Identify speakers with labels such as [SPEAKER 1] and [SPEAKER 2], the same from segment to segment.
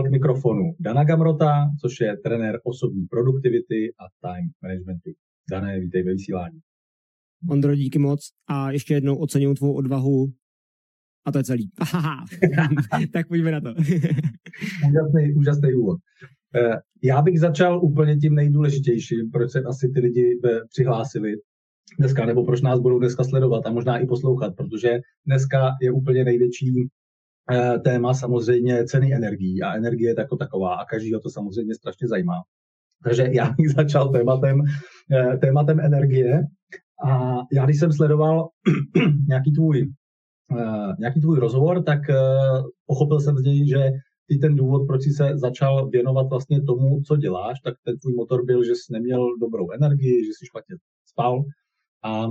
[SPEAKER 1] pozval k mikrofonu Dana Gamrota, což je trenér osobní produktivity a time managementu. Dané, vítej ve vysílání.
[SPEAKER 2] Ondro, díky moc a ještě jednou ocením tvou odvahu a to je celý. tak pojďme na to.
[SPEAKER 1] úžasný, úžasný úvod. Eh, já bych začal úplně tím nejdůležitějším, proč se asi ty lidi eh, přihlásili dneska, nebo proč nás budou dneska sledovat a možná i poslouchat, protože dneska je úplně největší téma samozřejmě ceny energií a energie jako taková a každýho to samozřejmě strašně zajímá. Takže já bych začal tématem, tématem energie a já když jsem sledoval nějaký tvůj, nějaký tvůj rozhovor, tak pochopil jsem z něj, že ty ten důvod, proč jsi se začal věnovat vlastně tomu, co děláš, tak ten tvůj motor byl, že jsi neměl dobrou energii, že jsi špatně spal a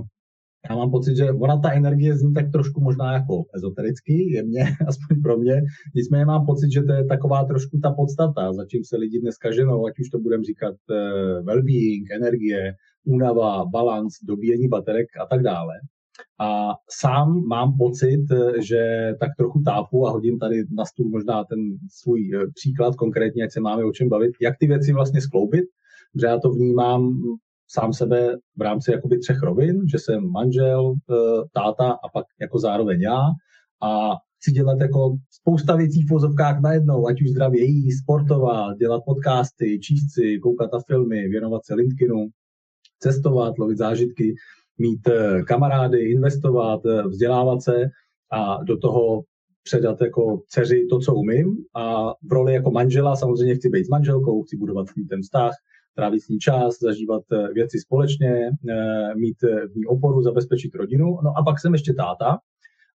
[SPEAKER 1] já mám pocit, že ona ta energie zní tak trošku možná jako ezotericky, jemně, aspoň pro mě. Nicméně mám pocit, že to je taková trošku ta podstata, za čím se lidi dneska ženou, ať už to budeme říkat uh, well-being, energie, únava, balans, dobíjení baterek a tak dále. A sám mám pocit, že tak trochu tápu a hodím tady na stůl možná ten svůj eh, příklad konkrétně, jak se máme o čem bavit, jak ty věci vlastně skloubit, že já to vnímám sám sebe v rámci jakoby třech rovin, že jsem manžel, eh, táta a pak jako zároveň já. A chci dělat jako spousta věcí v pozovkách najednou, ať už zdravě jíst, sportovat, dělat podcasty, číst si, koukat na filmy, věnovat se LinkedInu, cestovat, lovit zážitky mít eh, kamarády, investovat, eh, vzdělávat se a do toho předat jako dceři to, co umím. A v roli jako manžela samozřejmě chci být s manželkou, chci budovat s ní ten vztah, trávit s ní čas, zažívat eh, věci společně, mít v ní oporu, zabezpečit rodinu. No a pak jsem ještě táta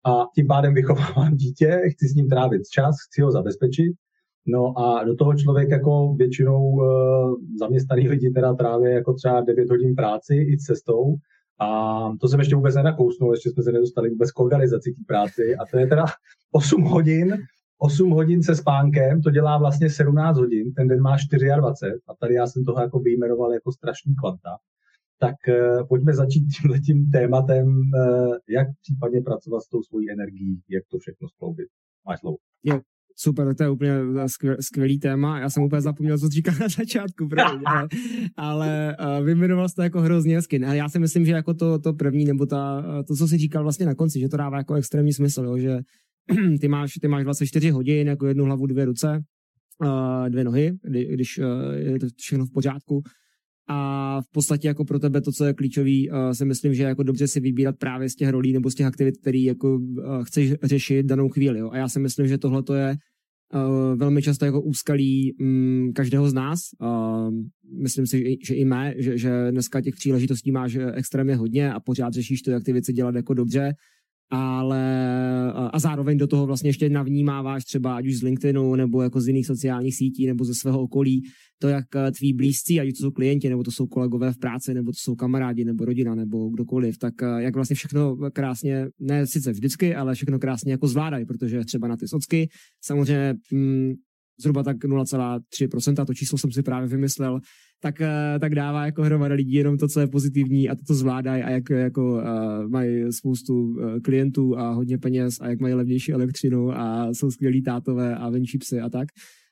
[SPEAKER 1] a tím pádem vychovávám dítě, chci s ním trávit čas, chci ho zabezpečit. No a do toho člověk jako většinou zaměstnaný lidi teda tráví jako třeba 9 hodin práci i cestou, a to jsem ještě vůbec nenakousnul, ještě jsme se nedostali vůbec k organizaci té práci. A to je teda 8 hodin, 8 hodin se spánkem, to dělá vlastně 17 hodin, ten den má 24 a tady já jsem toho jako vyjmenoval jako strašný kvanta. Tak uh, pojďme začít tímhletím tématem, uh, jak případně pracovat s tou svojí energií, jak to všechno skloubit. Máš slovo.
[SPEAKER 2] Jo, Super, to je úplně skvěl, skvělý téma. Já jsem úplně zapomněl, co říkal na začátku, pravdě, ale, ale uh, vyjmenoval jsi to jako hrozně hezky. Já si myslím, že jako to, to první, nebo ta, to, co jsi říkal vlastně na konci, že to dává jako extrémní smysl, jo, že ty máš, ty máš 24 hodin, jako jednu hlavu, dvě ruce, dvě nohy, kdy, když uh, je to všechno v pořádku. A v podstatě jako pro tebe to, co je klíčový, uh, si myslím, že jako dobře si vybírat právě z těch rolí nebo z těch aktivit, který jako uh, chceš řešit danou chvíli. Jo. A já si myslím, že tohle to je velmi často jako úskalí um, každého z nás. Myslím si, že i mé, že, že dneska těch příležitostí máš extrémně hodně a pořád řešíš ty věci dělat jako dobře ale a zároveň do toho vlastně ještě navnímáváš třeba ať už z LinkedInu nebo jako z jiných sociálních sítí nebo ze svého okolí to, jak eh, tví blízcí, ať to jsou klienti, nebo to jsou kolegové v práci, nebo to jsou kamarádi, nebo rodina, nebo kdokoliv, tak eh, jak vlastně všechno krásně, ne sice vždycky, ale všechno krásně jako zvládají, protože třeba na ty socky samozřejmě mm, zhruba tak 0,3%, to číslo jsem si právě vymyslel, tak, eh, tak dává jako hromada lidí jenom to, co je pozitivní a to, co zvládají a jak jako uh, mají spoustu uh, klientů a hodně peněz a jak mají levnější elektřinu a jsou skvělí tátové a venčí psy a tak.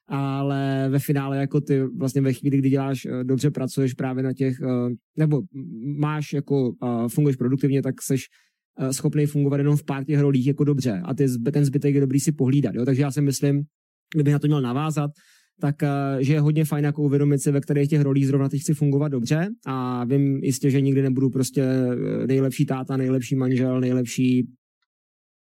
[SPEAKER 2] Ale ve finále jako ty vlastně ve chvíli, kdy děláš, dobře pracuješ právě na těch, uh, nebo máš jako, uh, funguješ produktivně, tak seš schopný fungovat jenom v pár těch rolích jako dobře a ty, ten zbytek je dobrý si pohlídat. Jo? Takže já si myslím, kdybych na to měl navázat, tak eh, že je hodně fajn jako uvědomit si, ve kterých těch rolích zrovna teď chci fungovat dobře a vím jistě, že nikdy nebudu prostě eh, nejlepší táta, nejlepší manžel, nejlepší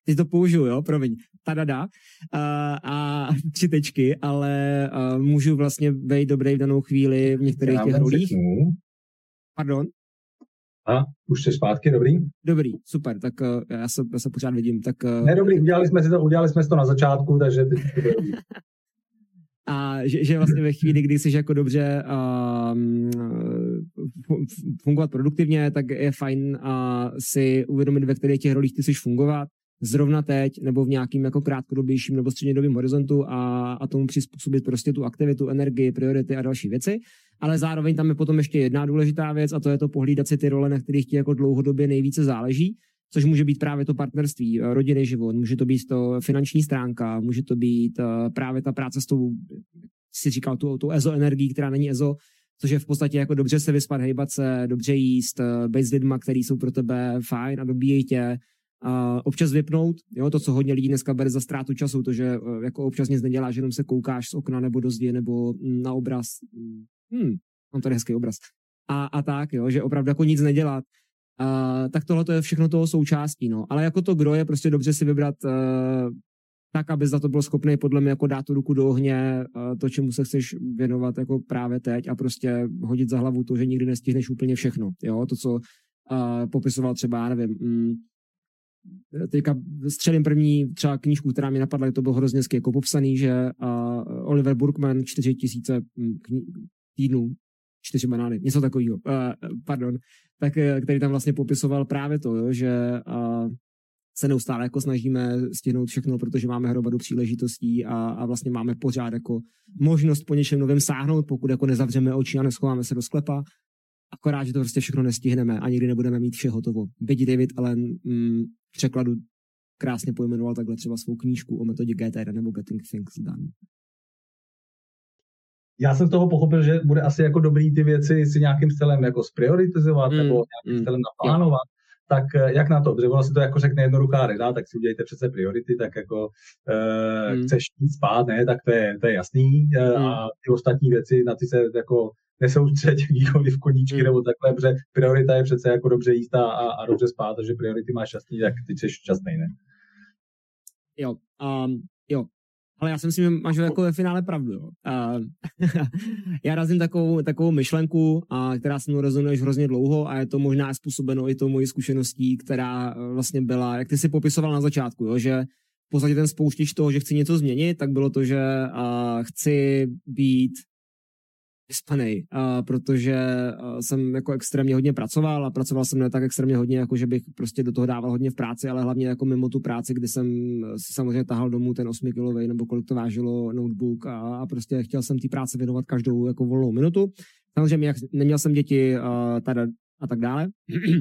[SPEAKER 2] Teď to použiju, jo, promiň, tadada, a, eh, a tři tečky, ale a, můžu vlastně být dobrý v danou chvíli v některých Já těch rolích. Pardon?
[SPEAKER 1] A, už jsi zpátky, dobrý?
[SPEAKER 2] Dobrý, super, tak uh, já, se, já se pořád vidím. Tak, uh...
[SPEAKER 1] Ne, dobrý, udělali jsme, si to, udělali jsme si to na začátku, takže teď
[SPEAKER 2] a že, že vlastně ve chvíli, kdy jsi jako dobře um, fungovat produktivně, tak je fajn uh, si uvědomit, ve kterých těch rolích ty jsi fungovat, zrovna teď, nebo v nějakým jako krátkodobějším nebo střednědobým horizontu a, a tomu přizpůsobit prostě tu aktivitu, energii, priority a další věci. Ale zároveň tam je potom ještě jedna důležitá věc a to je to pohlídat si ty role, na kterých ti jako dlouhodobě nejvíce záleží což může být právě to partnerství, eh, rodinný život, může to být to finanční stránka, může to být uh, právě ta práce s tou, si říkal, tu, tu EZO energií, která není EZO, což je v podstatě jako dobře se vyspat, hejbat se, dobře jíst, uh, být s lidma, který jsou pro tebe fajn a dobíjejí tě, a občas vypnout, jo, to, co hodně lidí dneska bere za ztrátu času, to, že uh, jako občas nic neděláš, jenom se koukáš z okna nebo do zdi nebo na obraz. Hmm, mám tady hezký obraz. A, a tak, jo, že opravdu jako nic nedělat. Uh, tak tohle to je všechno toho součástí, no. Ale jako to gro je prostě dobře si vybrat uh, tak, aby za to byl schopný podle mě jako dát tu ruku do ohně, uh, to, čemu se chceš věnovat jako právě teď a prostě hodit za hlavu to, že nikdy nestihneš úplně všechno, jo, to, co uh, popisoval třeba, já nevím, mm, teďka střelím první třeba knížku, která mi napadla, to bylo hrozně hezky jako popsaný, že uh, Oliver Burkman 4000 mm, kni- týdnů, čtyři banány, něco takového, uh, pardon, tak, eh, který tam vlastně popisoval právě to, jo, že uh, se neustále jako snažíme stihnout všechno, protože máme hromadu příležitostí a, a vlastně máme pořád jako možnost po něčem novém sáhnout, pokud jako nezavřeme oči a neschováme se do sklepa. Akorát, že to prostě všechno nestihneme a nikdy nebudeme mít vše hotovo. Byť David Allen mm, v překladu krásně pojmenoval takhle třeba svou knížku o metodě GTR nebo Getting Things Done
[SPEAKER 1] já jsem z toho pochopil, že bude asi jako dobrý ty věci si nějakým stylem jako sprioritizovat mm. nebo nějakým mm. stylem naplánovat. Yeah. Tak eh, jak na to? Protože ono si to jako řekne jednoduchá rada, tak si udělejte přece priority, tak jako e, mm. chceš jít spát, ne, tak to je, to je jasný. E, mm. A ty ostatní věci, na ty se jako nesoustředit v koníčky mm. nebo takhle, protože priorita je přece jako dobře jíst a, a dobře spát, takže priority máš šťastný, tak ty jsi šťastný, ne?
[SPEAKER 2] Jo, um, jo, ale já si myslím, že máš jako ve finále pravdu. Jo. A, já razím takovou, takovou myšlenku, a, která se mnou rezonuje už hrozně dlouho a je to možná způsobeno i tou mojí zkušeností, která e, vlastně byla, jak ty si popisoval na začátku, jo, že v podstatě ten spouštěč toho, že chci něco změnit, tak bylo to, že a, chci být vyspanej, protože jsem jako extrémně hodně pracoval a pracoval jsem ne tak extrémně hodně, jako že bych prostě do toho dával hodně v práci, ale hlavně jako mimo tu práci, kdy jsem si samozřejmě tahal domů ten 8 kilový nebo kolik to vážilo notebook a, a prostě chtěl jsem té práci věnovat každou jako volnou minutu. Samozřejmě jak neměl jsem děti uh, tada a tak dále.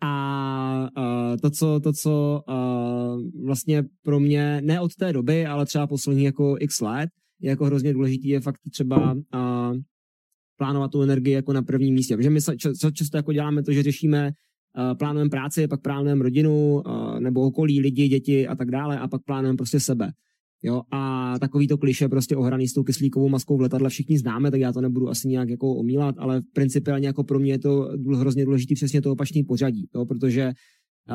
[SPEAKER 2] A uh, to, co, to, co uh, vlastně pro mě, ne od té doby, ale třeba poslední jako x let, je jako hrozně důležitý, je fakt třeba uh, plánovat tu energii jako na prvním místě. Protože my často jako děláme to, že řešíme uh, plánujeme práci, pak plánujeme rodinu, uh, nebo okolí, lidi, děti a tak dále, a pak plánujeme prostě sebe. Jo, a takový to kliše prostě ohraný s tou kyslíkovou maskou v letadle všichni známe, tak já to nebudu asi nějak jako omílat, ale principiálně jako pro mě je to hrozně důležitý přesně to opačný pořadí, jo, protože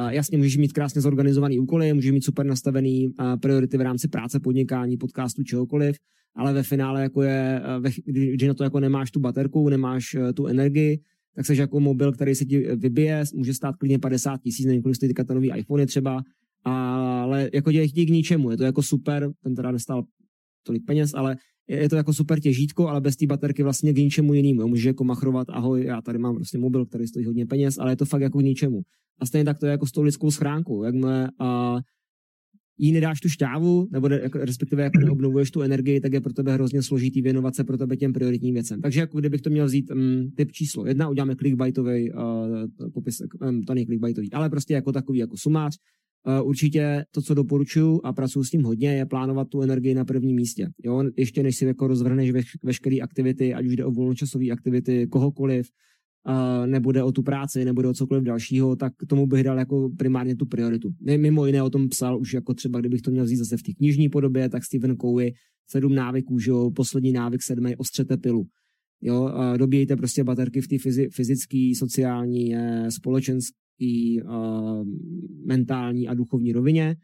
[SPEAKER 2] jasně, můžeš mít krásně zorganizovaný úkoly, můžeš mít super nastavený priority v rámci práce, podnikání, podcastu, čehokoliv, ale ve finále jako je, když na to jako nemáš tu baterku, nemáš uh, tu energii, tak seš jako mobil, který se ti vybije, může stát klidně 50 tisíc, nevím, kolik stojí teďka nový iPhone třeba, ale jako dělají k ničemu, je to jako super, ten teda nestal tolik peněz, ale je to jako super těžítko, ale bez té baterky vlastně k ničemu jinému. Může jako machrovat, ahoj, já tady mám prostě mobil, který stojí hodně peněz, ale je to fakt jako k ničemu. A stejně tak to je jako s tou lidskou schránkou. Jakmile a jí nedáš tu šťávu, nebo ne, jako, respektive jako neobnovuješ tu energii, tak je pro tebe hrozně složitý věnovat se pro tebe těm prioritním věcem. Takže jako kdybych to měl vzít um, typ číslo jedna, uděláme clickbaitový uh, popisek, um, to není clickbaitový, ale prostě jako takový jako sumář, určitě to, co doporučuju a pracuji s tím hodně, je plánovat tu energii na prvním místě. Jo? Ještě než si jako rozvrhneš veš, veškeré aktivity, ať už jde o volnočasové aktivity, kohokoliv, uh, nebude o tu práci, nebude o cokoliv dalšího, tak tomu bych dal jako primárně tu prioritu. Mimo jiné o tom psal už jako třeba, kdybych to měl vzít zase v té knižní podobě, tak Stephen Covey, sedm návyků, že jo, poslední návyk sedmý, ostřete pilu. Jo, uh, dobíjejte prostě baterky v té fyzi- fyzické, sociální, uh, společenské, uh, mentální a duchovní rovině.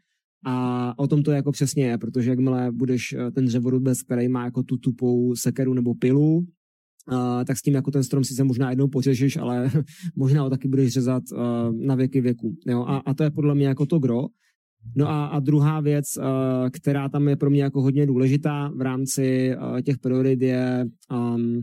[SPEAKER 2] A o tom to jako přesně je, protože jakmile budeš ten dřevorubec, který má jako tu tupou sekeru nebo pilu, Uh, tak s tím jako ten strom si se možná jednou pořežeš, ale možná ho taky budeš řezat uh, na věky věku. Jo? A, a to je podle mě jako to gro. No a, a druhá věc, uh, která tam je pro mě jako hodně důležitá v rámci uh, těch priorit je, um,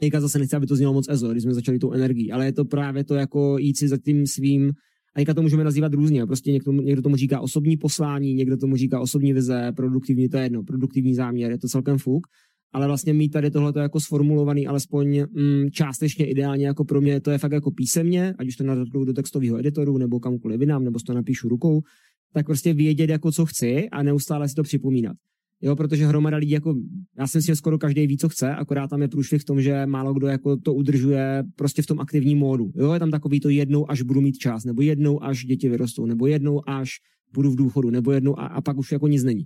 [SPEAKER 2] teďka zase nechci, aby to znělo moc EZO, když jsme začali tou energií, ale je to právě to jako jít si za tím svým a teďka to můžeme nazývat různě. Prostě někdo, někdo tomu říká osobní poslání, někdo tomu říká osobní vize, produktivní, to je jedno, produktivní záměr, je to celkem fuk ale vlastně mít tady tohle jako sformulovaný alespoň mm, částečně ideálně jako pro mě, to je fakt jako písemně, ať už to nadotknu do textového editoru nebo kamkoliv jinam, nebo to napíšu rukou, tak prostě vědět, jako co chci a neustále si to připomínat. Jo, protože hromada lidí, jako, já si myslím, že skoro každý ví, co chce, akorát tam je průšvih v tom, že málo kdo jako to udržuje prostě v tom aktivním módu. Jo, je tam takový to jednou, až budu mít čas, nebo jednou, až děti vyrostou, nebo jednou, až budu v důchodu, nebo jednou a, a pak už jako nic není.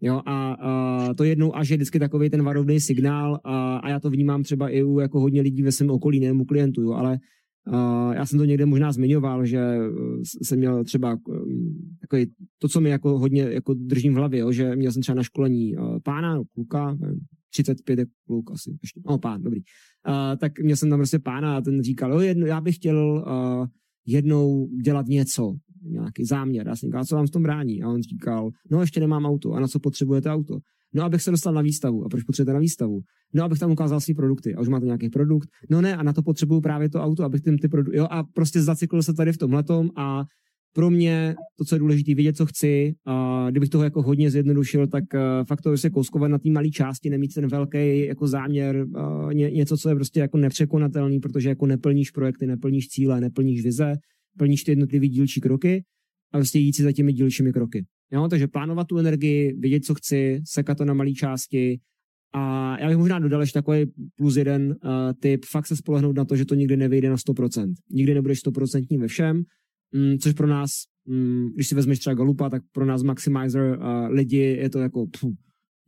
[SPEAKER 2] Jo, a, a to jednou až je vždycky takový ten varovný signál a, a já to vnímám třeba i u jako hodně lidí ve svém okolí, nejen u klientů, jo, ale já jsem to někde možná zmiňoval, že e, jsem měl třeba e, takový, to, co mi jako hodně jako držím v hlavě, jo, že měl jsem třeba na školení pána, kluka, 35 je kluk asi, ještě, no pán, dobrý, a, tak měl jsem tam prostě pána a ten říkal, jo, jedno, já bych chtěl a, jednou dělat něco, nějaký záměr. Já jsem říkal, co vám v tom brání? A on říkal, no ještě nemám auto. A na co potřebujete auto? No, abych se dostal na výstavu. A proč potřebujete na výstavu? No, abych tam ukázal svý produkty. A už máte nějaký produkt? No ne, a na to potřebuju právě to auto, abych tím ty produkty. Jo, a prostě zacyklil se tady v tom letom a pro mě to, co je důležité, vědět, co chci. A kdybych toho jako hodně zjednodušil, tak uh, fakt to se kouskovat na té malé části, nemít ten velký jako záměr, uh, ně, něco, co je prostě jako nepřekonatelný, protože jako neplníš projekty, neplníš cíle, neplníš vize, plníš ty jednotlivé dílčí kroky a prostě jít si za těmi dílčími kroky. Jo, takže plánovat tu energii, vědět, co chci, sekat to na malé části a já bych možná dodal ještě takový plus jeden uh, tip, fakt se spolehnout na to, že to nikdy nevyjde na 100%. Nikdy nebudeš 100% ve všem, mm, což pro nás, mm, když si vezmeš třeba Galupa, tak pro nás Maximizer uh, lidi je to jako, pfu,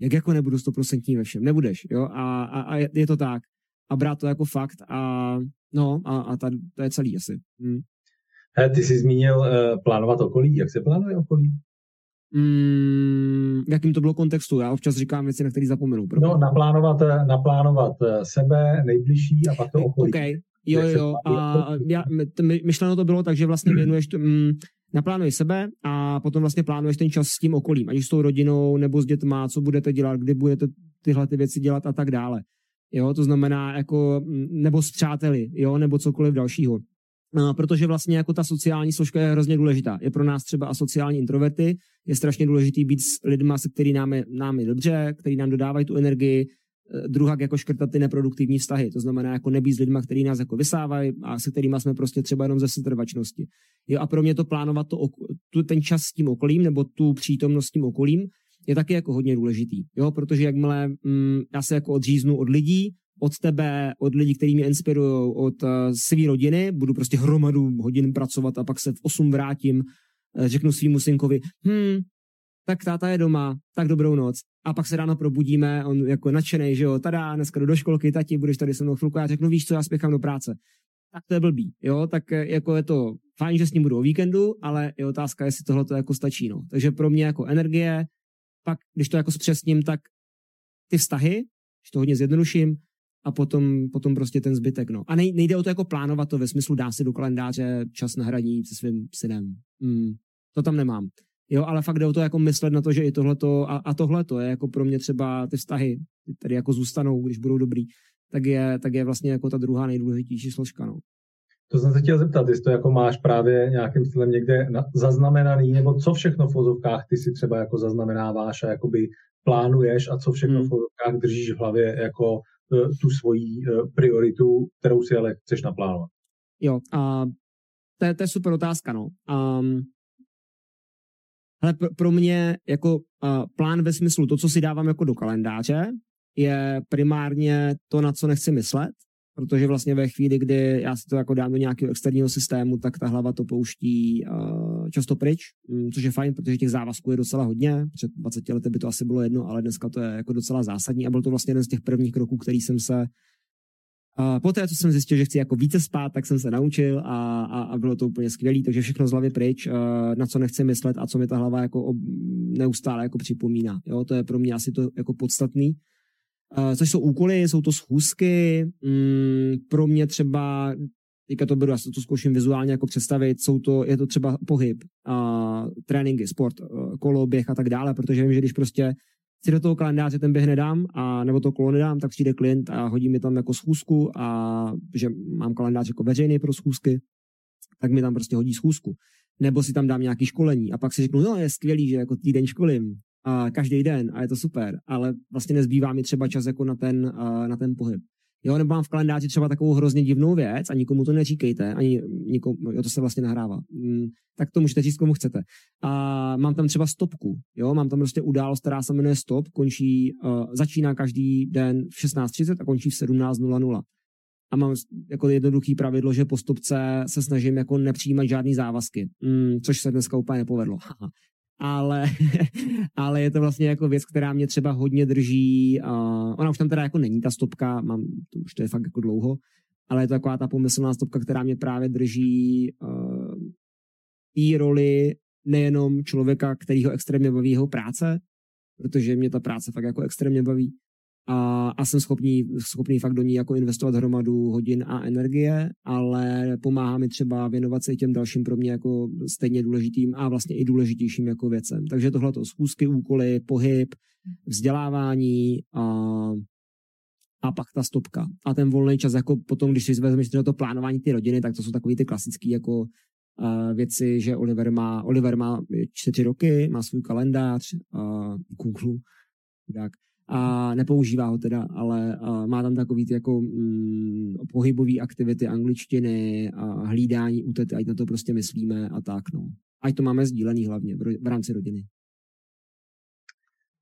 [SPEAKER 2] jak jako nebudu 100% ve všem, nebudeš, jo, a, a, a je to tak. A brát to jako fakt a no, a, a ta, to je celý asi. Mm.
[SPEAKER 1] He, ty jsi zmínil uh, plánovat okolí. Jak se plánuje okolí?
[SPEAKER 2] Mm, v jakým to bylo kontextu? Já občas říkám věci, na které zapomenu.
[SPEAKER 1] Proto. No, naplánovat, eh, naplánovat eh, sebe, nejbližší a pak to okolí.
[SPEAKER 2] Okay. Jo, jo. A já, myšleno to bylo tak, že vlastně věnuješ, mm, naplánuj sebe a potom vlastně plánuješ ten čas s tím okolím, ať s tou rodinou nebo s dětma, co budete dělat, kdy budete tyhle ty věci dělat a tak dále. Jo, to znamená jako, mm, nebo s přáteli, jo, nebo cokoliv dalšího protože vlastně jako ta sociální složka je hrozně důležitá. Je pro nás třeba asociální introverty, je strašně důležitý být s lidmi, se kterými nám je, nám je dobře, který nám dodávají tu energii, eh, druhá jako škrtat ty neproduktivní vztahy. To znamená jako nebýt s lidmi, kteří nás jako vysávají a se kterými jsme prostě třeba jenom ze setrvačnosti. Jo, a pro mě to plánovat to, tu, ten čas s tím okolím nebo tu přítomnost s tím okolím je taky jako hodně důležitý. Jo, protože jakmile mm, já se jako odříznu od lidí, od tebe, od lidí, kteří mě inspirují, od uh, své rodiny, budu prostě hromadu hodin pracovat a pak se v 8 vrátím, uh, řeknu svýmu synkovi, hm, tak táta je doma, tak dobrou noc. A pak se ráno probudíme, on jako nadšený, že jo, tada, dneska jdu do školky, tati, budeš tady se mnou chvilku, já řeknu, víš co, já spěchám do práce. Tak to je blbý, jo, tak eh, jako je to fajn, že s ním budu o víkendu, ale je otázka, jestli tohle to jako stačí, no. Takže pro mě jako energie, pak, když to jako zpřesním, tak ty vztahy, když to hodně zjednoduším, a potom, potom prostě ten zbytek. No. A nejde o to jako plánovat to ve smyslu dá si do kalendáře čas na hraní se svým synem. Mm, to tam nemám. Jo, ale fakt jde o to jako myslet na to, že i tohleto a, a tohleto je jako pro mě třeba ty vztahy, tady jako zůstanou, když budou dobrý, tak je, tak je vlastně jako ta druhá nejdůležitější složka. No.
[SPEAKER 1] To jsem se chtěl zeptat, jestli to jako máš právě nějakým stylem někde na, zaznamenaný, nebo co všechno v vozovkách ty si třeba jako zaznamenáváš a jakoby plánuješ a co všechno hmm. v vozovkách držíš v hlavě jako tu svoji eh, prioritu, kterou si ale chceš naplánovat.
[SPEAKER 2] Jo, a to je, to je super otázka, no. Um, ale pro, pro mě jako uh, plán ve smyslu to, co si dávám jako do kalendáře, je primárně to, na co nechci myslet, protože vlastně ve chvíli, kdy já si to jako dám do nějakého externího systému, tak ta hlava to pouští uh, často pryč, um, což je fajn, protože těch závazků je docela hodně. Před 20 lety by to asi bylo jedno, ale dneska to je jako docela zásadní a byl to vlastně jeden z těch prvních kroků, který jsem se uh, poté, co jsem zjistil, že chci jako více spát, tak jsem se naučil a, a, a bylo to úplně skvělé, takže všechno z hlavy pryč, uh, na co nechci myslet a co mi ta hlava jako ob, neustále jako připomíná. Jo, to je pro mě asi to jako podstatný. Což jsou úkoly, jsou to schůzky, mm, pro mě třeba, teďka to beru, já to zkouším vizuálně jako představit, jsou to, je to třeba pohyb, uh, tréninky, sport, uh, kolo, běh a tak dále, protože vím, že když prostě si do toho kalendáře ten běh nedám, a nebo to kolo nedám, tak přijde klient a hodí mi tam jako schůzku a že mám kalendář jako veřejný pro schůzky, tak mi tam prostě hodí schůzku. Nebo si tam dám nějaký školení a pak si řeknu, no je skvělý, že jako týden školím, uh, každý den a je to super, ale vlastně nezbývá mi třeba čas jako na ten, na ten pohyb. Jo, nebo mám v kalendáři třeba takovou hrozně divnou věc a nikomu to neříkejte, ani nikomu, jo, to se vlastně nahrává. Mm, tak to můžete říct, komu chcete. A mám tam třeba stopku, jo, mám tam prostě událost, která se jmenuje stop, končí, uh, začíná každý den v 16.30 a končí v 17.00. A mám jako jednoduchý pravidlo, že po stopce se snažím jako nepřijímat žádný závazky, mm, což se dneska úplně nepovedlo. ale, ale je to vlastně jako věc, která mě třeba hodně drží. Uh, ona už tam teda jako není ta stopka, mám, to už to je fakt jako dlouho, ale je to taková ta pomyslná stopka, která mě právě drží uh, té roli nejenom člověka, který ho extrémně baví jeho práce, protože mě ta práce fakt jako extrémně baví, a, a jsem schopný, schopný fakt do ní jako investovat hromadu hodin a energie, ale pomáhá mi třeba věnovat se i těm dalším pro mě jako stejně důležitým a vlastně i důležitějším jako věcem. Takže tohle to schůzky, úkoly, pohyb, vzdělávání a, a pak ta stopka. A ten volný čas, jako potom, když si vezmeš to plánování ty rodiny, tak to jsou takový ty klasické jako uh, věci, že Oliver má, Oliver má čtyři roky, má svůj kalendář, uh, Google, tak a nepoužívá ho teda, ale má tam takový ty jako mm, pohybové aktivity angličtiny a hlídání útety, ať na to prostě myslíme a tak, no. Ať to máme sdílený hlavně v rámci rodiny.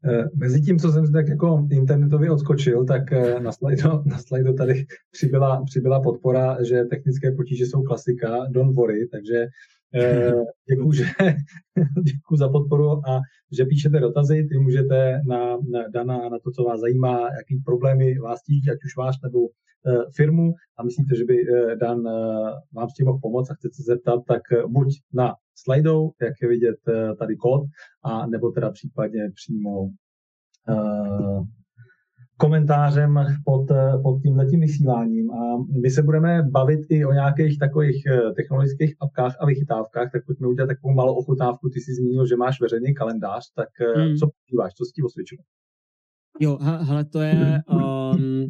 [SPEAKER 1] Eh, mezi tím, co jsem tak jako internetově odskočil, tak eh, na slajdo, na slajdo tady přibyla, přibyla podpora, že technické potíže jsou klasika, don't worry, takže děkuji, že, děkuji za podporu a že píšete dotazy. Ty můžete na, na Dana na to, co vás zajímá, jaký problémy vás tíží, ať už váš nebo uh, firmu a myslíte, že by uh, Dan vám s tím mohl pomoct a chcete se zeptat, tak buď na Slido, jak je vidět tady kód, a nebo teda případně přímo komentářem pod, pod tímhletím vysíláním a my se budeme bavit i o nějakých takových eh, technologických apkách a vychytávkách, tak pojďme udělat takovou malou ochutnávku. Ty jsi zmínil, že máš veřejný kalendář, tak eh, hmm. co používáš, co si ti osvědčilo?
[SPEAKER 2] Jo, hele, to je um,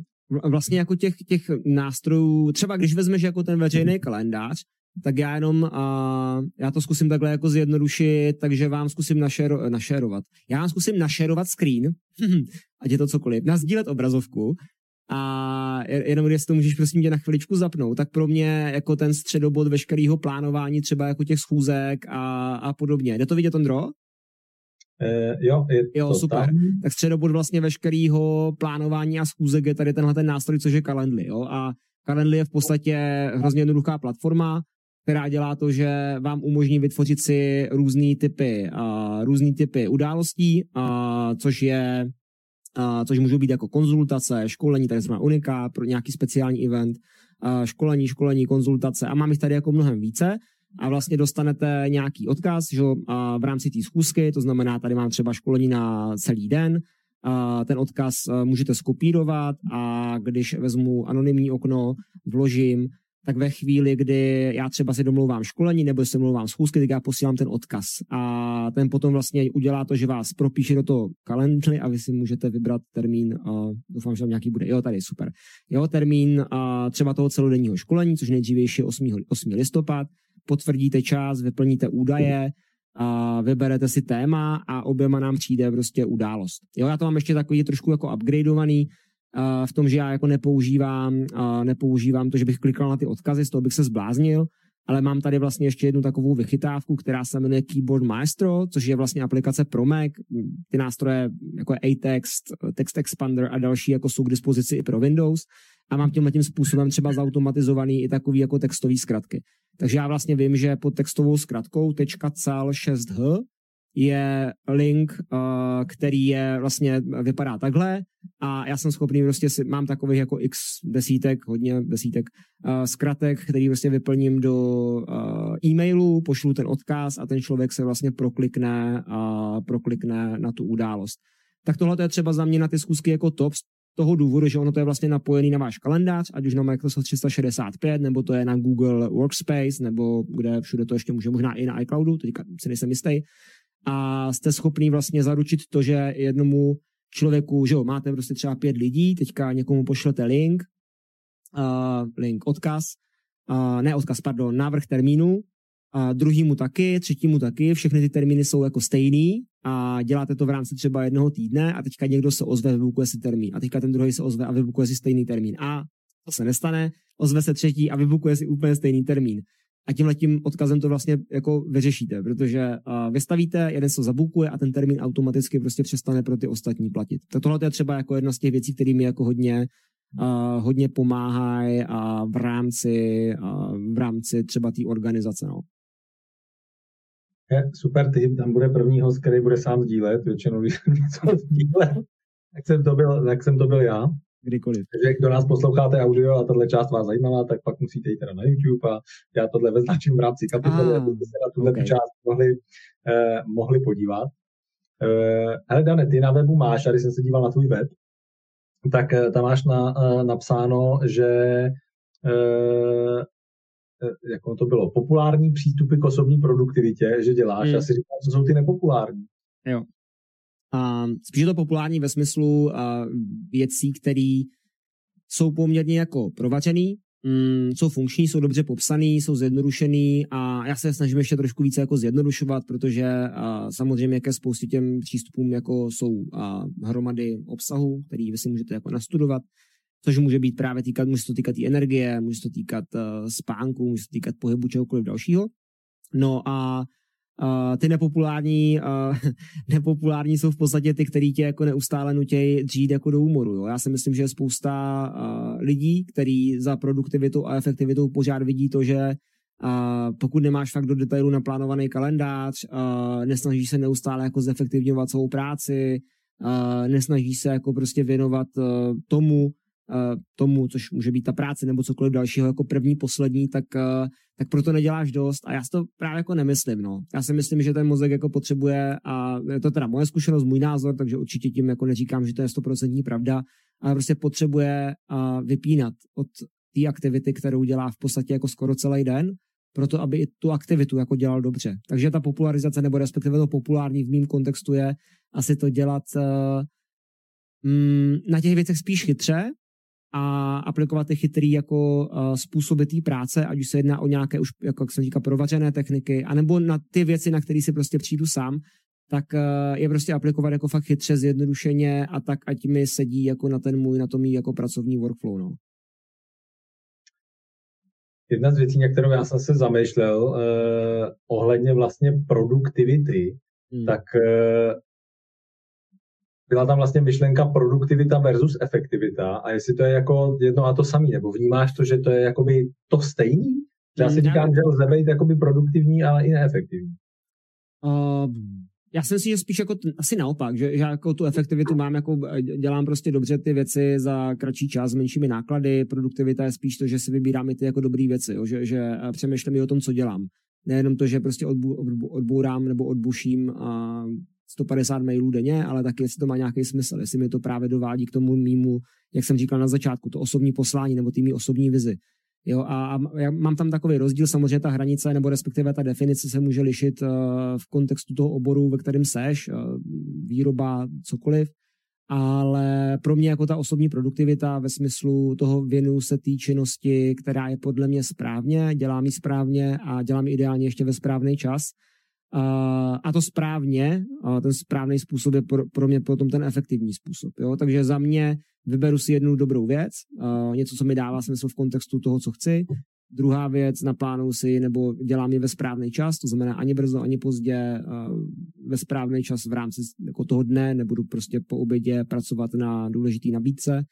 [SPEAKER 2] vlastně jako těch, těch nástrojů, třeba když vezmeš jako ten veřejný kalendář, tak já jenom, uh, já to zkusím takhle jako zjednodušit, takže vám zkusím našero, našerovat. Já vám zkusím našerovat screen, ať je to cokoliv, nazdílet obrazovku a jenom jestli to můžeš prosím tě na chviličku zapnout, tak pro mě jako ten středobod veškerého plánování třeba jako těch schůzek a, a podobně. Jde to vidět, Ondro?
[SPEAKER 1] Uh, jo, je
[SPEAKER 2] jo,
[SPEAKER 1] to
[SPEAKER 2] super. Tam. Tak středobod vlastně veškerého plánování a schůzek je tady tenhle ten nástroj, což je Calendly. Jo? A Calendly je v podstatě hrozně jednoduchá platforma, která dělá to, že vám umožní vytvořit si různé typy, uh, různý typy událostí, uh, což je uh, což můžou být jako konzultace, školení, takzvaná unika, pro nějaký speciální event, uh, školení, školení, konzultace. A mám jich tady jako mnohem více. A vlastně dostanete nějaký odkaz že, uh, v rámci té schůzky, to znamená, tady mám třeba školení na celý den, uh, ten odkaz uh, můžete skopírovat a když vezmu anonymní okno, vložím, tak ve chvíli, kdy já třeba si domlouvám školení nebo si domlouvám schůzky, tak já posílám ten odkaz. A ten potom vlastně udělá to, že vás propíše do toho kalendry a vy si můžete vybrat termín, uh, doufám, že tam nějaký bude. Jo, tady super. Jo, termín uh, třeba toho celodenního školení, což nejdřívější je 8. 8. listopad, potvrdíte čas, vyplníte údaje, a vybere si téma a oběma nám přijde prostě událost. Jo, já to mám ještě takový trošku jako upgradeovaný, v tom, že já jako nepoužívám, nepoužívám to, že bych klikal na ty odkazy, z toho bych se zbláznil, ale mám tady vlastně ještě jednu takovou vychytávku, která se jmenuje Keyboard Maestro, což je vlastně aplikace pro Mac. Ty nástroje jako je A-Text, Text Expander a další jako jsou k dispozici i pro Windows a mám tímhle tím způsobem třeba zautomatizovaný i takový jako textový zkratky. Takže já vlastně vím, že pod textovou zkratkou .cal 6h je link, uh, který je vlastně vypadá takhle a já jsem schopný prostě si, mám takových jako x desítek, hodně desítek uh, zkratek, který prostě vyplním do uh, e-mailu, pošlu ten odkaz a ten člověk se vlastně proklikne a proklikne na tu událost. Tak tohle je třeba za mě na ty zkusky jako top, toho důvodu, že ono to je vlastně napojený na váš kalendář, ať už na Microsoft 365, nebo to je na Google Workspace, nebo kde všude to ještě může, možná i na iCloudu, teďka si nejsem jistý a jste schopný vlastně zaručit to, že jednomu člověku, že jo, máte prostě třeba pět lidí, teďka někomu pošlete link, uh, link, odkaz, uh, ne odkaz, pardon, návrh termínu, a druhýmu taky, třetímu taky, všechny ty termíny jsou jako stejný a děláte to v rámci třeba jednoho týdne a teďka někdo se ozve, vybukuje si termín a teďka ten druhý se ozve a vybukuje si stejný termín a to se nestane, ozve se třetí a vybukuje si úplně stejný termín. A tímhle tím odkazem to vlastně jako vyřešíte, protože vystavíte, jeden se zabukuje a ten termín automaticky prostě přestane pro ty ostatní platit. Tak tohle je třeba jako jedna z těch věcí, kterými jako hodně hodně pomáhají a v rámci, v rámci třeba té organizace. No.
[SPEAKER 1] Je, super tip, tam bude první host, který bude sám sdílet, většinou když něco sdílet, tak jsem to byl, jsem to byl já.
[SPEAKER 2] Kdykoliv.
[SPEAKER 1] Takže kdo nás posloucháte audio a tahle část vás zajímala, tak pak musíte jít teda na YouTube a já tohle veznačím v rámci kapitoly, ah, abyste se na tuhle okay. část mohli, eh, mohli podívat. Eh, hele Dane, ty na webu máš, a když jsem se díval na tvůj web, tak eh, tam máš na, eh, napsáno, že eh, jak to bylo, populární přístupy k osobní produktivitě, že děláš. Hmm. Já si říkám, co jsou ty nepopulární.
[SPEAKER 2] Jo. A spíš je to populární ve smyslu a, věcí, které jsou poměrně jako provařený, mm, jsou funkční, jsou dobře popsaný, jsou zjednodušený a já se snažím ještě trošku více jako zjednodušovat, protože a, samozřejmě jaké spoustě těm přístupům jako jsou a, hromady obsahu, který vy si můžete jako nastudovat, což může být právě týkat, může se to týkat i energie, může se to týkat uh, spánku, může se to týkat pohybu čehokoliv dalšího. No a Uh, ty nepopulární, uh, nepopulární jsou v podstatě ty, který tě jako neustále nutějí dřít jako do úmoru. Jo? Já si myslím, že je spousta uh, lidí, který za produktivitou a efektivitou pořád vidí to, že uh, pokud nemáš fakt do detailu naplánovaný kalendář, uh, nesnažíš se neustále jako zefektivňovat svou práci, uh, nesnažíš se jako prostě věnovat uh, tomu, tomu, což může být ta práce nebo cokoliv dalšího jako první, poslední, tak, tak proto neděláš dost a já si to právě jako nemyslím, no. Já si myslím, že ten mozek jako potřebuje a je to teda moje zkušenost, můj názor, takže určitě tím jako neříkám, že to je stoprocentní pravda, ale prostě potřebuje vypínat od té aktivity, kterou dělá v podstatě jako skoro celý den, proto aby i tu aktivitu jako dělal dobře. Takže ta popularizace, nebo respektive to populární v mém kontextu je asi to dělat uh, na těch věcech spíš chytře, a aplikovat ty chytrý jako uh, způsoby té práce, ať už se jedná o nějaké už, jako jak jsem říkal, provařené techniky, anebo na ty věci, na které si prostě přijdu sám, tak uh, je prostě aplikovat jako fakt chytře, zjednodušeně a tak, ať mi sedí jako na ten můj, na to mý jako pracovní workflow, no.
[SPEAKER 1] Jedna z věcí, na kterou já jsem se zamýšlel uh, ohledně vlastně produktivity, hmm. tak uh, byla tam vlastně myšlenka produktivita versus efektivita a jestli to je jako jedno a to samé, nebo vnímáš to, že to je jakoby to stejný? Já si říkám, že lze být jakoby produktivní, ale i neefektivní.
[SPEAKER 2] Uh, já jsem si, že spíš jako t- asi naopak, že, že jako tu efektivitu mám, jako dělám prostě dobře ty věci za kratší čas s menšími náklady, produktivita je spíš to, že si vybírám i ty jako dobré věci, jo, že, že eh, přemýšlím i o tom, co dělám. Nejenom to, že prostě odbů, odbourám nebo odbuším a 150 mailů denně, ale taky jestli to má nějaký smysl, jestli mi to právě dovádí k tomu mýmu, jak jsem říkal na začátku, to osobní poslání nebo tými osobní vizi. Jo, a, já mám tam takový rozdíl, samozřejmě ta hranice nebo respektive ta definice se může lišit uh, v kontextu toho oboru, ve kterém seš, uh, výroba, cokoliv, ale pro mě jako ta osobní produktivita ve smyslu toho věnu se té činnosti, která je podle mě správně, dělám ji správně a dělám ideálně ještě ve správný čas, a to správně, ten správný způsob je pro, pro mě potom ten efektivní způsob. Jo? Takže za mě vyberu si jednu dobrou věc, něco, co mi dává smysl v kontextu toho, co chci. Druhá věc, naplánuju si nebo dělám je ve správný čas, to znamená ani brzo, ani pozdě, ve správný čas v rámci jako toho dne, nebudu prostě po obědě pracovat na důležitý nabídce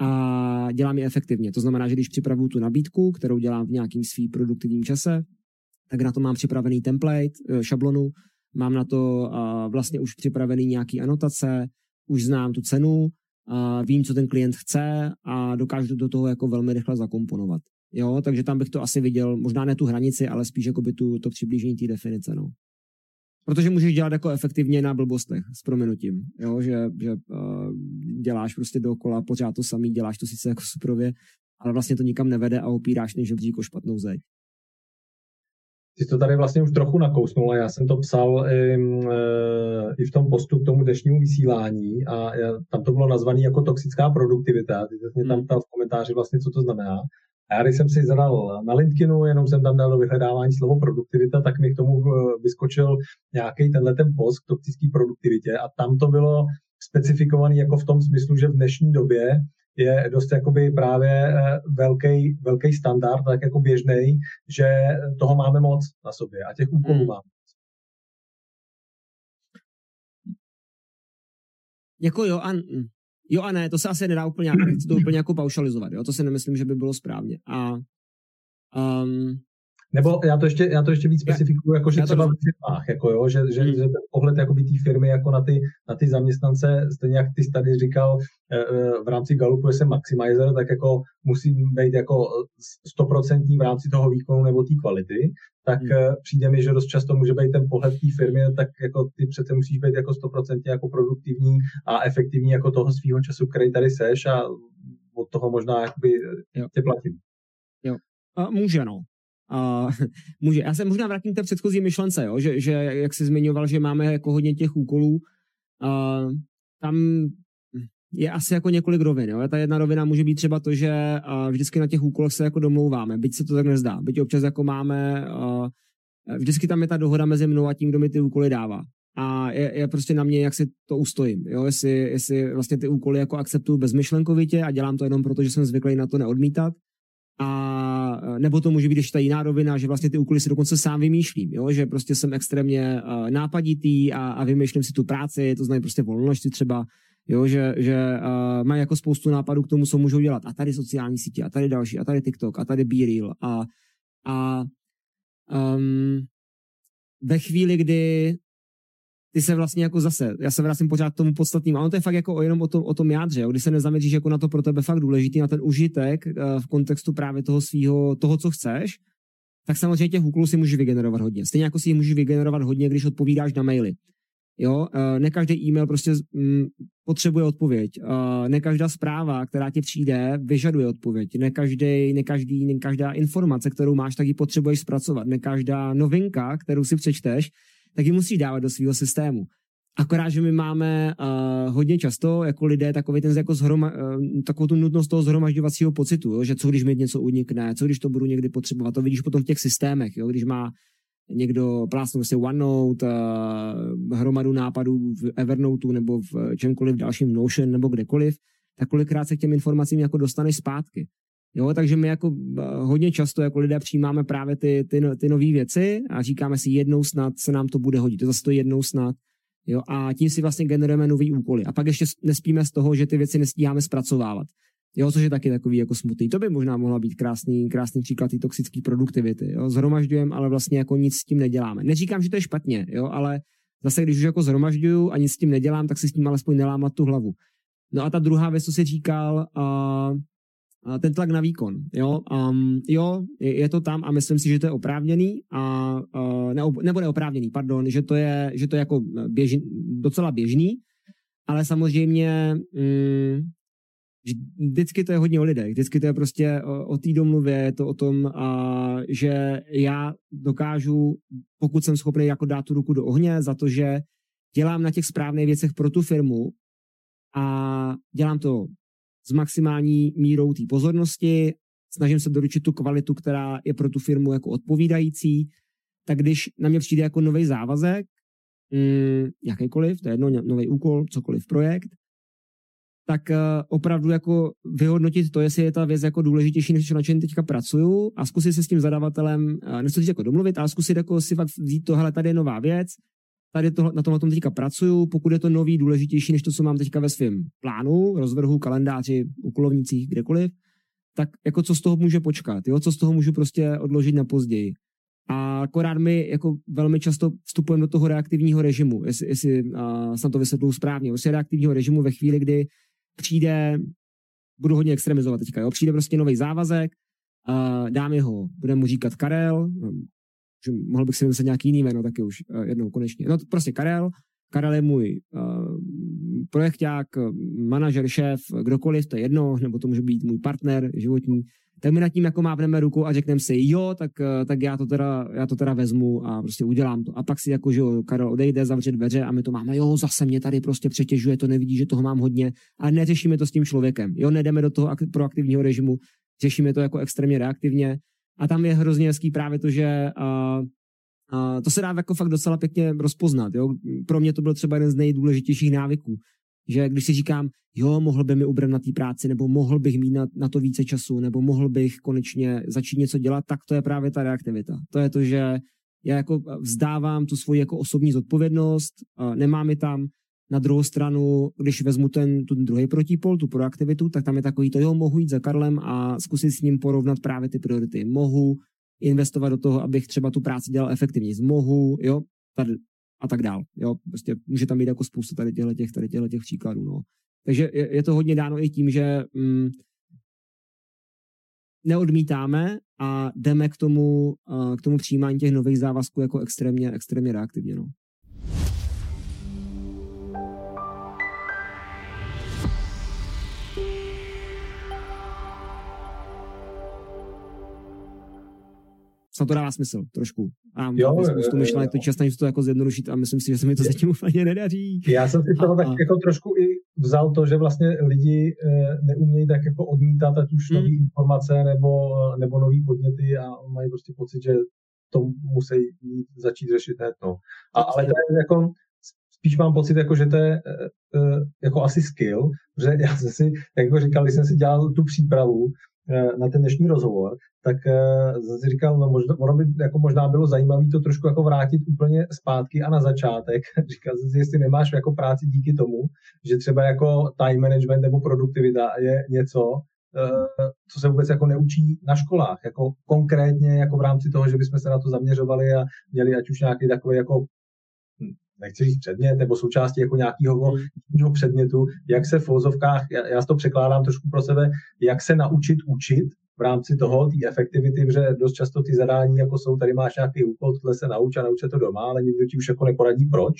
[SPEAKER 2] a dělám je efektivně. To znamená, že když připravuju tu nabídku, kterou dělám v nějakým svým produktivním čase, tak na to mám připravený template, eh, šablonu, mám na to vlastně už připravený nějaký anotace, už znám tu cenu, vím, co ten klient chce a dokážu do toho jako velmi rychle zakomponovat. Jo, takže tam bych to asi viděl, možná ne tu hranici, ale spíš jako by tu, to přiblížení té definice, no. Protože můžeš dělat jako efektivně na blbostech s prominutím, jo, že, že uh, děláš prostě dokola pořád to samý, děláš to sice jako suprově, ale vlastně to nikam nevede a opíráš než žebřík o špatnou zeď.
[SPEAKER 1] Ty to tady vlastně už trochu nakousnul já jsem to psal i, i v tom postu k tomu dnešnímu vysílání a já, tam to bylo nazvané jako toxická produktivita. Ty jsi mě tam hmm. ptal v komentáři vlastně, co to znamená. A já když jsem si zadal na LinkedInu, jenom jsem tam dal do vyhledávání slovo produktivita, tak mi k tomu eh, vyskočil nějaký tenhle ten post k toxické produktivitě a tam to bylo specifikovaný jako v tom smyslu, že v dnešní době je dost jakoby právě velký, velký standard, tak jako běžný, že toho máme moc na sobě a těch úkolů hmm. máme.
[SPEAKER 2] Jako jo a, jo a ne, to se asi nedá úplně, nechci to úplně jako paušalizovat, jo, to si nemyslím, že by bylo správně. A um,
[SPEAKER 1] nebo já to ještě, já to ještě víc specifikuju, jako že třeba v firmách, jako jo, že, že, hmm. že ten pohled jakoby té firmy jako na ty, na ty zaměstnance, stejně jak ty tady říkal, eh, eh, v rámci Galupu je se maximizer, tak jako musí být jako stoprocentní v rámci toho výkonu nebo té kvality, tak hmm. Eh, přijde mi, že dost často může být ten pohled té firmy, tak jako ty přece musíš být jako stoprocentně jako produktivní a efektivní jako toho svého času, který tady seš a od toho možná jakoby jo. tě platím.
[SPEAKER 2] Jo. A může, no. Uh, může. Já se možná vrátím k té předchozí myšlence, jo? Že, že jak jsi zmiňoval, že máme jako hodně těch úkolů, uh, tam je asi jako několik rovin. Jo? Ta jedna rovina může být třeba to, že vždycky na těch úkolech se jako domlouváme, byť se to tak nezdá, byť občas jako máme, vždycky tam je ta dohoda mezi mnou a tím, kdo mi ty úkoly dává. A je, je prostě na mě, jak si to ustojím. Jo? Jestli, jestli vlastně ty úkoly jako akceptuju bezmyšlenkovitě a dělám to jenom proto, že jsem zvyklý na to neodmítat, a nebo to může být ještě ta jiná rovina, že vlastně ty úkoly si dokonce sám vymýšlím, jo? že prostě jsem extrémně uh, nápaditý a, a vymýšlím si tu práci, to znají prostě volnosti třeba, jo? že, že uh, mají jako spoustu nápadů k tomu, co můžou dělat. A tady sociální sítě, a tady další, a tady TikTok, a tady BeReal. A, a um, ve chvíli, kdy ty se vlastně jako zase, já se vracím pořád k tomu podstatným, a ono to je fakt jako jenom o tom, o tom jádře, jo? kdy se nezaměříš jako na to pro tebe fakt důležitý, na ten užitek uh, v kontextu právě toho svého, toho, co chceš, tak samozřejmě těch úkolů si můžeš vygenerovat hodně. Stejně jako si jich můžeš vygenerovat hodně, když odpovídáš na maily. Jo, uh, ne každý e-mail prostě mm, potřebuje odpověď. Uh, ne každá zpráva, která ti přijde, vyžaduje odpověď. Ne, každý, ne, každý, ne každá informace, kterou máš, tak ji potřebuješ zpracovat. Ne každá novinka, kterou si přečteš, tak ji musí dávat do svého systému. Akorát, že my máme uh, hodně často jako lidé takový ten jako zhroma, uh, takovou tu nutnost toho zhromažďovacího pocitu, jo? že co když mi něco unikne, co když to budu někdy potřebovat, to vidíš potom v těch systémech, jo? když má někdo plásnou si OneNote, uh, hromadu nápadů v Evernote nebo v čemkoliv dalším Notion nebo kdekoliv, tak kolikrát se k těm informacím jako dostaneš zpátky. Jo, takže my jako eh, hodně často jako lidé přijímáme právě ty, ty, ty nové věci a říkáme si jednou snad se nám to bude hodit, to zase to jednou snad. Jo, a tím si vlastně generujeme nový úkoly. A pak ještě nespíme z toho, že ty věci nestíháme zpracovávat. Jo, což je taky takový jako smutný. To by možná mohla být krásný, krásný příklad té toxické produktivity. Jo. Zhromažďujeme, ale vlastně jako nic s tím neděláme. Neříkám, že to je špatně, jo, ale zase, když už jako zhromažďuju a nic s tím nedělám, tak si s tím alespoň nelámat tu hlavu. No a ta druhá věc, co si říkal, uh, ten tlak na výkon. Jo, um, jo je, je to tam a myslím si, že to je oprávněný, a, uh, ne, nebo neoprávněný, pardon, že to je, že to je jako běž, docela běžný, ale samozřejmě um, vždycky to je hodně o lidech, vždycky to je prostě o, o té domluvě, je to o tom, a, že já dokážu, pokud jsem schopný jako dát tu ruku do ohně za to, že dělám na těch správných věcech pro tu firmu a dělám to s maximální mírou té pozornosti, snažím se doručit tu kvalitu, která je pro tu firmu jako odpovídající, tak když na mě přijde jako nový závazek, mm, jakýkoliv, to je jedno, nový úkol, cokoliv projekt, tak uh, opravdu jako vyhodnotit to, jestli je ta věc jako důležitější, než na čem teďka pracuju a zkusit se s tím zadavatelem, uh, nechci jako domluvit, ale zkusit jako si fakt vzít to, hele, tady je nová věc, tady to, na tom, na tom teďka pracuju, pokud je to nový, důležitější než to, co mám teďka ve svém plánu, rozvrhu, kalendáři, úkolovnicích, kdekoliv, tak jako co z toho může počkat, jo? co z toho můžu prostě odložit na později. A akorát my jako velmi často vstupujeme do toho reaktivního režimu, jestli, jestli uh, to vysvětlil správně, prostě reaktivního režimu ve chvíli, kdy přijde, budu hodně extremizovat teďka, jo? přijde prostě nový závazek, uh, dám jeho, budeme mu říkat Karel, že mohl bych si vymyslet nějaký jiný jméno taky už uh, jednou konečně. No prostě Karel, Karel je můj uh, projekták, manažer, šéf, kdokoliv, to je jedno, nebo to může být můj partner životní, tak my nad tím jako mávneme ruku a řekneme si, jo, tak, uh, tak já, to teda, já to teda vezmu a prostě udělám to. A pak si jako, že jo, Karel odejde, zavře dveře a my to máme, jo, zase mě tady prostě přetěžuje, to nevidí, že toho mám hodně, a neřešíme to s tím člověkem. Jo, nedeme do toho proaktivního režimu, řešíme to jako extrémně reaktivně a tam je hrozně hezký právě to, že uh, uh, to se dá jako fakt docela pěkně rozpoznat. Jo? Pro mě to byl třeba jeden z nejdůležitějších návyků, že když si říkám, jo, mohl by mi ubrat na té práci, nebo mohl bych mít na, na to více času, nebo mohl bych konečně začít něco dělat, tak to je právě ta reaktivita. To je to, že já jako vzdávám tu svoji jako osobní zodpovědnost, nemám ji tam, na druhou stranu, když vezmu ten, ten druhý protipol, tu proaktivitu, tak tam je takový to, jo, mohu jít za Karlem a zkusit s ním porovnat právě ty priority. Mohu investovat do toho, abych třeba tu práci dělal efektivně. Mohu, jo, tady, a tak dál. Jo, prostě může tam být jako spousta tady těchto těch, tady těchto těch příkladů. No. Takže je, je, to hodně dáno i tím, že mm, neodmítáme a jdeme k tomu, k tomu přijímání těch nových závazků jako extrémně, extrémně reaktivně. No. Snad to dává smysl trošku. A jo, spoustu myšlenek, to často to jako zjednodušit a myslím si, že se mi to zatím úplně nedaří.
[SPEAKER 1] Já jsem si toho tak jako trošku i vzal to, že vlastně lidi eh, neumějí tak jako odmítat ať už hmm. nové informace nebo, nebo nové podněty a mají prostě pocit, že to musí začít řešit hned. No. A, ale to je jako, spíš mám pocit, jako, že to je eh, eh, jako asi skill, že já jsem si, jako říkal, když jsem si dělal tu přípravu, na ten dnešní rozhovor, tak uh, si říkal, no možná, ono by jako možná bylo zajímavé to trošku jako vrátit úplně zpátky a na začátek. Říkal jsem si, jestli nemáš jako práci díky tomu, že třeba jako time management nebo produktivita je něco, uh, co se vůbec jako neučí na školách, jako konkrétně jako v rámci toho, že bychom se na to zaměřovali a měli ať už nějaký takový jako nechci říct předmět, nebo součástí jako nějakého mm. předmětu, jak se v vozovkách, já, já to překládám trošku pro sebe, jak se naučit učit v rámci toho, té efektivity, protože dost často ty zadání jako jsou, tady máš nějaký úkol, tohle se nauč a nauč se to doma, ale nikdo ti už jako neporadí proč.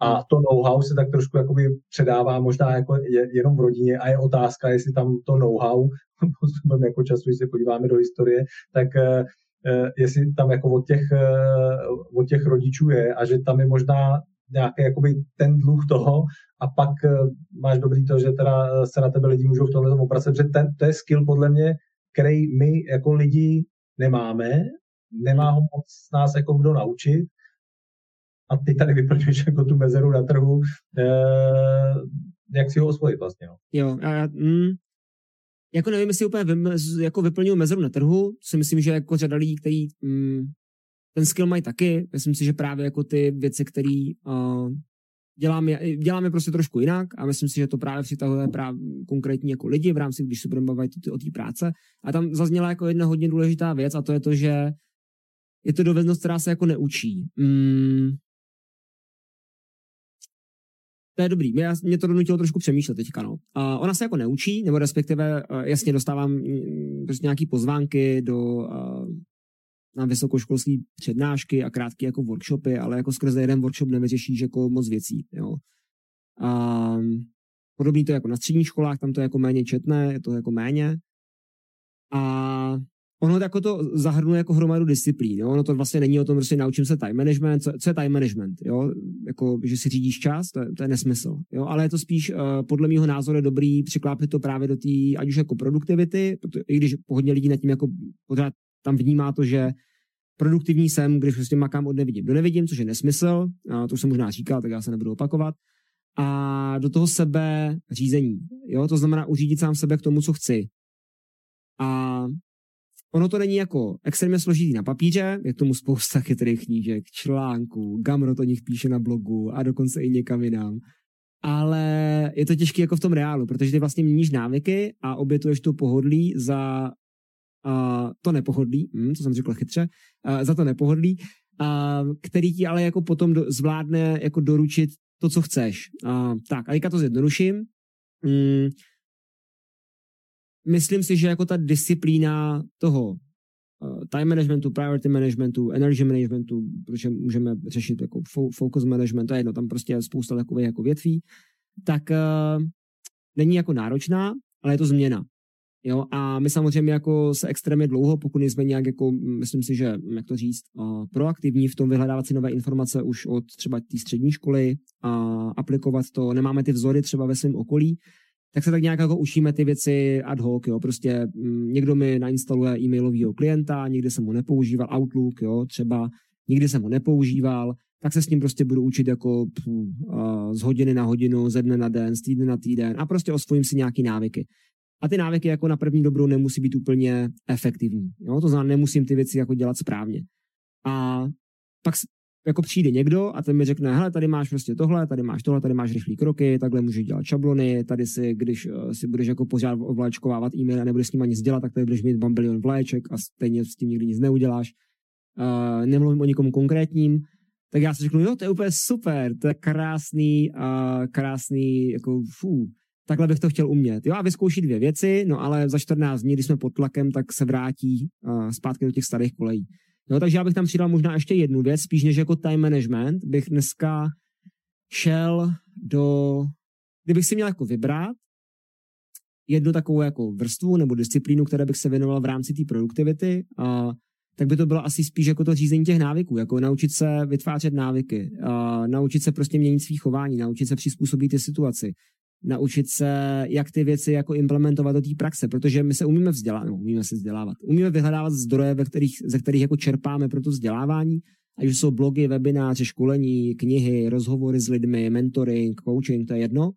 [SPEAKER 1] A hmm. to know-how se tak trošku jakoby předává možná jako jenom v rodině a je otázka, jestli tam to know-how, postupem jako času, když se podíváme do historie, tak uh, jestli tam jako od těch, uh, od těch rodičů je a že tam je možná nějaký jakoby ten dluh toho a pak uh, máš dobrý to, že teda se na tebe lidi můžou v tomhle opracovat, že ten, to je skill podle mě, který my jako lidi nemáme, nemá ho moc nás jako kdo naučit a ty tady vyplňuješ jako tu mezeru na trhu, eh, jak si ho osvojit vlastně. No.
[SPEAKER 2] Jo, a, mm, jako nevím, jestli úplně vym, jako vyplňují mezeru na trhu, si myslím, že jako řada lidí, kteří mm, ten skill mají taky, myslím si, že právě jako ty věci, které uh, děláme, děláme prostě trošku jinak a myslím si, že to právě přitahuje právě konkrétní jako lidi v rámci, když se budeme bavit o té práce. A tam zazněla jako jedna hodně důležitá věc a to je to, že je to dovednost, která se jako neučí. Mm. To je dobrý. Mě, mě to donutilo trošku přemýšlet teďka. No. A ona se jako neučí, nebo respektive eh, jasně dostávám mm, prostě nějaký pozvánky do uh, na vysokoškolské přednášky a krátké jako workshopy, ale jako skrze jeden workshop nevyřešíš jako moc věcí. Jo. A podobný to jako na středních školách, tam to je jako méně četné, je to jako méně. A ono jako to zahrnuje jako hromadu disciplín. Jo? Ono to vlastně není o tom, že si naučím se time management. Co, co je time management? Jo? Jako, že si řídíš čas, to je, to je nesmysl. Jo? Ale je to spíš, uh, podle mého názoru, dobrý přiklápit to právě do té, ať už jako produktivity, protože, i když hodně lidí nad tím jako pořád tam vnímá to, že produktivní jsem, když prostě makám od nevidím do nevidím, což je nesmysl, to už jsem možná říkal, tak já se nebudu opakovat. A do toho sebe řízení. Jo? To znamená uřídit sám sebe k tomu, co chci. A ono to není jako extrémně složitý na papíře, je k tomu spousta chytrých knížek, článků, Gamro to nich píše na blogu a dokonce i někam jinam. Ale je to těžké jako v tom reálu, protože ty vlastně měníš návyky a obětuješ to pohodlí za uh, to nepohodlí, hm, to jsem řekl chytře, uh, za to nepohodlí, uh, který ti ale jako potom do, zvládne jako doručit to, co chceš. Uh, tak, a teďka to zjednoduším. Mm, myslím si, že jako ta disciplína toho uh, time managementu, priority managementu, energy managementu, protože můžeme řešit jako focus management, to je jedno, tam prostě je spousta takových jako větví, tak uh, není jako náročná, ale je to změna. Jo, a my samozřejmě jako se extrémně dlouho, pokud jsme nějak jako, myslím si, že, jak to říct, uh, proaktivní v tom vyhledávat si nové informace už od třeba té střední školy a aplikovat to, nemáme ty vzory třeba ve svém okolí, tak se tak nějak jako učíme ty věci ad hoc, jo, prostě m, mm, někdo mi nainstaluje e-mailového klienta, někdy jsem ho nepoužíval, Outlook, jo, třeba, nikdy jsem ho nepoužíval, tak se s ním prostě budu učit jako pů, uh, z hodiny na hodinu, ze dne na den, z týdne na týden a prostě osvojím si nějaký návyky. A ty návyky jako na první dobrou nemusí být úplně efektivní. Jo? To znamená, nemusím ty věci jako dělat správně. A pak jako přijde někdo a ten mi řekne, hele, tady máš prostě tohle, tady máš tohle, tady máš rychlé kroky, takhle můžeš dělat šablony, tady si, když uh, si budeš jako pořád ovléčkovávat e-mail a nebudeš s ním nic dělat, tak tady budeš mít bambilion vléček a stejně s tím nikdy nic neuděláš. Uh, nemluvím o nikomu konkrétním, tak já si řeknu, jo, to je úplně super, to je krásný, uh, krásný, jako fů, takhle bych to chtěl umět. Jo, a vyzkouší dvě věci, no ale za 14 dní, když jsme pod tlakem, tak se vrátí uh, zpátky do těch starých kolejí. Jo, takže já bych tam přidal možná ještě jednu věc, spíš než jako time management, bych dneska šel do, kdybych si měl jako vybrat jednu takovou jako vrstvu nebo disciplínu, které bych se věnoval v rámci té produktivity, uh, tak by to bylo asi spíš jako to řízení těch návyků, jako naučit se vytvářet návyky, uh, naučit se prostě měnit svý chování, naučit se přizpůsobit ty situaci, naučit se, jak ty věci jako implementovat do té praxe, protože my se umíme vzdělávat, no, umíme se vzdělávat, umíme vyhledávat zdroje, ve kterých, ze kterých jako čerpáme pro to vzdělávání, ať už jsou blogy, webináře, školení, knihy, rozhovory s lidmi, mentoring, coaching, to je jedno,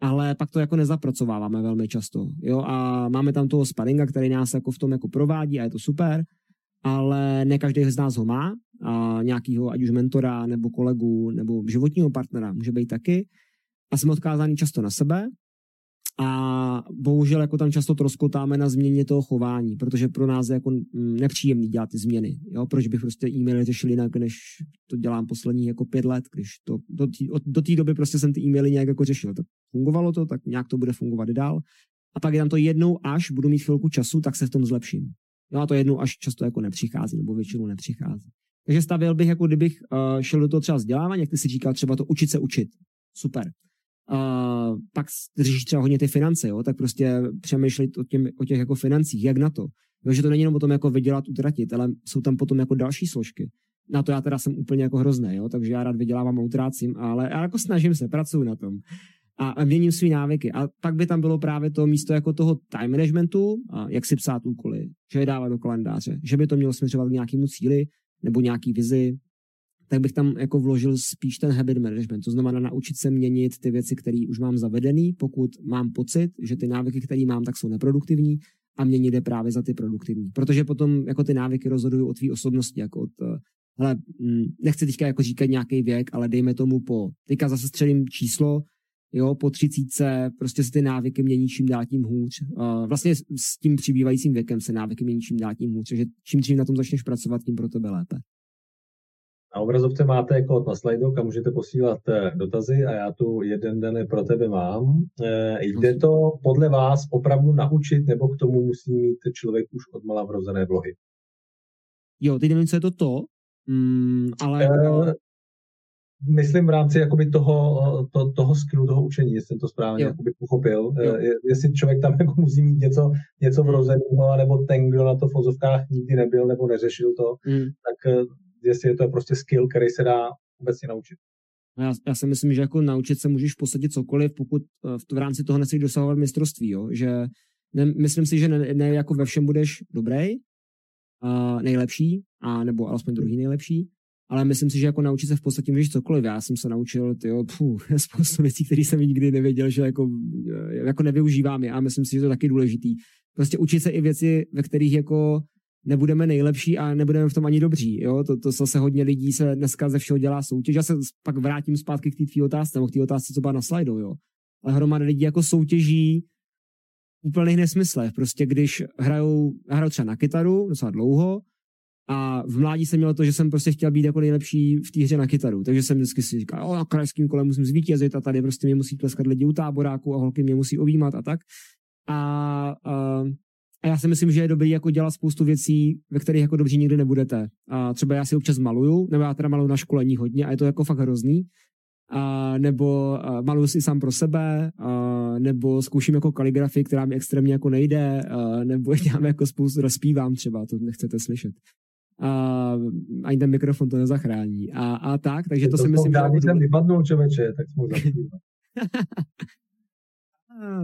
[SPEAKER 2] ale pak to jako nezapracováváme velmi často. Jo? A máme tam toho sparinga, který nás jako v tom jako provádí a je to super, ale ne každý z nás ho má, a nějakýho ať už mentora, nebo kolegu, nebo životního partnera může být taky. A jsme odkázáni často na sebe a bohužel jako tam často troskotáme na změně toho chování, protože pro nás je jako nepříjemný dělat ty změny. Jo? Proč bych prostě e-maily řešil jinak, než to dělám poslední jako pět let, když to, do té do doby prostě jsem ty e-maily nějak jako řešil. Tak fungovalo to, tak nějak to bude fungovat dál. A pak je tam to jednou, až budu mít chvilku času, tak se v tom zlepším. No a to jednou až často jako nepřichází, nebo většinou nepřichází. Takže stavil bych, jako kdybych uh, šel do toho třeba vzdělávání, jak ty si říkal, třeba to učit se učit. Super. Uh, pak řešíš třeba hodně ty finance, jo, tak prostě přemýšlet o, těm, o těch jako financích, jak na to. Jo, že to není jenom o tom jako vydělat, utratit, ale jsou tam potom jako další složky. Na to já teda jsem úplně jako hrozný, jo, takže já rád vydělávám a utrácím, ale já jako snažím se, pracuji na tom a, a měním své návyky. A pak by tam bylo právě to místo jako toho time managementu, a jak si psát úkoly, že je dávat do kalendáře, že by to mělo směřovat k nějakému cíli nebo nějaký vizi, tak bych tam jako vložil spíš ten habit management, to znamená naučit se měnit ty věci, které už mám zavedený, pokud mám pocit, že ty návyky, které mám, tak jsou neproduktivní a měnit je právě za ty produktivní. Protože potom jako ty návyky rozhodují o tvý osobnosti, jako od eh, hele, mm, nechci teďka jako říkat nějaký věk, ale dejme tomu po, teďka zase střelím číslo, jo, po třicítce prostě se ty návyky mění čím dál tím hůř. Uh, vlastně s tím přibývajícím věkem se návyky mění čím dál tím hůř, takže čím dřív na tom začneš pracovat, tím pro tebe lépe.
[SPEAKER 1] Na obrazovce máte kód na slajdu, a můžete posílat eh, dotazy a já tu jeden den pro tebe mám. Eh, jde to podle vás opravdu naučit, nebo k tomu musí mít člověk už od mala vrozené vlohy?
[SPEAKER 2] Jo, teď nevím, co je to to, mm, ale... E,
[SPEAKER 1] myslím v rámci jakoby toho, to, toho skillu, toho učení, jestli jsem to správně jakoby pochopil. Jo. Jestli člověk tam jako musí mít něco, něco vrozeného, nebo ten, kdo na to v fozovkách nikdy nebyl nebo neřešil to, mm. tak jestli je to prostě skill, který se dá obecně naučit.
[SPEAKER 2] No já, já si myslím, že jako naučit se můžeš v podstatě cokoliv, pokud eh, v, v rámci toho nechceš dosahovat mistrovství, jo? že ne, myslím si, že ne, ne jako ve všem budeš dobrý, uh, nejlepší, a nebo alespoň druhý nejlepší, ale myslím si, že jako naučit se v podstatě můžeš cokoliv. Já jsem se naučil tyjo, pů, spoustu věcí, které jsem nikdy nevěděl, že jako, jako nevyužívám je a myslím si, že to je taky důležitý. Prostě učit se i věci, ve kterých jako nebudeme nejlepší a nebudeme v tom ani dobří. Jo? To, to zase hodně lidí se dneska ze všeho dělá soutěž. Já se pak vrátím zpátky k té tvý otázce, nebo k té otázce, co byla na slajdu. Jo? Ale hromada lidí jako soutěží úplných nesmyslech. Prostě když hrajou, hrajou třeba na kytaru docela dlouho, a v mládí jsem měl to, že jsem prostě chtěl být jako nejlepší v té hře na kytaru. Takže jsem vždycky si říkal, o, na krajským kole musím zvítězit a tady prostě mě musí tleskat lidi u táboráku a holky mě musí objímat a tak. A, a, a já si myslím, že je dobrý jako dělat spoustu věcí, ve kterých jako dobří nikdy nebudete. A třeba já si občas maluju, nebo já teda maluju na školení hodně a je to jako fakt hrozný. A, nebo a, maluju si sám pro sebe, a, nebo zkouším jako kaligrafii, která mi extrémně jako nejde, a, nebo dělám jako spoustu, rozpívám třeba, to nechcete slyšet a ani ten mikrofon to nezachrání. A, a tak, takže to, to si myslím,
[SPEAKER 1] že... jsem vypadnul, člověče, tak jsme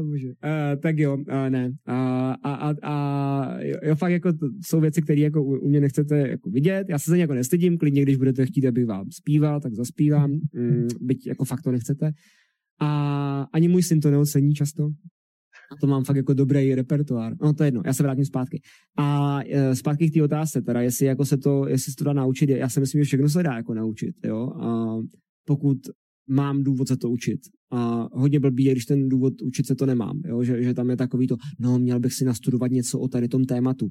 [SPEAKER 2] Bože. Uh, tak jo, uh, ne. Uh, a, a, a jo, fakt jako to jsou věci, které jako u, u mě nechcete jako vidět. Já se za ně jako nestydím, klidně, když budete chtít, abych vám zpíval, tak zaspívám, mm, byť jako fakt to nechcete. A ani můj syn to neocení často. A to mám fakt jako dobrý repertoár. No to je jedno, já se vrátím zpátky. A e, zpátky k té otázce, teda jestli jako se to, jestli se to dá naučit, já si myslím, že všechno se dá jako naučit, jo. A pokud mám důvod se to učit. A hodně blbý je, když ten důvod učit se to nemám, jo? Že, že tam je takový to, no měl bych si nastudovat něco o tady tom tématu.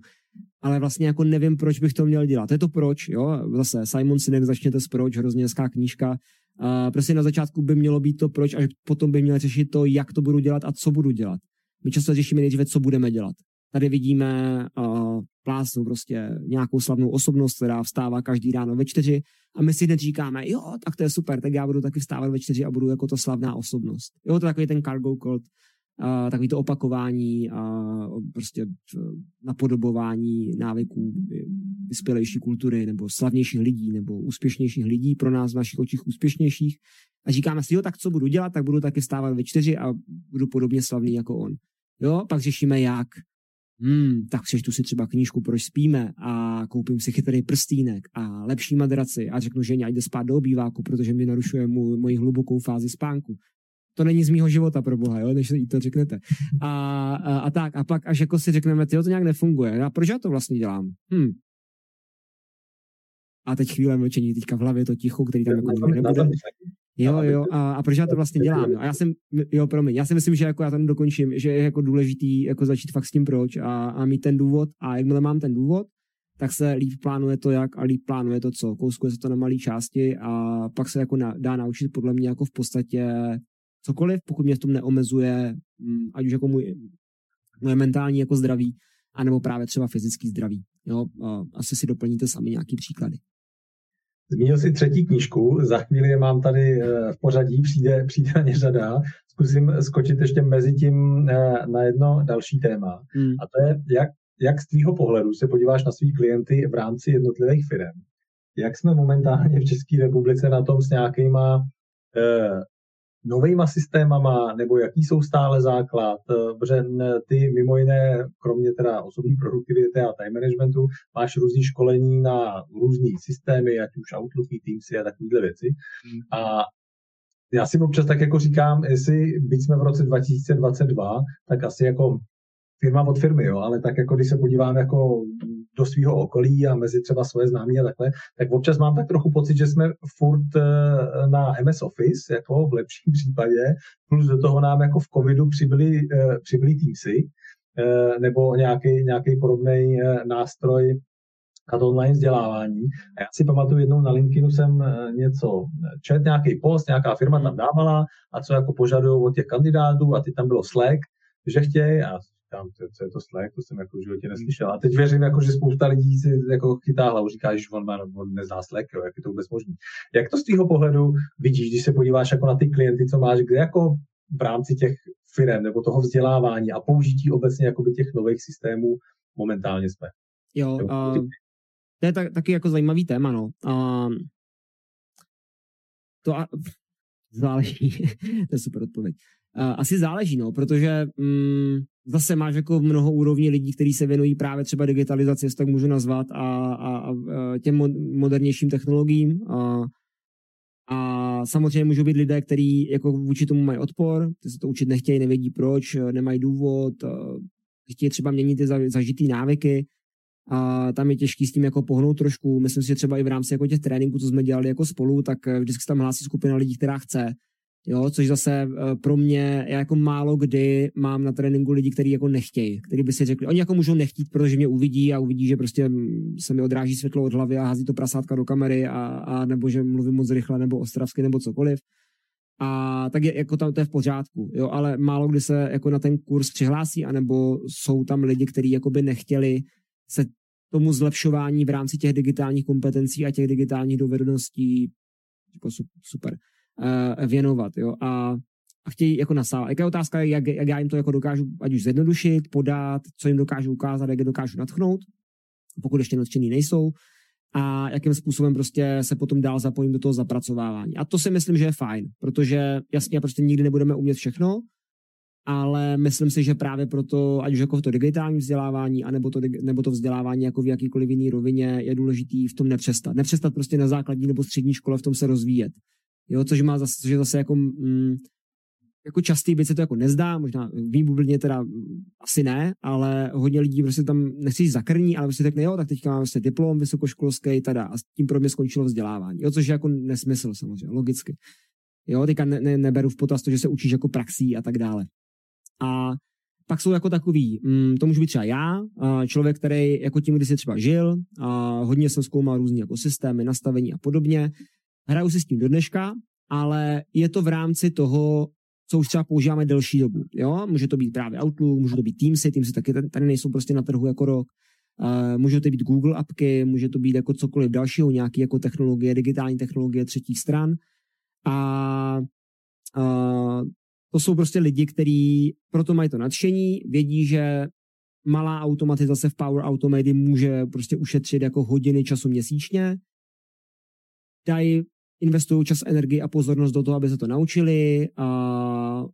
[SPEAKER 2] Ale vlastně jako nevím, proč bych to měl dělat. To je to proč, jo? Zase Simon Sinek začněte s proč, hrozně hezká knížka. A prostě na začátku by mělo být to proč, až potom by měl řešit to, jak to budu dělat a co budu dělat. My často řešíme nejdříve, co budeme dělat. Tady vidíme uh, plásnu prostě nějakou slavnou osobnost, která vstává každý ráno ve čtyři a my si hned říkáme, jo, tak to je super, tak já budu taky vstávat ve čtyři a budu jako to slavná osobnost. Jo, to je takový ten cargo code, uh, takový to opakování a uh, prostě napodobování návyků vyspělejší kultury nebo slavnějších lidí nebo úspěšnějších lidí, pro nás v našich očích úspěšnějších. A říkáme si, jo, tak co budu dělat, tak budu taky vstávat ve čtyři a budu podobně slavný jako on. Jo, pak řešíme jak, hmm, tak přečtu si třeba knížku, proč spíme a koupím si chytrý prstínek a lepší madraci a řeknu ženě, ať jde spát do obýváku, protože mi narušuje mu, moji hlubokou fázi spánku. To není z mýho života, pro boha, jo, než jí to řeknete. A, a, a, tak, a pak až jako si řekneme, ty to nějak nefunguje. A proč já to vlastně dělám? Hm. A teď chvíle mlčení, teďka v hlavě to ticho, který tam jako nebude. Jo, jo, a, a proč já to vlastně dělám? A já jsem, jo, promiň, já si myslím, že jako já to dokončím, že je jako důležitý jako začít fakt s tím proč a, a mít ten důvod a jakmile mám ten důvod, tak se líp plánuje to jak a líp plánuje to co. Kouskuje se to na malé části a pak se jako na, dá naučit podle mě jako v podstatě cokoliv, pokud mě v tom neomezuje, mm, ať už jako můj, moje mentální jako zdraví, anebo právě třeba fyzický zdraví. Jo, asi si doplníte sami nějaký příklady.
[SPEAKER 1] Zmínil si třetí knížku, za chvíli je mám tady eh, v pořadí, přijde, přijde na ně řada. Zkusím skočit ještě mezi tím eh, na jedno další téma. Hmm. A to je, jak, jak z tvýho pohledu se podíváš na svý klienty v rámci jednotlivých firm. Jak jsme momentálně v České republice na tom s nějakýma eh, novýma systémama, nebo jaký jsou stále základ, eh, protože ty mimo jiné, kromě teda osobní produktivity a time managementu, máš různý školení na různé systémy, ať už Outlooky, Teamsy a takovéhle věci. Hmm. A já si občas tak jako říkám, jestli byť jsme v roce 2022, tak asi jako firma od firmy, jo, ale tak jako když se podívám jako do svého okolí a mezi třeba svoje známí a takhle, tak občas mám tak trochu pocit, že jsme furt eh, na MS Office, jako v lepším případě, plus do toho nám jako v covidu přibyli, eh, přibyli Teamsy, eh, nebo nějaký, nějaký podobný nástroj a to online vzdělávání. A já si pamatuju, jednou na LinkedInu jsem něco čet, nějaký post, nějaká firma tam dávala a co jako požadují od těch kandidátů a ty tam bylo Slack, že chtějí a říkám, co, co je to Slack, to jsem jako v životě neslyšel. A teď věřím, jako, že spousta lidí si jako chytá hlavu, říká, že on, má, on nezná Slack, jo, jak je to vůbec možné. Jak to z tvého pohledu vidíš, když se podíváš jako na ty klienty, co máš, kde jako v rámci těch firm nebo toho vzdělávání a použití obecně jakoby těch nových systémů momentálně jsme?
[SPEAKER 2] Jo, uh, to je tak, taky jako zajímavý téma, no. Uh, to a, záleží, to je super odpověď. Uh, asi záleží, no, protože um, zase máš jako mnoho úrovní lidí, kteří se věnují právě třeba digitalizaci, jestli tak můžu nazvat, a, a, a těm modernějším technologiím. A, a samozřejmě můžou být lidé, kteří jako vůči tomu mají odpor, ty se to učit nechtějí, nevědí proč, nemají důvod, chtějí třeba měnit ty zažitý návyky, a tam je těžký s tím jako pohnout trošku. Myslím si, že třeba i v rámci jako těch tréninků, co jsme dělali jako spolu, tak vždycky tam hlásí skupina lidí, která chce Jo, což zase eh, pro mě, já jako málo kdy mám na tréninku lidi, kteří jako nechtějí, kteří by si řekli, oni jako můžou nechtít, protože mě uvidí a uvidí, že prostě se mi odráží světlo od hlavy a hází to prasátka do kamery a, a nebo že mluvím moc rychle nebo ostravsky nebo cokoliv. A tak je, jako tam to je v pořádku, jo, ale málo kdy se jako na ten kurz přihlásí, anebo jsou tam lidi, kteří jako by nechtěli se tomu zlepšování v rámci těch digitálních kompetencí a těch digitálních dovedností jako super uh, věnovat, jo, a, a chtějí jako nasávat. Jaká je otázka, jak, jak já jim to jako dokážu ať už zjednodušit, podat, co jim dokážu ukázat, jak je dokážu natchnout, pokud ještě nadšený nejsou, a jakým způsobem prostě se potom dál zapojím do toho zapracovávání. A to si myslím, že je fajn, protože jasně prostě nikdy nebudeme umět všechno, ale myslím si, že právě proto, ať už jako v to digitální vzdělávání, anebo to, nebo to vzdělávání jako v jakýkoliv jiný rovině, je důležitý v tom nepřestat. Nepřestat prostě na základní nebo střední škole v tom se rozvíjet. Jo, což má zase, což je zase jako, mm, jako častý byt se to jako nezdá, možná v bublině teda asi ne, ale hodně lidí prostě tam nechci zakrní, ale prostě řekne, jo, tak teďka máme prostě diplom vysokoškolský tada a s tím pro mě skončilo vzdělávání. Jo, což je jako nesmysl samozřejmě, logicky. Jo, teďka ne, ne, neberu v potaz to, že se učíš jako praxí a tak dále. A pak jsou jako takový, mm, to můžu být třeba já, člověk, který jako tím kdysi třeba žil, a hodně jsem zkoumal různé jako systémy, nastavení a podobně. Hraju si s tím do dneška, ale je to v rámci toho, co už třeba používáme delší dobu. Jo? Může to být právě Outlook, může to být Teamsy, Teamsy taky tady nejsou prostě na trhu jako rok. Uh, může to být Google apky, může to být jako cokoliv dalšího, nějaké jako technologie, digitální technologie třetích stran. A uh, to jsou prostě lidi, kteří proto mají to nadšení, vědí, že malá automatizace v Power Automate může prostě ušetřit jako hodiny času měsíčně. Dají, investují čas, energii a pozornost do toho, aby se to naučili a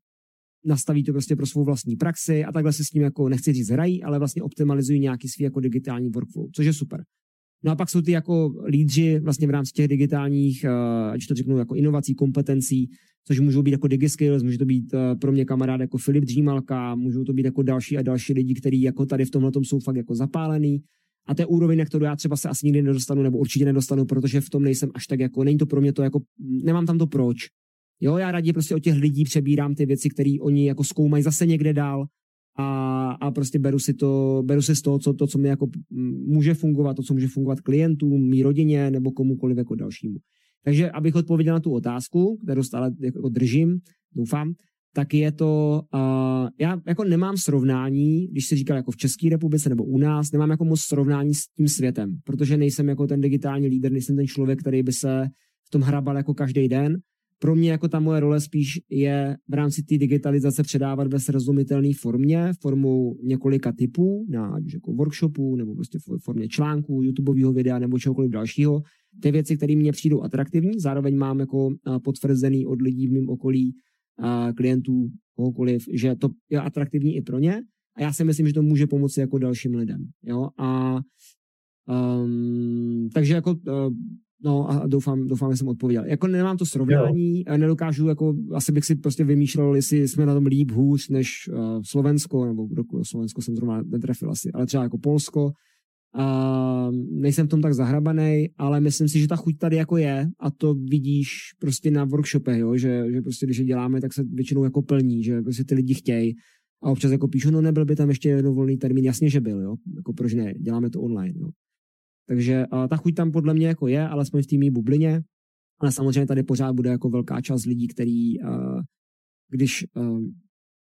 [SPEAKER 2] nastaví to prostě pro svou vlastní praxi a takhle se s ním jako, nechci říct hrají, ale vlastně optimalizují nějaký svý jako digitální workflow, což je super. No a pak jsou ty jako lídři vlastně v rámci těch digitálních, uh, ať to řeknu, jako inovací, kompetencí, což můžou být jako DigiSkills, může to být uh, pro mě kamarád jako Filip Dřímalka, můžou to být jako další a další lidi, kteří jako tady v tomhle jsou fakt jako zapálený. A to je úroveň, na kterou já třeba se asi nikdy nedostanu, nebo určitě nedostanu, protože v tom nejsem až tak jako, není to pro mě to jako, nemám tam to proč. Jo, já raději prostě od těch lidí přebírám ty věci, které oni jako zkoumají zase někde dál a, a prostě beru si to, beru si z toho, co, to, co mi jako může fungovat, to, co může fungovat klientům, mý rodině nebo komukoliv jako dalšímu. Takže abych odpověděl na tu otázku, kterou stále jako držím, doufám, tak je to, uh, já jako nemám srovnání, když se říkal jako v České republice nebo u nás, nemám jako moc srovnání s tím světem, protože nejsem jako ten digitální líder, nejsem ten člověk, který by se v tom hrabal jako každý den, pro mě jako ta moje role spíš je v rámci té digitalizace předávat ve srozumitelné formě, formou několika typů, na jako workshopů, nebo prostě v formě článků, YouTubeového videa nebo čehokoliv dalšího. Ty věci, které mě přijdou atraktivní, zároveň mám jako potvrzený od lidí v mém okolí, klientů, kohokoliv, že to je atraktivní i pro ně. A já si myslím, že to může pomoci jako dalším lidem. Jo? A um, takže jako uh, No a doufám, doufám, že jsem odpověděl. Jako nemám to srovnání, jo. nedokážu, jako asi bych si prostě vymýšlel, jestli jsme na tom líp hůř než uh, Slovensko, nebo kdo, Slovensko jsem zrovna netrefil asi, ale třeba jako Polsko. Uh, nejsem v tom tak zahrabaný, ale myslím si, že ta chuť tady jako je a to vidíš prostě na workshopech, jo? Že, že prostě když je děláme, tak se většinou jako plní, že prostě ty lidi chtějí a občas jako píšu, no nebyl by tam ještě jednou volný termín, jasně, že byl, jo, jako proč ne, děláme to online, jo. Takže uh, ta chuť tam podle mě jako je, alespoň v té bublině, ale samozřejmě tady pořád bude jako velká část lidí, který, když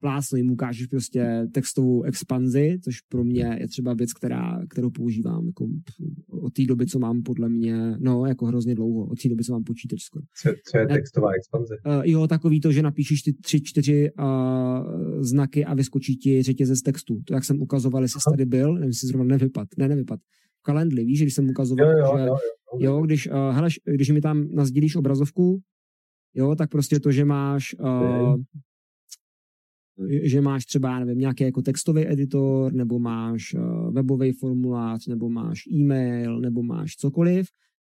[SPEAKER 2] plásnu jim ukážeš prostě textovou expanzi, což pro mě je třeba věc, která, kterou používám jako od té doby, co mám podle mě, no jako hrozně dlouho, od té doby, co mám počítač skoro.
[SPEAKER 1] Co, co je textová expanze?
[SPEAKER 2] Uh, jo, takový to, že napíšeš ty tři, čtyři uh, znaky a vyskočí ti řetězec textu. To, jak jsem ukazoval, jestli jsi tady byl, nevím, jestli zrovna nevypad, ne, nevypad, kalendly, víš, když jsem ukazoval, jo, jo, že, jo, jo. jo když, uh, hele, když mi tam nazdílíš obrazovku, jo, tak prostě to, že máš uh, že máš třeba, nevím, nějaký jako textový editor, nebo máš uh, webový formulář, nebo máš e-mail, nebo máš cokoliv.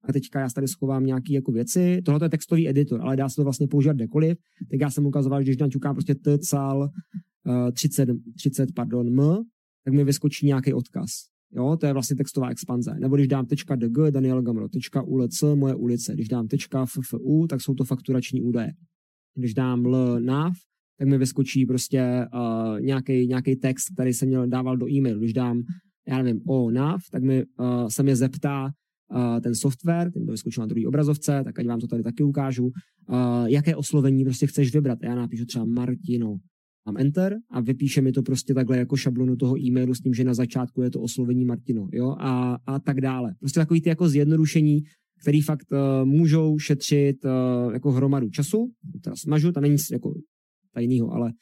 [SPEAKER 2] A teďka já tady schovám nějaké jako věci. Tohle je textový editor, ale dá se to vlastně používat kdekoliv. Tak já jsem ukazoval, že když tam ťukám prostě t, cal, uh, 30, 30, pardon, m, tak mi vyskočí nějaký odkaz. Jo, to je vlastně textová expanze. Nebo když dám .dg, Daniel Gamro, .ulc, moje ulice. Když dám .ffu, tak jsou to fakturační údaje. Když dám l nav, tak mi vyskočí prostě uh, nějaký text, který jsem měl dával do e-mailu. Když dám, já nevím, o nav, tak mi uh, se mě zeptá uh, ten software, ten to vyskočil na druhé obrazovce, tak ať vám to tady taky ukážu, uh, jaké oslovení prostě chceš vybrat. Já napíšu třeba Martino, mám enter a vypíše mi to prostě takhle jako šablonu toho e-mailu s tím, že na začátku je to oslovení Martino, jo, a, a tak dále. Prostě takový ty jako zjednodušení, který fakt uh, můžou šetřit uh, jako hromadu času, teda smažu, tam není nic jako tajného, ale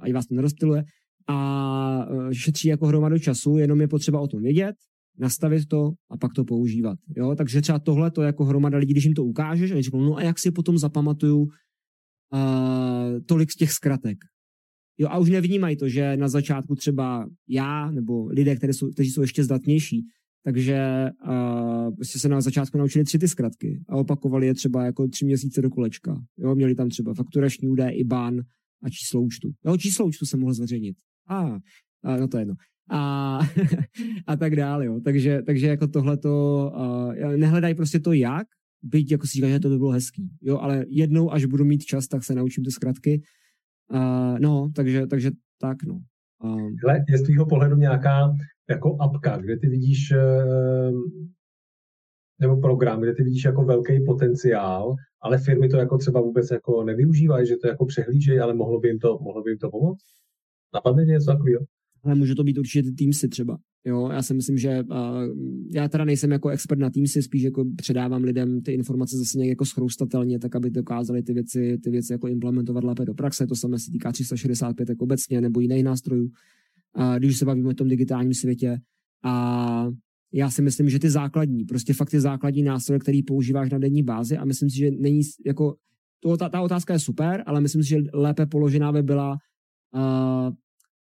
[SPEAKER 2] ať vás to nerozptiluje, a uh, šetří jako hromadu času, jenom je potřeba o tom vědět, nastavit to a pak to používat. Jo? Takže třeba tohle to jako hromada lidí, když jim to ukážeš, a řeknou, no a jak si potom zapamatuju uh, tolik z těch zkratek Jo, a už nevnímají to, že na začátku třeba já nebo lidé, kteří jsou, kteří jsou ještě zdatnější, takže uh, prostě se na začátku naučili tři ty zkratky a opakovali je třeba jako tři měsíce do kolečka. Jo, měli tam třeba fakturační údaje, IBAN a číslo účtu. Jo, číslo účtu jsem mohl zveřejnit. A, a no to je jedno. A, a tak dále, jo. Takže, takže jako tohleto, uh, nehledají prostě to jak, byť jako si říká, že to by bylo hezký, jo, ale jednou, až budu mít čas, tak se naučím ty zkratky. Uh, no, takže, takže tak, no.
[SPEAKER 1] Um, je z tvýho pohledu nějaká jako apka, kde ty vidíš, ehm, nebo program, kde ty vidíš jako velký potenciál, ale firmy to jako třeba vůbec jako nevyužívají, že to jako přehlížejí, ale mohlo by jim to, mohlo by jim to pomoct? Napadne něco takového?
[SPEAKER 2] Ale může to být určitě Teamsy třeba. Jo, já si myslím, že uh, já teda nejsem jako expert na Teamsy, spíš jako předávám lidem ty informace zase nějak jako schroustatelně, tak aby dokázali ty věci, ty věci jako implementovat lépe do praxe. To samé se týká 365 jako obecně nebo jiných nástrojů když se bavíme o tom digitálním světě. A já si myslím, že ty základní, prostě fakt ty základní nástroje, který používáš na denní bázi a myslím si, že není jako, to, ta, ta otázka je super, ale myslím si, že lépe položená by byla, uh,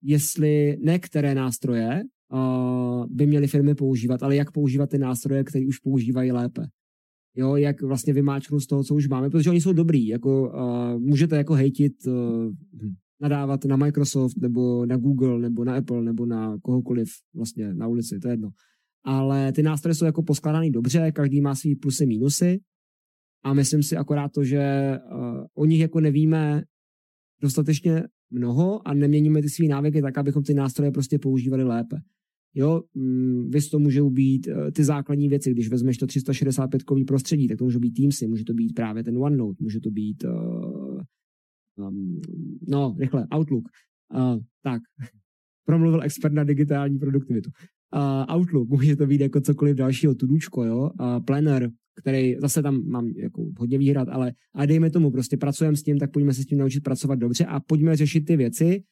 [SPEAKER 2] jestli ne které nástroje uh, by měly firmy používat, ale jak používat ty nástroje, které už používají lépe. Jo, jak vlastně vymáčknout z toho, co už máme, protože oni jsou dobrý, jako uh, můžete jako hejtit uh, nadávat na Microsoft, nebo na Google, nebo na Apple, nebo na kohokoliv vlastně na ulici, to je jedno. Ale ty nástroje jsou jako poskládaný dobře, každý má svý plusy, mínusy a myslím si akorát to, že uh, o nich jako nevíme dostatečně mnoho a neměníme ty svý návyky tak, abychom ty nástroje prostě používali lépe. Jo, mm, vys to můžou být uh, ty základní věci, když vezmeš to 365 kový prostředí, tak to může být Teamsy, může to být právě ten OneNote, může to být uh, um, no, rychle, Outlook. Uh, tak, promluvil expert na digitální produktivitu. Uh, Outlook, může to být jako cokoliv dalšího, tudučko, jo, uh, Planner, který zase tam mám jako hodně výhrad, ale a dejme tomu, prostě pracujeme s tím, tak pojďme se s tím naučit pracovat dobře a pojďme řešit ty věci,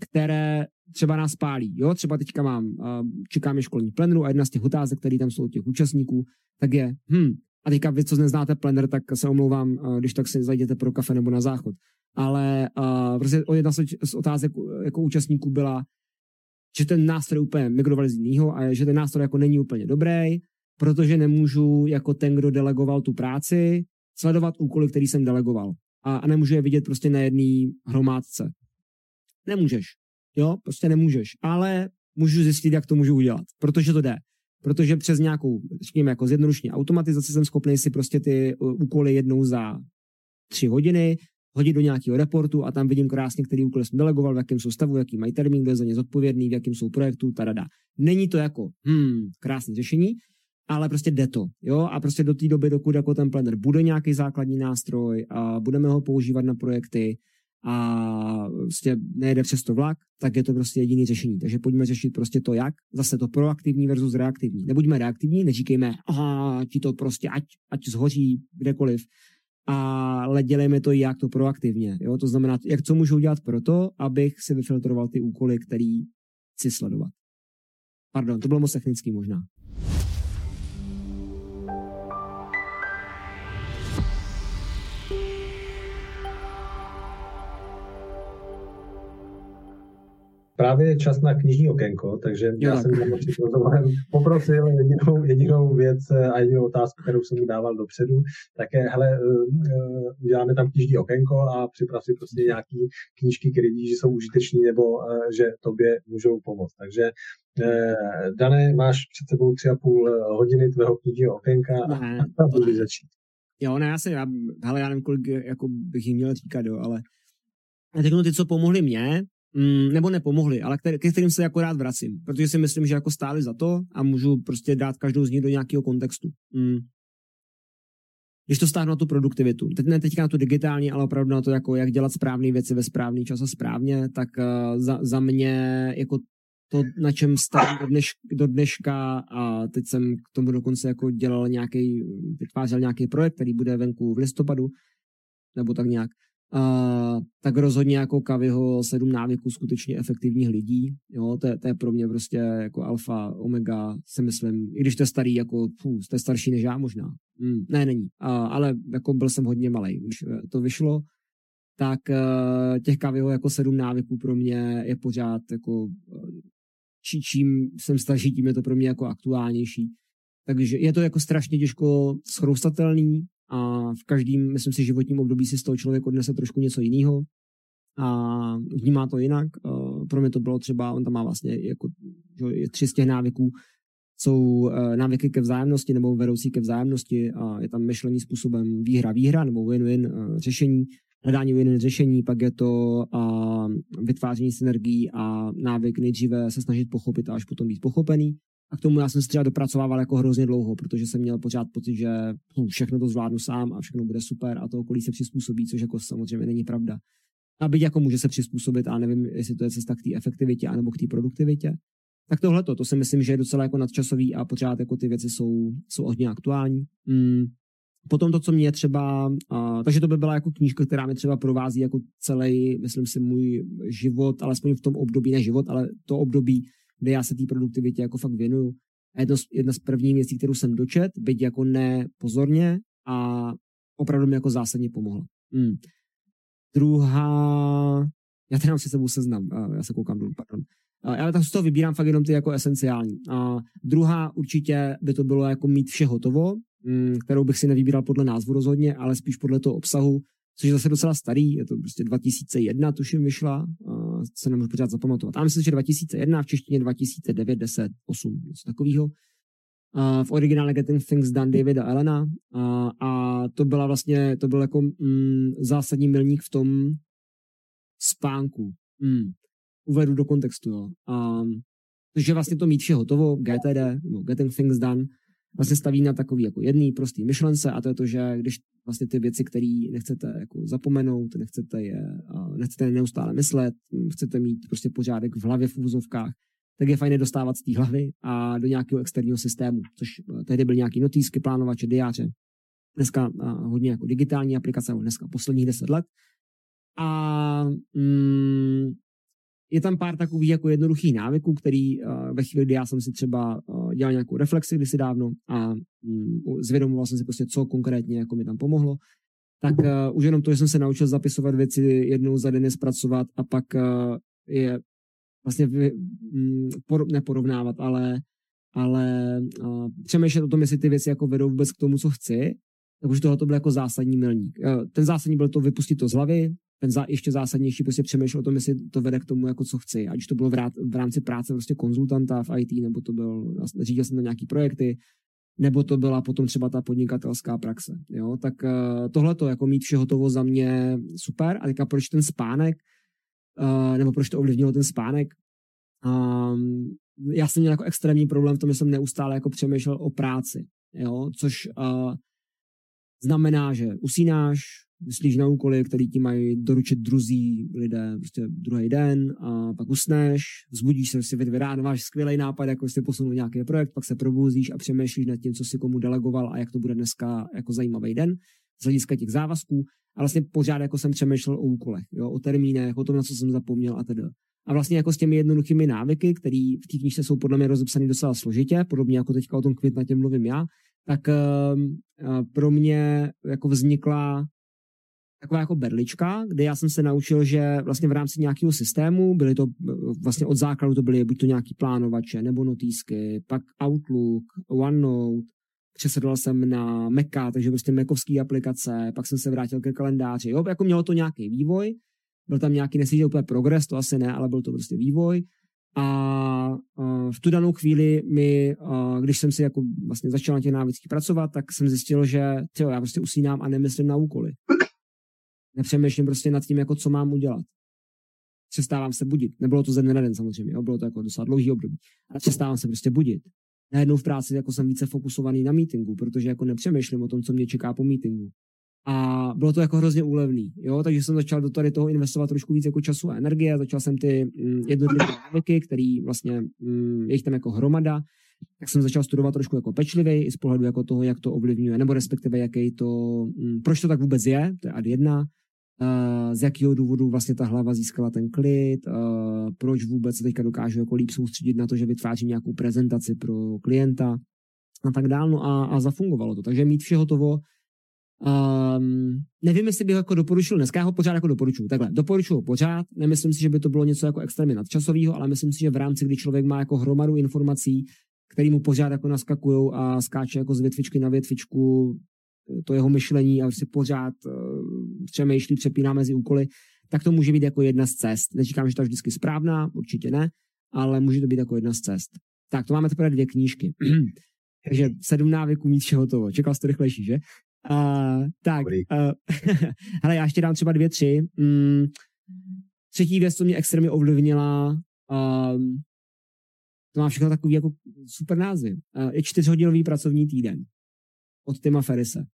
[SPEAKER 2] které třeba nás pálí. Jo, třeba teďka mám, uh, čekáme školní pleneru a jedna z těch otázek, které tam jsou těch účastníků, tak je, hm, a teďka vy, co neznáte plener, tak se omlouvám, když tak si zajděte pro kafe nebo na záchod ale uh, prostě jedna z otázek jako účastníků byla, že ten nástroj úplně migrovali z jiného a že ten nástroj jako není úplně dobrý, protože nemůžu jako ten, kdo delegoval tu práci, sledovat úkoly, který jsem delegoval. A, a nemůžu je vidět prostě na jedné hromádce. Nemůžeš. Jo, prostě nemůžeš. Ale můžu zjistit, jak to můžu udělat. Protože to jde. Protože přes nějakou, řekněme, jako zjednodušení automatizaci jsem schopný si prostě ty úkoly jednou za tři hodiny hodit do nějakého reportu a tam vidím krásně, který úkol jsem delegoval, v jakém jsou stavu, jaký mají termín, kdo je za ně zodpovědný, v jakém jsou projektu, tada. Není to jako, hmm, krásné řešení, ale prostě jde to, jo, a prostě do té doby, dokud jako ten planner bude nějaký základní nástroj a budeme ho používat na projekty a prostě nejde přes to vlak, tak je to prostě jediný řešení. Takže pojďme řešit prostě to, jak. Zase to proaktivní versus reaktivní. Nebuďme reaktivní, neříkejme, aha, ti to prostě, ať, ať zhoří kdekoliv, ale dělejme to jak to proaktivně. Jo? To znamená, jak co můžu udělat pro to, abych si vyfiltroval ty úkoly, který chci sledovat. Pardon, to bylo moc technický možná.
[SPEAKER 1] Právě je čas na knižní okénko, takže jo, já tak. jsem rozhovorem poprosil jedinou, jedinou věc a jedinou otázku, kterou jsem mu dával dopředu, tak je, hele, eh, eh, uděláme tam knižní okénko a připrav si prostě nějaký knížky, které vidíš, že jsou užiteční nebo eh, že tobě můžou pomoct. Takže Dané, máš před sebou tři a půl hodiny tvého knižního okénka a budu začít.
[SPEAKER 2] Jo, ne, já se, já, hele, já nevím, kolik jako bych jim měl říkat, jo, ale já řeknu ty, co pomohli mně, mm, nebo nepomohli, ale který, ke kterým se jako rád vracím, protože si myslím, že jako stáli za to a můžu prostě dát každou z nich do nějakého kontextu. Mm. Když to stáhnu na tu produktivitu, teď ne teďka na tu digitální, ale opravdu na to, jako jak dělat správné věci ve správný čas a správně, tak uh, za, za mě jako to, na čem stavím do, dneš, do dneška a teď jsem k tomu dokonce jako dělal nějaký, vytvářel nějaký projekt, který bude venku v listopadu, nebo tak nějak, Uh, tak rozhodně jako Kaviho sedm návyků skutečně efektivních lidí. Jo, to, je, to je pro mě prostě jako alfa, omega, si myslím, i když to je starý, jako fů, to je starší než já možná. Mm, ne, není. Uh, ale jako byl jsem hodně malý, když eh, to vyšlo. tak uh, těch Kaviho jako sedm návyků pro mě je pořád jako či, čím jsem starší, tím je to pro mě jako aktuálnější. Takže je to jako strašně těžko schroustatelný a v každém, myslím si, životním období si z toho člověk odnese trošku něco jiného a vnímá to jinak. Pro mě to bylo třeba, on tam má vlastně jako, že tři z těch návyků, jsou e, návyky ke vzájemnosti nebo vedoucí ke vzájemnosti a je tam myšlení způsobem výhra-výhra nebo win-win e, řešení, hledání win-win řešení, pak je to a, vytváření synergií a návyk nejdříve se snažit pochopit a až potom být pochopený. A k tomu já jsem se třeba dopracovával jako hrozně dlouho, protože jsem měl pořád pocit, že hm, všechno to zvládnu sám a všechno bude super a to okolí se přizpůsobí, což jako samozřejmě není pravda. A byť jako může se přizpůsobit a nevím, jestli to je cesta k té efektivitě anebo k té produktivitě. Tak tohle to si myslím, že je docela jako nadčasový a pořád jako ty věci jsou, jsou hodně aktuální. Mm. Potom to, co mě třeba, uh, takže to by byla jako knížka, která mi třeba provází jako celý, myslím si, můj život, alespoň v tom období, ne život, ale to období, kde já se té produktivitě jako fakt věnuju. A jedno, jedna z prvních věcí, kterou jsem dočet, byť jako ne pozorně a opravdu mi jako zásadně pomohla. Hmm. Druhá, já tady mám si sebou seznam, já se koukám dolů, pardon. Já tak z toho vybírám fakt jenom ty jako esenciální. A druhá určitě by to bylo jako mít vše hotovo, mm, kterou bych si nevybíral podle názvu rozhodně, ale spíš podle toho obsahu, což je zase docela starý, je to prostě 2001, tuším, vyšla, se nemůžu pořád zapamatovat. A myslím, že 2001, v češtině 2009, 10, 8, něco takového. v originále Getting Things Done Davida Elena a to byla vlastně, to byl jako mm, zásadní milník v tom spánku. Mm. Uvedu do kontextu, jo. Um, takže vlastně to mít vše hotovo, GTD, no, Getting Things Done, vlastně staví na takový jako jedný prostý myšlence a to je to, že když vlastně ty věci, které nechcete jako zapomenout, nechcete je, nechcete je neustále myslet, chcete mít prostě pořádek v hlavě v úzovkách, tak je fajn dostávat z té hlavy a do nějakého externího systému, což eh, tehdy byly nějaký notýsky, plánovače, diáře. Dneska hodně jako digitální aplikace, dneska posledních deset let. A mm, je tam pár takových jako jednoduchých návyků, který uh, ve chvíli, kdy já jsem si třeba uh, dělal nějakou reflexi kdysi dávno a um, zvědomoval jsem si prostě, co konkrétně jako mi tam pomohlo, tak uh, už jenom to, že jsem se naučil zapisovat věci jednou za den zpracovat a pak je vlastně por, neporovnávat, ale, ale přemýšlet o tom, jestli ty věci jako vedou vůbec k tomu, co chci, tak už tohle to byl jako zásadní milník. Ten zásadní byl to vypustit to z hlavy, ten za, ještě zásadnější prostě přemýšlel o tom, jestli to vede k tomu, jako co chci. Ať to bylo v, rá, v rámci práce prostě konzultanta v IT, nebo to byl, řídil jsem na nějaký projekty, nebo to byla potom třeba ta podnikatelská praxe. Jo? Tak uh, tohle to jako mít vše hotovo za mě super. A teďka proč ten spánek, uh, nebo proč to ovlivnilo ten spánek? Um, já jsem měl jako extrémní problém v tom, že jsem neustále jako přemýšlel o práci. Jo? Což uh, znamená, že usínáš, myslíš na úkoly, který ti mají doručit druzí lidé prostě druhý den a pak usneš, vzbudíš se, si ráno, máš skvělý nápad, jako jsi posunul nějaký projekt, pak se probuzíš a přemýšlíš nad tím, co si komu delegoval a jak to bude dneska jako zajímavý den z hlediska těch závazků. A vlastně pořád jako jsem přemýšlel o úkolech, jo, o termínech, o tom, na co jsem zapomněl a tedy. A vlastně jako s těmi jednoduchými návyky, které v té knižce jsou podle mě rozepsané docela složitě, podobně jako teďka o tom kvitnatě mluvím já, tak uh, pro mě jako vznikla taková jako berlička, kde já jsem se naučil, že vlastně v rámci nějakého systému, byly to vlastně od základu to byly buď to nějaký plánovače nebo notýsky, pak Outlook, OneNote, přesedl jsem na Maca, takže prostě Macovský aplikace, pak jsem se vrátil ke kalendáři, jo, jako mělo to nějaký vývoj, byl tam nějaký, nesmí úplně progres, to asi ne, ale byl to prostě vývoj a v tu danou chvíli mi, když jsem si jako vlastně začal na těch návycích pracovat, tak jsem zjistil, že tyjo, já prostě usínám a nemyslím na úkoly. Nepřemýšlím prostě nad tím, jako co mám udělat. Přestávám se budit. Nebylo to ze dne na den samozřejmě, jo? bylo to jako docela dlouhý období. Ale přestávám se prostě budit. Najednou v práci jako jsem více fokusovaný na meetingu, protože jako nepřemýšlím o tom, co mě čeká po meetingu. A bylo to jako hrozně úlevný, jo, takže jsem začal do tady toho investovat trošku víc jako času a energie, začal jsem ty mm, jednotlivé návyky, který vlastně, mm, je jich tam jako hromada, tak jsem začal studovat trošku jako pečlivě i z pohledu jako toho, jak to ovlivňuje, nebo respektive jaký to, mm, proč to tak vůbec je, to je ad jedna, z jakého důvodu vlastně ta hlava získala ten klid, proč vůbec se teďka dokážu jako líp soustředit na to, že vytvářím nějakou prezentaci pro klienta a tak dále, no a, a zafungovalo to. Takže mít vše hotovo Um, nevím, jestli bych ho jako doporučil dneska, já ho pořád jako doporučuji. Takhle, doporučuji pořád, nemyslím si, že by to bylo něco jako extrémně nadčasového, ale myslím si, že v rámci, kdy člověk má jako hromadu informací, které mu pořád jako naskakují a skáče jako z větvičky na větvičku, to jeho myšlení a si pořád přemýšlí, přepíná mezi úkoly, tak to může být jako jedna z cest. Neříkám, že to je vždycky správná, určitě ne, ale může to být jako jedna z cest. Tak, to máme teprve dvě knížky. Takže sedm návyků mít vše hotovo. Čekal jsi to rychlejší, že? Uh, tak, uh, hele, já ještě dám třeba dvě, tři. Mm, třetí věc, co mě extrémně ovlivnila, um, to má všechno takový jako super názvy. Uh, je čtyřhodinový pracovní týden od Tima Ferise.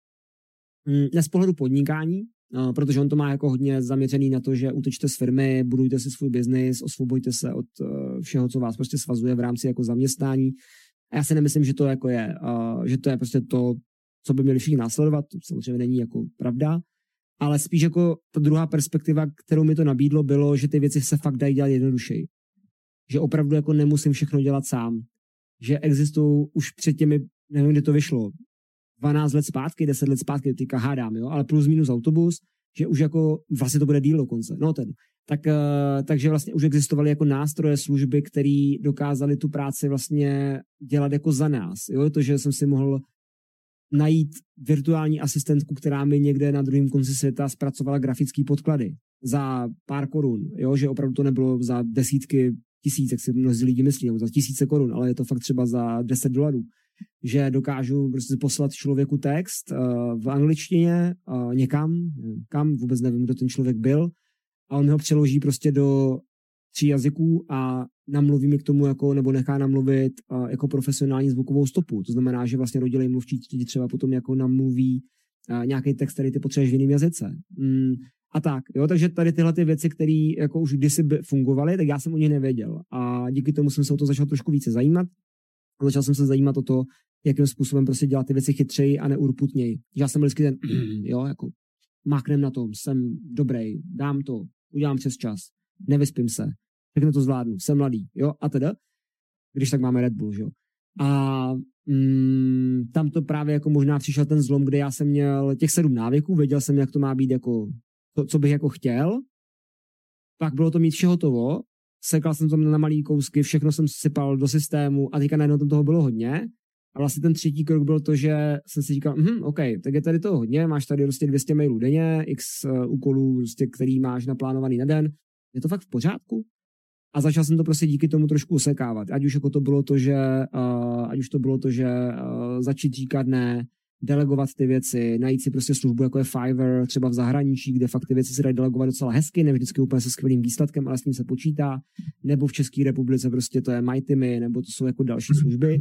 [SPEAKER 2] Mm, z pohledu podnikání, uh, protože on to má jako hodně zaměřený na to, že utečte z firmy, budujte si svůj biznis, osvobojte se od uh, všeho, co vás prostě svazuje v rámci jako zaměstnání. A já si nemyslím, že to jako je, uh, že to je prostě to, co by měli všichni následovat, to samozřejmě není jako pravda, ale spíš jako ta druhá perspektiva, kterou mi to nabídlo, bylo, že ty věci se fakt dají dělat jednodušeji. Že opravdu jako nemusím všechno dělat sám. Že existují už před těmi, nevím, kdy to vyšlo, 12 let zpátky, 10 let zpátky, teďka hádám, jo, ale plus minus autobus, že už jako, vlastně to bude díl dokonce, no ten, tak, uh, takže vlastně už existovaly jako nástroje, služby, které dokázaly tu práci vlastně dělat jako za nás, jo, to, že jsem si mohl najít virtuální asistentku, která mi někde na druhém konci světa zpracovala grafické podklady za pár korun, jo, že opravdu to nebylo za desítky tisíc, jak si mnozí lidi myslí, nebo za tisíce korun, ale je to fakt třeba za 10 dolarů, že dokážu prostě poslat člověku text uh, v angličtině uh, někam, kam, vůbec nevím, kdo ten člověk byl, a on ho přeloží prostě do tří jazyků a namluví mi k tomu jako, nebo nechá namluvit uh, jako profesionální zvukovou stopu. To znamená, že vlastně rodilej mluvčí ti třeba potom jako namluví uh, nějaký text, který ty potřebuješ v jiném jazyce. Mm, a tak, jo, takže tady tyhle ty věci, které jako už kdysi fungovaly, tak já jsem o nich nevěděl. A díky tomu jsem se o to začal trošku více zajímat. A začal jsem se zajímat o to, jakým způsobem prostě dělat ty věci chytřeji a neurputněji. Já jsem byl vždycky ten, jo, jako máknem na tom, jsem dobrý, dám to, udělám přes čas, nevyspím se, všechno to zvládnu, jsem mladý, jo, a teda, když tak máme Red Bull, jo. A mm, tam to právě jako možná přišel ten zlom, kde já jsem měl těch sedm návyků, věděl jsem, jak to má být jako to, co bych jako chtěl, pak bylo to mít vše hotovo, sekal jsem to na malý kousky, všechno jsem sypal do systému a teďka najednou tam toho bylo hodně. A vlastně ten třetí krok byl to, že jsem si říkal, hm, OK, tak je tady toho hodně, máš tady prostě 200 mailů denně, x uh, úkolů, prostě, který máš naplánovaný na den, je to fakt v pořádku? A začal jsem to prostě díky tomu trošku usekávat. Ať už jako to bylo to, že, uh, ať už to bylo to, že uh, začít říkat ne, delegovat ty věci, najít si prostě službu, jako je Fiverr, třeba v zahraničí, kde fakt ty věci se dají delegovat docela hezky, ne vždycky úplně se skvělým výsledkem, ale s tím se počítá, nebo v České republice prostě to je MyTimy, nebo to jsou jako další služby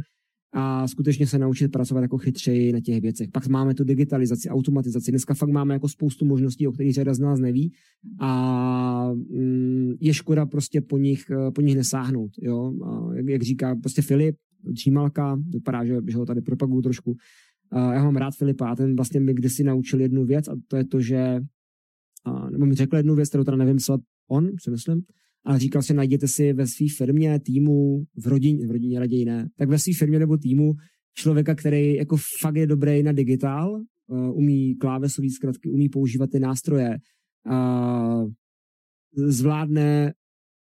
[SPEAKER 2] a skutečně se naučit pracovat jako chytřeji na těch věcech. Pak máme tu digitalizaci, automatizaci. Dneska fakt máme jako spoustu možností, o kterých řada z nás neví a mm, je škoda prostě po nich, po nich nesáhnout. Jo? Jak, jak říká prostě Filip, Čímalka, vypadá, že, že ho tady propaguju trošku, Uh, já mám rád Filipa a ten vlastně mi kdysi naučil jednu věc a to je to, že uh, nebo mi řekl jednu věc, kterou teda nevím, co on, si myslím, ale říkal si, najděte si ve své firmě, týmu, v rodině, v rodině raději ne, tak ve své firmě nebo týmu člověka, který jako fakt je dobrý na digitál, uh, umí klávesový zkratky, umí používat ty nástroje, uh, zvládne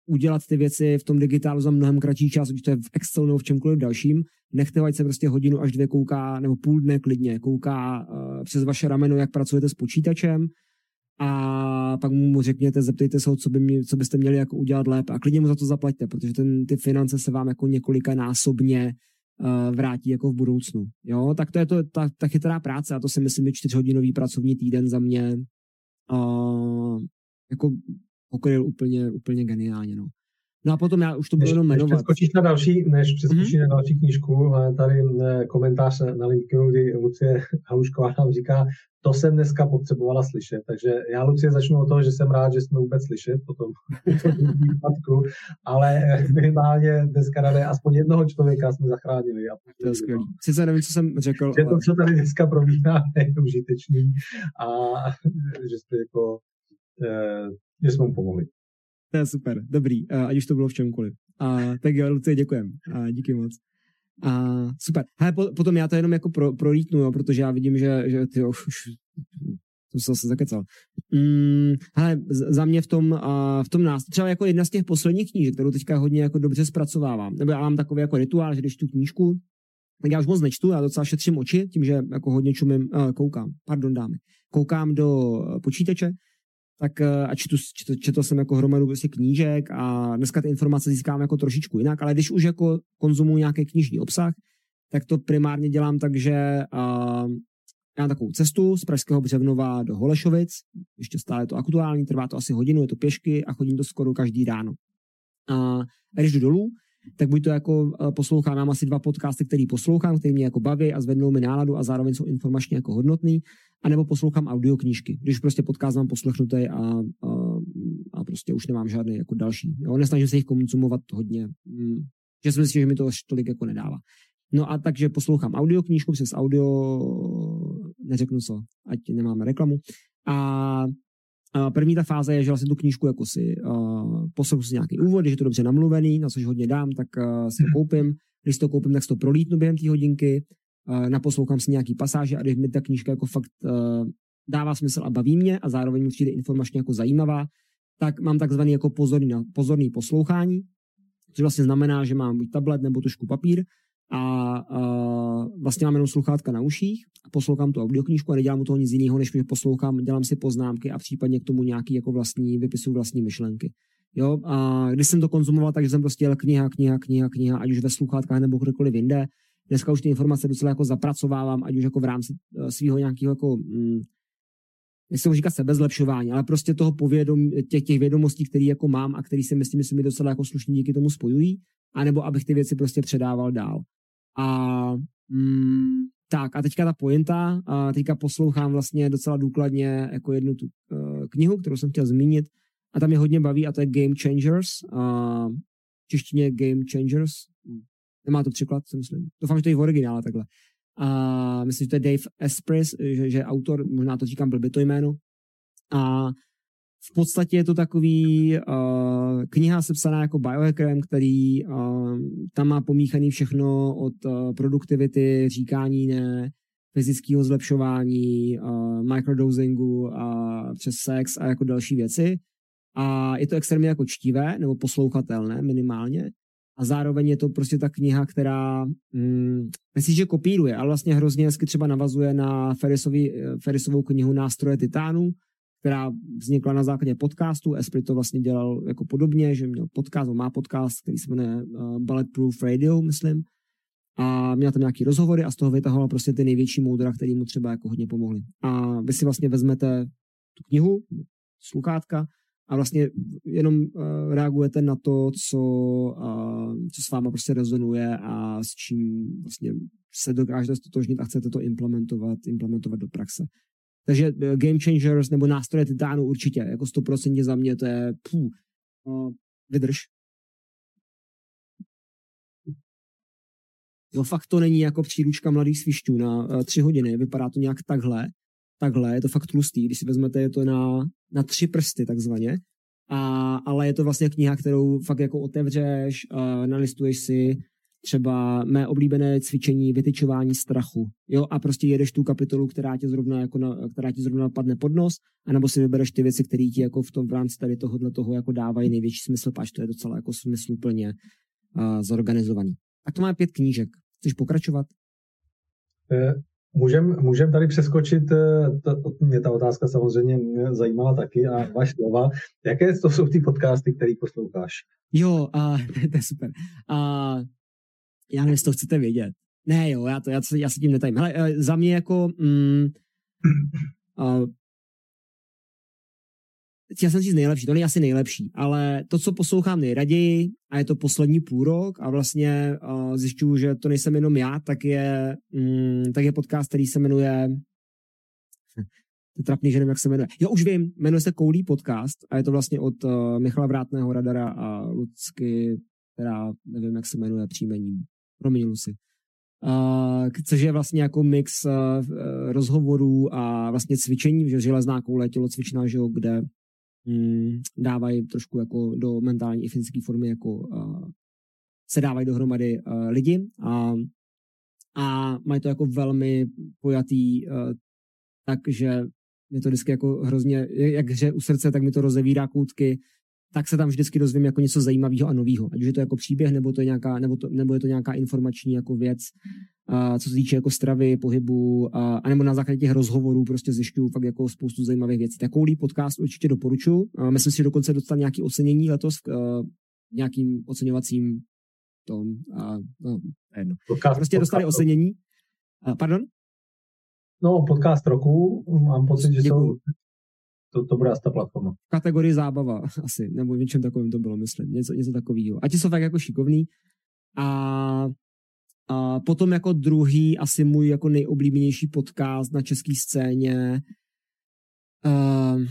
[SPEAKER 2] udělat ty věci v tom digitálu za mnohem kratší čas, když to je v Excelu nebo v čemkoliv dalším. Nechte, ať se prostě hodinu až dvě kouká, nebo půl dne klidně, kouká uh, přes vaše rameno, jak pracujete s počítačem a pak mu řekněte, zeptejte se ho, co, by mě, co byste měli jako udělat lépe a klidně mu za to zaplaťte, protože ten, ty finance se vám jako několika násobně uh, vrátí jako v budoucnu. Jo, tak to je to, ta, ta chytrá práce a to si myslím, že čtyřhodinový pracovní týden za mě uh, jako pokryl úplně, úplně geniálně. No. No a potom já už to budu jenom jmenovat. Než
[SPEAKER 1] přeskočíš na další, než přeskočíš mm-hmm. na další knížku, tady eh, komentář na LinkedInu, kdy Lucie Halušková nám říká, to jsem dneska potřebovala slyšet. Takže já, Lucie, začnu od toho, že jsem rád, že jsme vůbec slyšet po tom výpadku, ale minimálně dneska rád aspoň jednoho člověka jsme zachránili. A
[SPEAKER 2] to je skvělé. Sice nevím, co jsem řekl.
[SPEAKER 1] Že ale... to, co tady dneska probíhá, je užitečný a že jste jako eh, že jsme mu pomohli.
[SPEAKER 2] To je super, dobrý, ať už to bylo v čemkoliv. A, tak jo, Lucie, děkujem. A, díky moc. A, super. Hele, po, potom já to jenom jako pro, prolítnu, jo, protože já vidím, že, že ty už To jsem se zakecal. Mm, hele, za mě v tom, uh, v tom nás, třeba jako jedna z těch posledních knížek, kterou teďka hodně jako dobře zpracovávám, nebo já mám takový jako rituál, že když tu knížku, tak já už moc nečtu, já docela šetřím oči, tím, že jako hodně čumím, koukám, pardon dámy, koukám do počítače, tak a čtu, čtu, četl jsem jako hromadu prostě knížek a dneska ty informace získám jako trošičku jinak, ale když už jako konzumuji nějaký knižní obsah, tak to primárně dělám tak, že uh, já mám takovou cestu z Pražského Břevnova do Holešovic, ještě stále je to aktuální, trvá to asi hodinu, je to pěšky a chodím to skoro každý ráno. A když jdu dolů, tak buď to jako poslouchám, mám asi dva podcasty, který poslouchám, který mě jako baví a zvednou mi náladu a zároveň jsou informačně jako hodnotný, anebo poslouchám audioknížky, když prostě podcast mám poslechnutý a, a, a prostě už nemám žádný jako další. Jo? Nesnažím se jich konzumovat hodně, hm, že si myslím, že mi to až tolik jako nedává. No a takže poslouchám audioknížku přes audio, neřeknu co, ať nemáme reklamu. A a první ta fáze je, že vlastně tu knížku jako si uh, poslouchám si nějaký úvod, když je to dobře namluvený, na což hodně dám, tak uh, si to koupím. Když to koupím, tak si to prolítnu během té hodinky, uh, naposlouchám si nějaký pasáže a když mi ta knížka jako fakt uh, dává smysl a baví mě a zároveň mi přijde informačně jako zajímavá, tak mám takzvaný jako pozorný, pozorný poslouchání, což vlastně znamená, že mám buď tablet nebo tušku papír a, a vlastně mám jenom sluchátka na uších a poslouchám tu audioknížku a nedělám u toho nic jiného, než že poslouchám, dělám si poznámky a případně k tomu nějaký jako vlastní, vypisu vlastní myšlenky. Jo, a když jsem to konzumoval, takže jsem prostě jel kniha, kniha, kniha, kniha, ať už ve sluchátkách nebo kdekoliv jinde. Dneska už ty informace docela jako zapracovávám, ať už jako v rámci eh, svého nějakého jako, mm, nechci říkat sebezlepšování, ale prostě toho povědom, těch, těch vědomostí, které jako mám a které si myslím, že se mi docela jako slušně díky tomu spojují, anebo abych ty věci prostě předával dál. A mm, tak a teďka ta pointa, a teďka poslouchám vlastně docela důkladně jako jednu tu uh, knihu, kterou jsem chtěl zmínit a tam mě hodně baví a to je Game Changers. V češtině Game Changers. Nemá to překlad, si myslím. Doufám, že to je v originále takhle. A myslím, že to je Dave Espris, že, že autor, možná to říkám blbě to jméno. A v podstatě je to takový uh, kniha sepsaná jako biohackerem, který uh, tam má pomíchaný všechno od uh, produktivity, říkání ne, fyzického zlepšování, uh, microdosingu a přes sex a jako další věci. A je to extrémně jako čtivé nebo poslouchatelné minimálně. A zároveň je to prostě ta kniha, která, mm, myslím, že kopíruje, ale vlastně hrozně hezky třeba navazuje na Ferrisovou knihu Nástroje titánu, která vznikla na základě podcastu. Esprit to vlastně dělal jako podobně, že měl podcast, má podcast, který se jmenuje uh, Bulletproof Radio, myslím. A měl tam nějaký rozhovory a z toho vytahoval prostě ty největší moudra, který mu třeba jako hodně pomohli. A vy si vlastně vezmete tu knihu, sluchátka a vlastně jenom uh, reagujete na to, co, uh, co s váma prostě rezonuje a s čím vlastně se dokážete stotožnit a chcete to implementovat, implementovat do praxe. Takže eh, Game Changers nebo nástroje Titánu určitě, jako 100% za mě to je pů, no, vydrž. Jo, fakt to není jako příručka mladých svišťů na uh, tři hodiny, vypadá to nějak takhle, takhle, je to fakt tlustý, když si vezmete, je to na, na tři prsty takzvaně, a, ale je to vlastně kniha, kterou fakt jako otevřeš, uh, nalistuješ si, třeba mé oblíbené cvičení vytyčování strachu. Jo, a prostě jedeš tu kapitolu, která tě zrovna, jako na, která ti zrovna padne pod nos, anebo si vybereš ty věci, které ti jako v tom v rámci tady tohohle toho jako dávají největší smysl, pač to je docela jako smysluplně uh, zorganizovaný. Tak to má pět knížek. Chceš pokračovat?
[SPEAKER 1] Eh, můžem, můžem tady přeskočit, eh, to, mě ta otázka samozřejmě zajímala taky a vaš slova. Jaké to jsou ty podcasty, které posloucháš?
[SPEAKER 2] Jo, a, to je super. A, já nevím, jestli to chcete vědět. Ne, jo, já, to, já, já se tím netajím. Hele, eh, za mě jako... Mm, uh, já jsem říct nejlepší, to není asi nejlepší, ale to, co poslouchám nejraději, a je to poslední půl rok a vlastně uh, zjišťuju, že to nejsem jenom já, tak je, mm, tak je podcast, který se jmenuje to je trapný, že nevím, jak se jmenuje. Jo, už vím, jmenuje se Koulí podcast a je to vlastně od uh, Michala Vrátného Radara a Lucky, která nevím, jak se jmenuje příjmením promiň Lucy. Uh, což je vlastně jako mix uh, rozhovorů a vlastně cvičení, že železná koule, tělocvičná, že jo, kde dávají trošku jako do mentální i fyzické formy, jako se dávají dohromady lidi a, a mají to jako velmi pojatý, takže mě to vždycky jako hrozně, jak hře u srdce, tak mi to rozevírá koutky, tak se tam vždycky dozvím jako něco zajímavého a nového. Ať už je to jako příběh, nebo, to je nějaká, nebo, to, nebo je to nějaká informační jako věc, a co se týče jako stravy, pohybu, a, a nebo na základě těch rozhovorů prostě zjišťuju fakt jako spoustu zajímavých věcí. Takový podcast určitě doporučuji. Myslím si, že dokonce dostal nějaký ocenění letos v uh, nějakým oceňovacím tom. A, no, jedno. Podcast, prostě dostali podcast. ocenění. A, pardon?
[SPEAKER 1] No, podcast roku, mám pocit, že jsou, to, to bude asi ta platforma.
[SPEAKER 2] V kategorii zábava asi, nebo něčem takovým to bylo, myslím, něco, něco takového. A ti jsou fakt jako šikovný. A, a potom jako druhý, asi můj jako nejoblíbenější podcast na české scéně uh,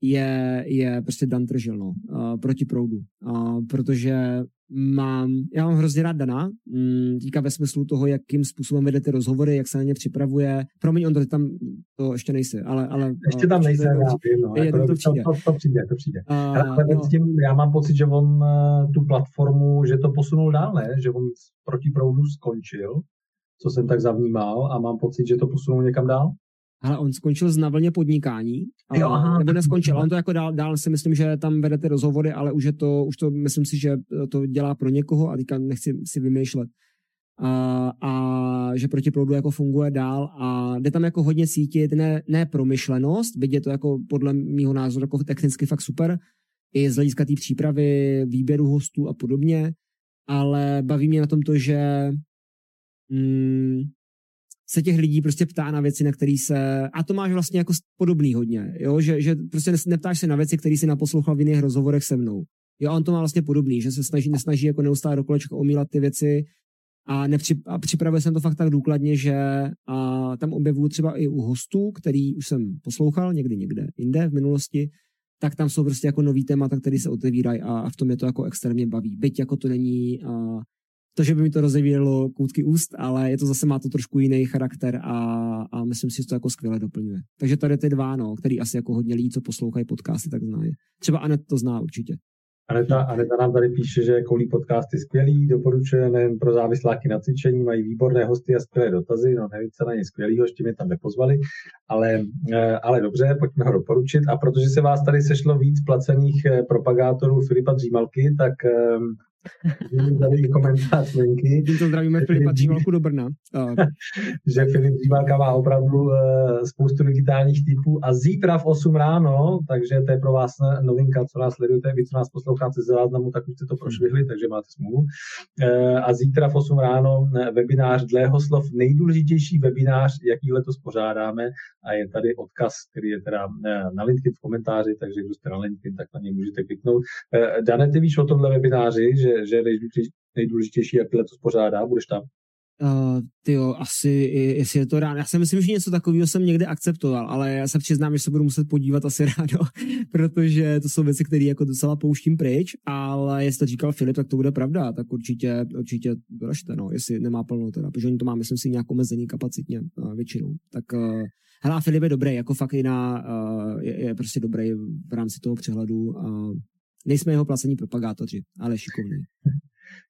[SPEAKER 2] je, je prostě Dan Tržil, no, uh, proti proudu. Uh, protože mám, já mám hrozně rád Dana, mm, týká ve smyslu toho, jakým způsobem vedete rozhovory, jak se na ně připravuje. Promiň, on to tam, to ještě nejsi, ale... ale
[SPEAKER 1] ještě tam nejsi, já vím, no, jako to, to, přijde. To, to, to přijde, to přijde. Uh, ale no. tím, já mám pocit, že on uh, tu platformu, že to posunul dál, ne? Že on proti proudu skončil, co jsem tak zavnímal a mám pocit, že to posunul někam dál
[SPEAKER 2] ale on skončil z navlně podnikání, jo, aha. nebo neskončil, on to jako dál, dál si myslím, že tam vedete rozhovory, ale už je to, už to myslím si, že to dělá pro někoho a teďka nechci si vymýšlet. A, a že proti proudu jako funguje dál a jde tam jako hodně cítit ne, ne promyšlenost, byť je to jako podle mýho názoru jako technicky fakt super, i z hlediska té přípravy, výběru hostů a podobně, ale baví mě na tom to, že mm, se těch lidí prostě ptá na věci, na které se, a to máš vlastně jako podobný hodně, jo, že, že prostě neptáš se na věci, které si naposlouchal v jiných rozhovorech se mnou. Jo, on to má vlastně podobný, že se snaží, nesnaží jako neustále do omílat ty věci a, nepři, a připravil jsem to fakt tak důkladně, že a tam objevuju třeba i u hostů, který už jsem poslouchal někdy někde jinde v minulosti, tak tam jsou prostě jako nový témata, které se otevírají a, a v tom je to jako extrémně baví. Byť jako to není a, to, že by mi to rozevíralo koutky úst, ale je to zase má to trošku jiný charakter a, a myslím si, že to jako skvěle doplňuje. Takže tady ty dva, no, který asi jako hodně lidí, co poslouchají podcasty, tak znají. Třeba Anet to zná určitě.
[SPEAKER 1] Aneta, Aneta nám tady píše, že koulí podcast je skvělý, doporučuje nejen pro závisláky na cvičení, mají výborné hosty a skvělé dotazy, no nevím, co na ně skvělýho, ještě mě tam nepozvali, ale, eh, ale dobře, pojďme ho doporučit. A protože se vás tady sešlo víc placených eh, propagátorů Filipa Dřímalky, tak ehm, Tady komentář Lenky.
[SPEAKER 2] Tímto zdravíme Filipa Dřímalku do Brna.
[SPEAKER 1] že Filip Dřímalka má opravdu uh, spoustu digitálních typů a zítra v 8 ráno, takže to je pro vás novinka, co nás sledujete, vy, co nás posloucháte ze záznamu, tak už jste to prošvihli, takže máte smůlu. Uh, a zítra v 8 ráno eh, webinář dle jeho slov nejdůležitější webinář, jaký letos pořádáme a je tady odkaz, který je teda na LinkedIn v komentáři, takže kdo jste na LinkedIn, tak na něj můžete kliknout. Uh, Dane, ty víš o tomhle webináři, že že, je nejdůležitější, jak letos pořádá, budeš tam?
[SPEAKER 2] Uh, tyjo, asi, jestli je to ráno. Já si myslím, že něco takového jsem někde akceptoval, ale já se přiznám, že se budu muset podívat asi ráno, protože to jsou věci, které jako docela pouštím pryč, ale jestli to říkal Filip, tak to bude pravda, tak určitě, určitě doražte, no, jestli nemá plnou teda, protože oni to má, myslím si, nějak omezený kapacitně uh, většinou. Tak uh, hele, Filip je dobrý, jako fakt jiná, uh, je, je, prostě dobrý v rámci toho přehledu. Uh, nejsme jeho placení propagátoři, ale šikovný.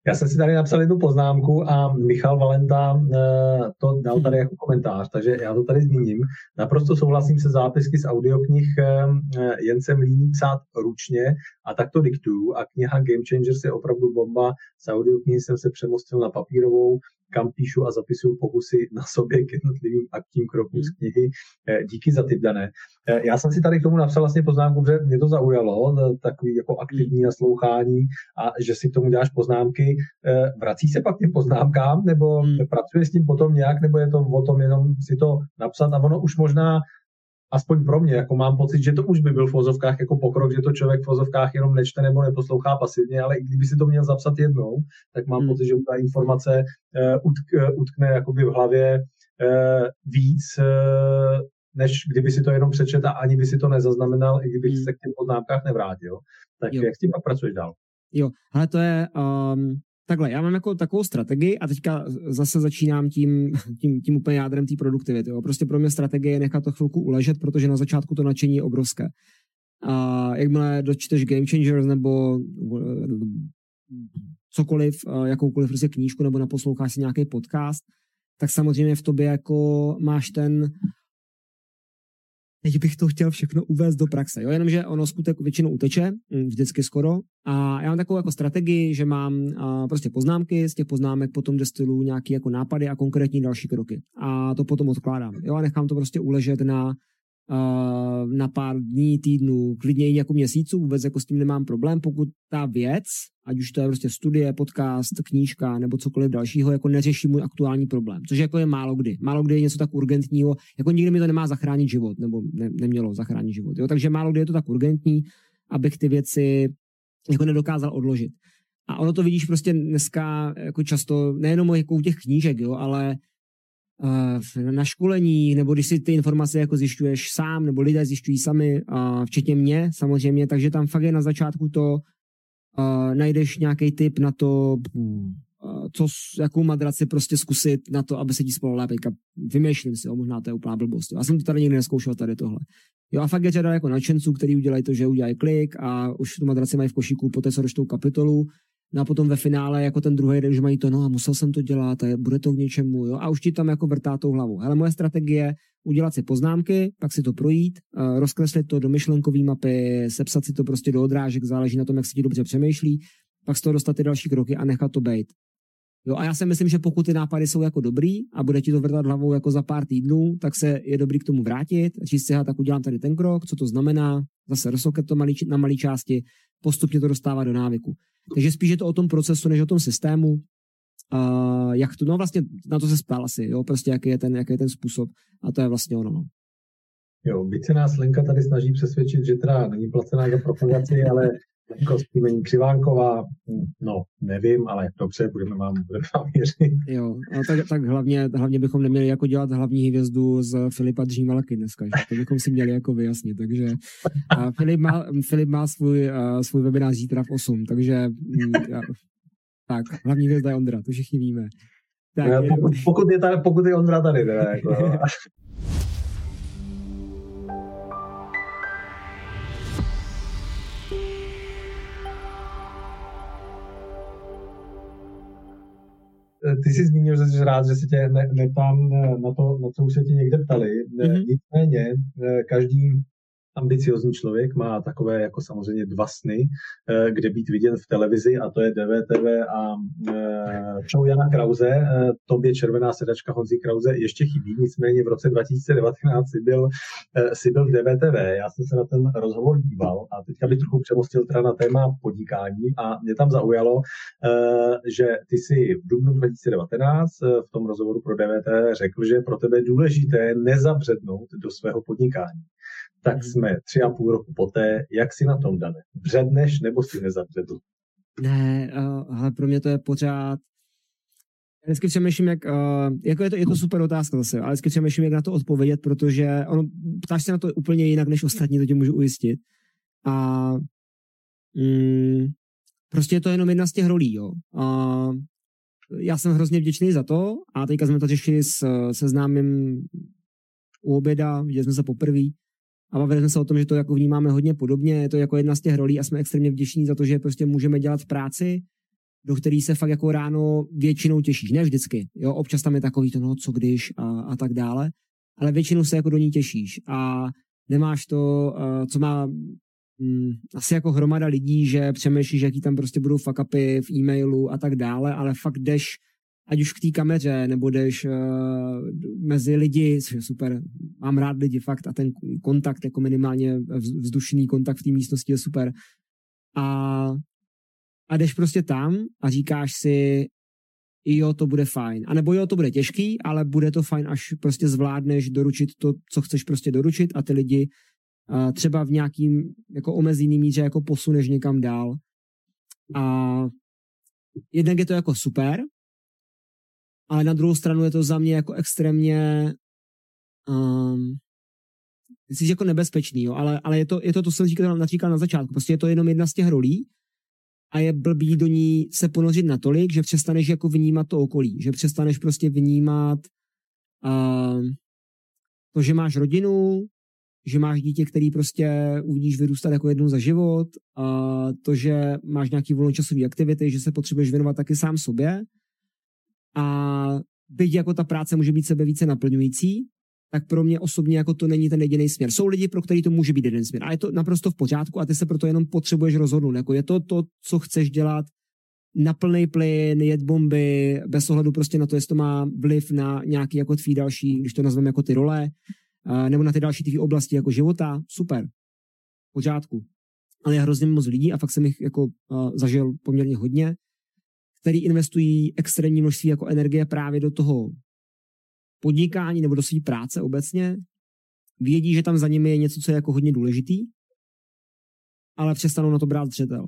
[SPEAKER 1] Já jsem si tady napsal jednu poznámku a Michal Valenta eh, to dal tady jako komentář, takže já to tady zmíním. Naprosto souhlasím se zápisky z audioknih, eh, jen jsem líní psát ručně a tak to diktuju a kniha Game Changers je opravdu bomba. Z audioknihy jsem se přemostil na papírovou kam píšu a zapisuju pokusy na sobě k jednotlivým akčním krokům z hmm. knihy. Eh, díky za ty dané. Eh, já jsem si tady k tomu napsal vlastně poznámku, že mě to zaujalo, eh, takový jako aktivní hmm. naslouchání a že si k tomu děláš poznámky. Vrací se pak těm poznámkám, nebo hmm. pracuje s tím potom nějak, nebo je to o tom jenom si to napsat a ono už možná aspoň pro mě, jako mám pocit, že to už by byl v vozovkách jako pokrok, že to člověk v vozovkách jenom nečte nebo neposlouchá pasivně, ale i kdyby si to měl zapsat jednou, tak mám hmm. pocit, že ta informace uh, utk, utkne jakoby v hlavě uh, víc, uh, než kdyby si to jenom přečet a ani by si to nezaznamenal, i kdyby hmm. se k těm poznámkách nevrátil. Tak jo. jak s tím pak pracuješ dál?
[SPEAKER 2] Jo, ale to je, um, Takhle, já mám jako takovou strategii a teďka zase začínám tím, tím, tím úplně jádrem té produktivity. Jo. Prostě pro mě strategie je nechat to chvilku uležet, protože na začátku to nadšení je obrovské. A jakmile dočteš Game Changers nebo cokoliv, jakoukoliv prostě knížku nebo naposloucháš si nějaký podcast, tak samozřejmě v tobě jako máš ten teď bych to chtěl všechno uvést do praxe. Jo? Jenomže ono skutek většinou uteče, hm, vždycky skoro. A já mám takovou jako strategii, že mám a, prostě poznámky, z těch poznámek potom destilu nějaké jako nápady a konkrétní další kroky. A to potom odkládám. Jo? A nechám to prostě uležet na na pár dní, týdnů, klidně i jako měsíců, vůbec jako s tím nemám problém, pokud ta věc, ať už to je prostě studie, podcast, knížka nebo cokoliv dalšího, jako neřeší můj aktuální problém, což jako je málo kdy. Málo kdy je něco tak urgentního, jako nikdy mi to nemá zachránit život, nebo ne, nemělo zachránit život. Jo? Takže málo kdy je to tak urgentní, abych ty věci jako nedokázal odložit. A ono to vidíš prostě dneska jako často, nejenom jako u těch knížek, jo, ale na školení, nebo když si ty informace jako zjišťuješ sám, nebo lidé zjišťují sami, včetně mě samozřejmě, takže tam fakt je na začátku to, najdeš nějaký tip na to, co, jakou madraci prostě zkusit na to, aby se ti spalo lépe. Vymýšlím si, jo, možná to je úplná blbost. Jo. Já jsem to tady nikdy neskoušel tady tohle. Jo, a fakt je řada jako nadšenců, který udělají to, že udělají klik a už tu madraci mají v košíku, poté co doštou kapitolu No a potom ve finále jako ten druhý den, že mají to, no a musel jsem to dělat a bude to k něčemu, jo, a už ti tam jako vrtá tou hlavu. Ale moje strategie udělat si poznámky, pak si to projít, uh, rozkreslit to do myšlenkové mapy, sepsat si to prostě do odrážek, záleží na tom, jak si ti dobře přemýšlí, pak z toho dostat ty další kroky a nechat to být. Jo, a já si myslím, že pokud ty nápady jsou jako dobrý a bude ti to vrtat hlavou jako za pár týdnů, tak se je dobrý k tomu vrátit, říct si, tak udělám tady ten krok, co to znamená, zase rozsoket to malý, na malé části, postupně to dostává do návyku. Takže spíš je to o tom procesu, než o tom systému. Uh, jak to, no vlastně na to se spál asi, jo, prostě jaký je ten, jaký je ten způsob a to je vlastně ono, no.
[SPEAKER 1] Jo, byť se nás Lenka tady snaží přesvědčit, že teda není placená za propagaci, ale jako zpímení Křivánková, no, nevím, ale dobře, budeme vám, budeme vám věřit.
[SPEAKER 2] Jo, a tak, tak hlavně, hlavně bychom neměli jako dělat hlavní hvězdu z Filipa Dřímalky dneska, že? to bychom si měli jako vyjasnit, takže a Filip, má, Filip má svůj, uh, svůj webinář zítra v 8, takže mm, já, tak, hlavní hvězda je Ondra, to všichni víme.
[SPEAKER 1] Tak, pokud, pokud, je tady, pokud je Ondra tady, teda, jako, ty jsi zmínil, že jsi rád, že se tě ne, neptám na to, na co už se tě někde ptali. Mm-hmm. Nicméně každý ambiciozní člověk má takové jako samozřejmě dva sny, eh, kde být viděn v televizi a to je DVTV a eh, show Jana Krause, eh, tobě červená sedačka Honzi Krause ještě chybí, nicméně v roce 2019 si byl, si byl v DVTV, já jsem se na ten rozhovor díval a teďka bych trochu přemostil teda na téma podnikání a mě tam zaujalo, že ty si v dubnu 2019 v tom rozhovoru pro DVTV řekl, že pro tebe je důležité nezabřednout do svého podnikání tak mhm. jsme tři a půl roku poté, jak si na tom, Dane? Bředneš nebo si nezabředl?
[SPEAKER 2] Ne, ale pro mě to je pořád já vždycky přemýšlím, jak, uh, jako je to, je to super otázka zase, ale vždycky přemýšlím, jak na to odpovědět, protože ono, ptáš se na to úplně jinak než ostatní, to tě můžu ujistit. A mm, prostě je to jenom jedna z těch rolí, jo. A já jsem hrozně vděčný za to a teďka jsme to řešili s, se známým u oběda, viděli jsme se poprvé a bavili jsme se o tom, že to jako vnímáme hodně podobně, je to jako jedna z těch rolí a jsme extrémně vděční za to, že prostě můžeme dělat v práci, do který se fakt jako ráno většinou těšíš, ne vždycky, jo, občas tam je takový to, no co když a, a tak dále, ale většinou se jako do ní těšíš. A nemáš to, uh, co má mm, asi jako hromada lidí, že přemýšlíš, jaký tam prostě budou fuck v e-mailu a tak dále, ale fakt jdeš ať už k té kameře, nebo jdeš uh, mezi lidi, což je super, mám rád lidi fakt a ten kontakt, jako minimálně vzdušný kontakt v té místnosti je super. A, a jdeš prostě tam a říkáš si, jo, to bude fajn. A nebo jo, to bude těžký, ale bude to fajn, až prostě zvládneš doručit to, co chceš prostě doručit a ty lidi uh, třeba v nějakým jako omezený míře jako posuneš někam dál. A jednak je to jako super, ale na druhou stranu je to za mě jako extrémně um, myslím, jako nebezpečný, jo, ale, ale je, to, je to, to jsem říkal, říkal na začátku, prostě je to jenom jedna z těch rolí a je blbý do ní se ponořit natolik, že přestaneš jako vnímat to okolí, že přestaneš prostě vnímat uh, to, že máš rodinu, že máš dítě, který prostě uvidíš vyrůstat jako jednou za život, a to, že máš nějaký volnočasové aktivity, že se potřebuješ věnovat taky sám sobě a byť jako ta práce může být sebe více naplňující, tak pro mě osobně jako to není ten jediný směr. Jsou lidi, pro který to může být jeden směr a je to naprosto v pořádku a ty se proto jenom potřebuješ rozhodnout. Jako je to to, co chceš dělat na plný plyn, jet bomby, bez ohledu prostě na to, jestli to má vliv na nějaký jako tvý další, když to nazveme jako ty role, nebo na ty další tvý oblasti jako života, super, v pořádku. Ale je hrozně moc lidí a fakt jsem jich jako zažil poměrně hodně, který investují extrémní množství jako energie právě do toho podnikání nebo do své práce obecně, vědí, že tam za nimi je něco, co je jako hodně důležitý, ale přestanou na to brát zřetel.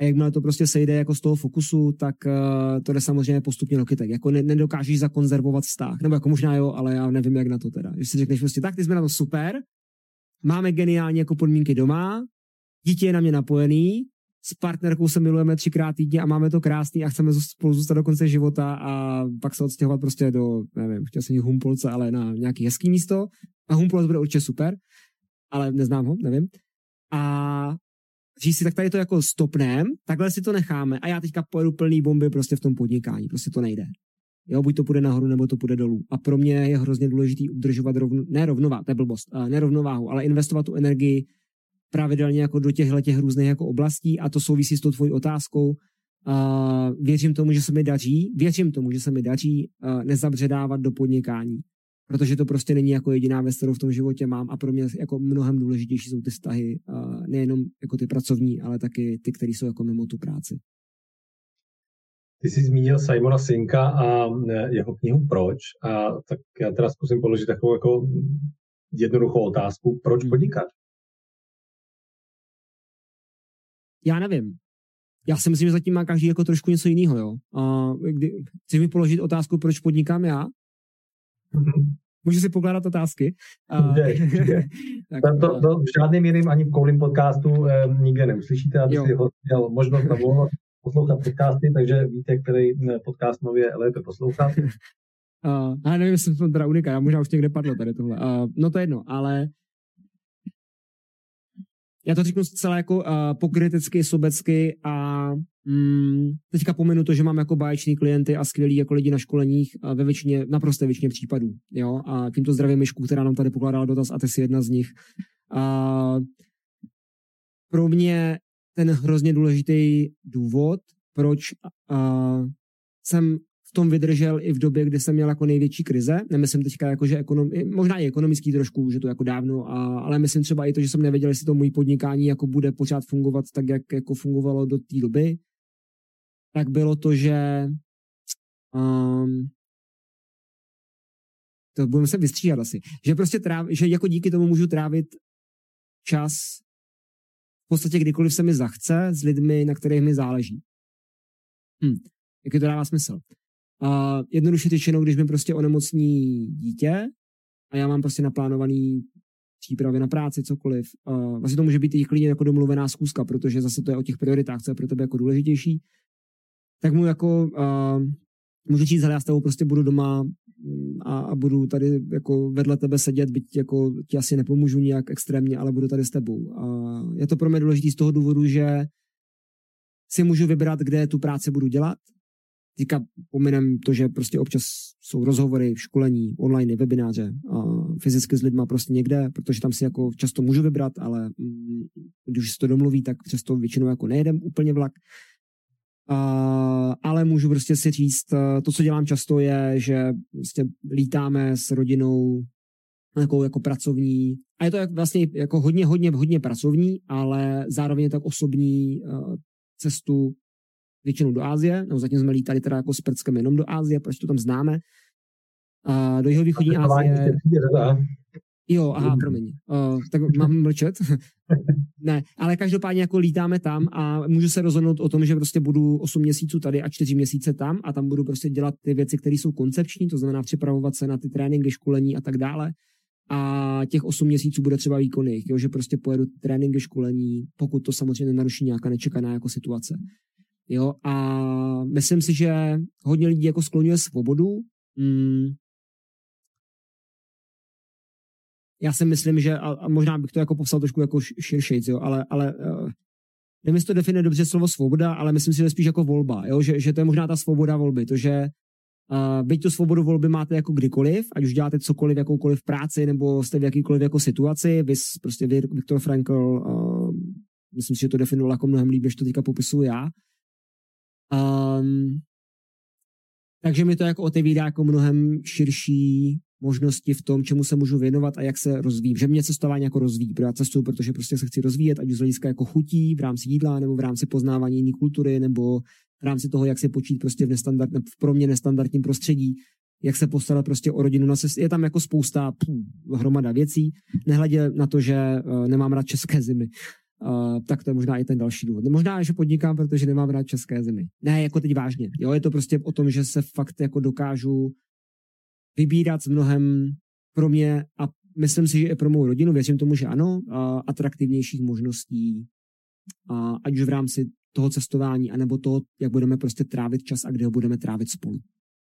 [SPEAKER 2] A jakmile to prostě sejde jako z toho fokusu, tak uh, to jde samozřejmě postupně do kytek. Jako ne, nedokážeš zakonzervovat vztah. Nebo jako možná jo, ale já nevím, jak na to teda. Když si řekneš prostě tak, ty jsme na to super, máme geniální jako podmínky doma, dítě je na mě napojený, s partnerkou se milujeme třikrát týdně a máme to krásný a chceme spolu zůstat do konce života a pak se odstěhovat prostě do, nevím, chtěl jsem Humpolce, ale na nějaký hezký místo. A Humpolce bude určitě super, ale neznám ho, nevím. A říct si, tak tady to jako stopnem, takhle si to necháme a já teďka pojedu plný bomby prostě v tom podnikání, prostě to nejde. Jo, buď to půjde nahoru, nebo to půjde dolů. A pro mě je hrozně důležité udržovat rovno, ne rovnováhu, to je blbost, ne rovnováhu, ale investovat tu energii pravidelně jako do těchto těch různých jako oblastí a to souvisí s tou tvojí otázkou. Uh, věřím tomu, že se mi daří, věřím tomu, že se mi daří uh, nezabředávat do podnikání, protože to prostě není jako jediná věc, kterou v tom životě mám a pro mě jako mnohem důležitější jsou ty vztahy, uh, nejenom jako ty pracovní, ale taky ty, které jsou jako mimo tu práci.
[SPEAKER 1] Ty jsi zmínil Simona Sinka a e, jeho knihu Proč a tak já teda zkusím položit takovou jako jednoduchou otázku, proč hmm. podnikat?
[SPEAKER 2] Já nevím. Já si myslím, že zatím má každý jako trošku něco jiného, jo. A kdy, chci mi položit otázku, proč podnikám já? Mm-hmm. Můžu si pokládat otázky?
[SPEAKER 1] Může, tak, to, to, to, v žádným jiným ani v koulím podcastu eh, nikde neuslyšíte, aby jo. si ho měl možnost nebo poslouchat podcasty, takže víte, který podcast nově lépe poslouchat.
[SPEAKER 2] Uh, ale nevím, jestli jsem teda unikát, já možná už někde padlo tady tohle. Uh, no to je jedno, ale já to řeknu zcela jako uh, pokriticky, sobecky a mm, teďka pomenu to, že mám jako báječní klienty a skvělí jako lidi na školeních uh, ve většině, naprosté většině případů. Jo? A tímto zdravím Myšku, která nám tady pokládala dotaz a ty jsi jedna z nich. Uh, pro mě ten hrozně důležitý důvod, proč uh, jsem v tom vydržel i v době, kdy jsem měl jako největší krize. Nemyslím teďka jako, že ekonom, možná i ekonomický trošku, že to jako dávno, a, ale myslím třeba i to, že jsem nevěděl, jestli to můj podnikání jako bude pořád fungovat tak, jak jako fungovalo do té doby. Tak bylo to, že um, to budeme se vystříhat asi, že prostě tráv, že jako díky tomu můžu trávit čas v podstatě kdykoliv se mi zachce s lidmi, na kterých mi záleží. Hm. Jaký to dává smysl? A jednoduše řečeno, když mi prostě onemocní dítě a já mám prostě naplánovaný přípravy na práci, cokoliv. A vlastně to může být i klidně jako domluvená zkuska, protože zase to je o těch prioritách, co je pro tebe jako důležitější. Tak mu jako uh, můžu říct, hele, já s tebou prostě budu doma mm, a, a budu tady jako vedle tebe sedět, byť jako ti asi nepomůžu nějak extrémně, ale budu tady s tebou. A je to pro mě důležité z toho důvodu, že si můžu vybrat, kde tu práci budu dělat, Teďka pominem to, že prostě občas jsou rozhovory, školení, online, webináře, a fyzicky s lidma prostě někde, protože tam si jako často můžu vybrat, ale mm, když se to domluví, tak přesto většinou jako nejedem úplně vlak. A, ale můžu prostě si říct, to, co dělám často, je, že prostě lítáme s rodinou jako, jako pracovní, a je to jak vlastně jako hodně, hodně, hodně pracovní, ale zároveň tak osobní uh, cestu většinou do Ázie, nebo zatím jsme lítali teda jako s Prckem jenom do Ázie, proč to tam známe. A do jeho východní Ázie... Jo, aha, promiň. Uh, tak mám mlčet? ne, ale každopádně jako lítáme tam a můžu se rozhodnout o tom, že prostě budu 8 měsíců tady a 4 měsíce tam a tam budu prostě dělat ty věci, které jsou koncepční, to znamená připravovat se na ty tréninky, školení a tak dále. A těch 8 měsíců bude třeba výkonných, jo, že prostě pojedu tréninky, školení, pokud to samozřejmě nenaruší nějaká nečekaná jako situace. Jo, a myslím si, že hodně lidí jako skloňuje svobodu. Mm. Já si myslím, že, a, a možná bych to jako popsal trošku jako širšejc, jo, ale, ale uh, nevím, to definuje dobře slovo svoboda, ale myslím si, že spíš jako volba, jo, že, že to je možná ta svoboda volby, to, že Uh, byť tu svobodu volby máte jako kdykoliv, ať už děláte cokoliv, jakoukoliv práci, nebo jste v jakýkoliv jako situaci, vy prostě Viktor Frankl, uh, myslím si, že to definoval jako mnohem líp, než to teďka popisuju já. Um, takže mi to jako otevírá jako mnohem širší možnosti v tom, čemu se můžu věnovat a jak se rozvíjím. Že mě cestování jako rozvíjí, protože já cestuju, protože prostě se chci rozvíjet, ať už z hlediska jako chutí, v rámci jídla, nebo v rámci poznávání jiné kultury, nebo v rámci toho, jak se počít prostě v, nestandard, v pro mě nestandardním prostředí, jak se postarat prostě o rodinu na cestě. Je tam jako spousta pů, hromada věcí, nehledě na to, že uh, nemám rád české zimy. Tak to je možná i ten další důvod. Možná, že podnikám, protože nemám rád české zimy. Ne, jako teď vážně. Jo, je to prostě o tom, že se fakt jako dokážu vybírat s mnohem pro mě a myslím si, že i pro mou rodinu, věřím tomu, že ano, uh, atraktivnějších možností, uh, ať už v rámci toho cestování, anebo toho, jak budeme prostě trávit čas a kde ho budeme trávit spolu.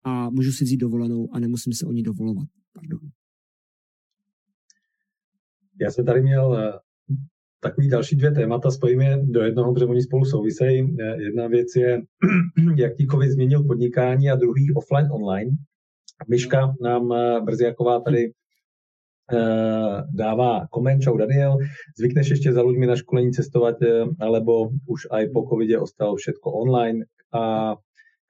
[SPEAKER 2] A můžu si vzít dovolenou a nemusím se o ní dovolovat. Pardon.
[SPEAKER 1] Já jsem tady měl eh, takový další dvě témata, spojíme do jednoho, protože oni spolu souvisejí. Eh, jedna věc je, jak ti COVID změnil podnikání a druhý offline, online. Myška nám eh, brzy jaková tady Eh, dává koment, čau Daniel, zvykneš ještě za ľuďmi na školení cestovat, alebo už aj po covidě ostalo všetko online a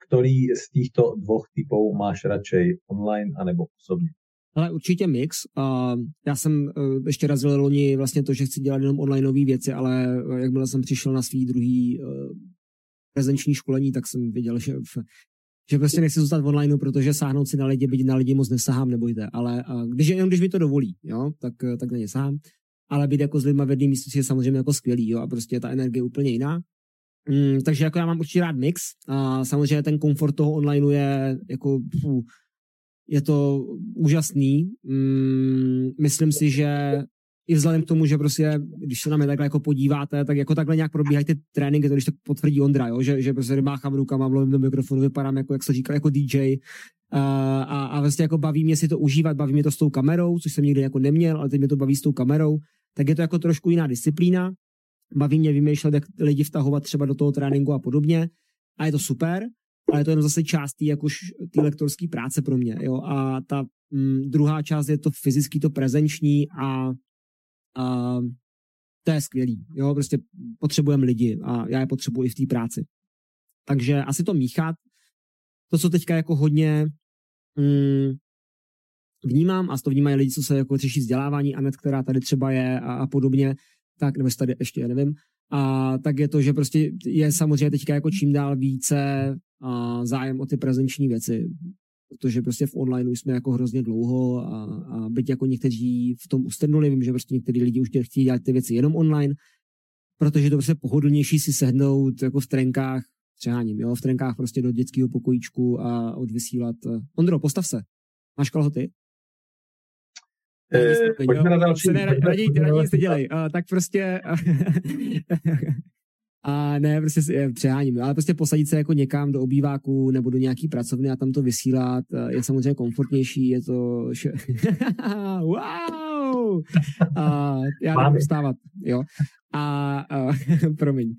[SPEAKER 1] který z těchto dvou typů máš radšej online anebo osobně?
[SPEAKER 2] Ale určitě mix. Uh, já jsem uh, ještě razil loni vlastně to, že chci dělat jenom onlineové věci, ale uh, jakmile jsem přišel na svý druhý uh, prezenční školení, tak jsem věděl, že v, že prostě nechci zůstat online, protože sáhnout si na lidi, byť na lidi moc nesahám, nebojte, ale když, jenom když mi to dovolí, jo, tak, tak na ně ale být jako s lidmi v jednom místě je samozřejmě jako skvělý, jo, a prostě ta energie je úplně jiná. Mm, takže jako já mám určitě rád mix a samozřejmě ten komfort toho online je jako pů, je to úžasný. Mm, myslím si, že i vzhledem k tomu, že prostě, když se na mě takhle jako podíváte, tak jako takhle nějak probíhají ty tréninky, to když tak potvrdí Ondra, jo? Že, že prostě máchám rukama, mluvím do mikrofonu, vypadám jako, jak se říká, jako DJ. A, a, a vlastně jako baví mě si to užívat, baví mě to s tou kamerou, což jsem nikdy jako neměl, ale teď mě to baví s tou kamerou, tak je to jako trošku jiná disciplína. Baví mě vymýšlet, jak lidi vtahovat třeba do toho tréninku a podobně. A je to super, ale je to jenom zase část té jakož té lektorské práce pro mě. Jo? A ta mm, druhá část je to fyzický, to prezenční a a to je skvělý. Jo, prostě potřebujeme lidi a já je potřebuji i v té práci. Takže asi to míchat. To, co teďka jako hodně mm, vnímám, a to vnímají lidi, co se jako řeší vzdělávání, Anet, která tady třeba je a, a podobně, tak, nebo tady ještě nevím, a tak je to, že prostě je samozřejmě teďka jako čím dál více a zájem o ty prezenční věci protože prostě v online už jsme jako hrozně dlouho a, a byť jako někteří v tom ustrnuli, vím, že prostě někteří lidi už chtějí dělat ty věci jenom online, protože to prostě pohodlnější si sehnout jako v trenkách, přeháním, jo, v trenkách prostě do dětského pokojíčku a odvysílat. Ondro, postav se. Máš kalhoty?
[SPEAKER 1] Eh, pojďme na další.
[SPEAKER 2] Raději, raději se dělej. Uh, tak prostě A ne, prostě si, přeháním, ale prostě posadit se jako někam do obýváku nebo do nějaký pracovny a tam to vysílat eh, je samozřejmě komfortnější, je to... wow! A já Máme. vstávat, jo. A, a promiň.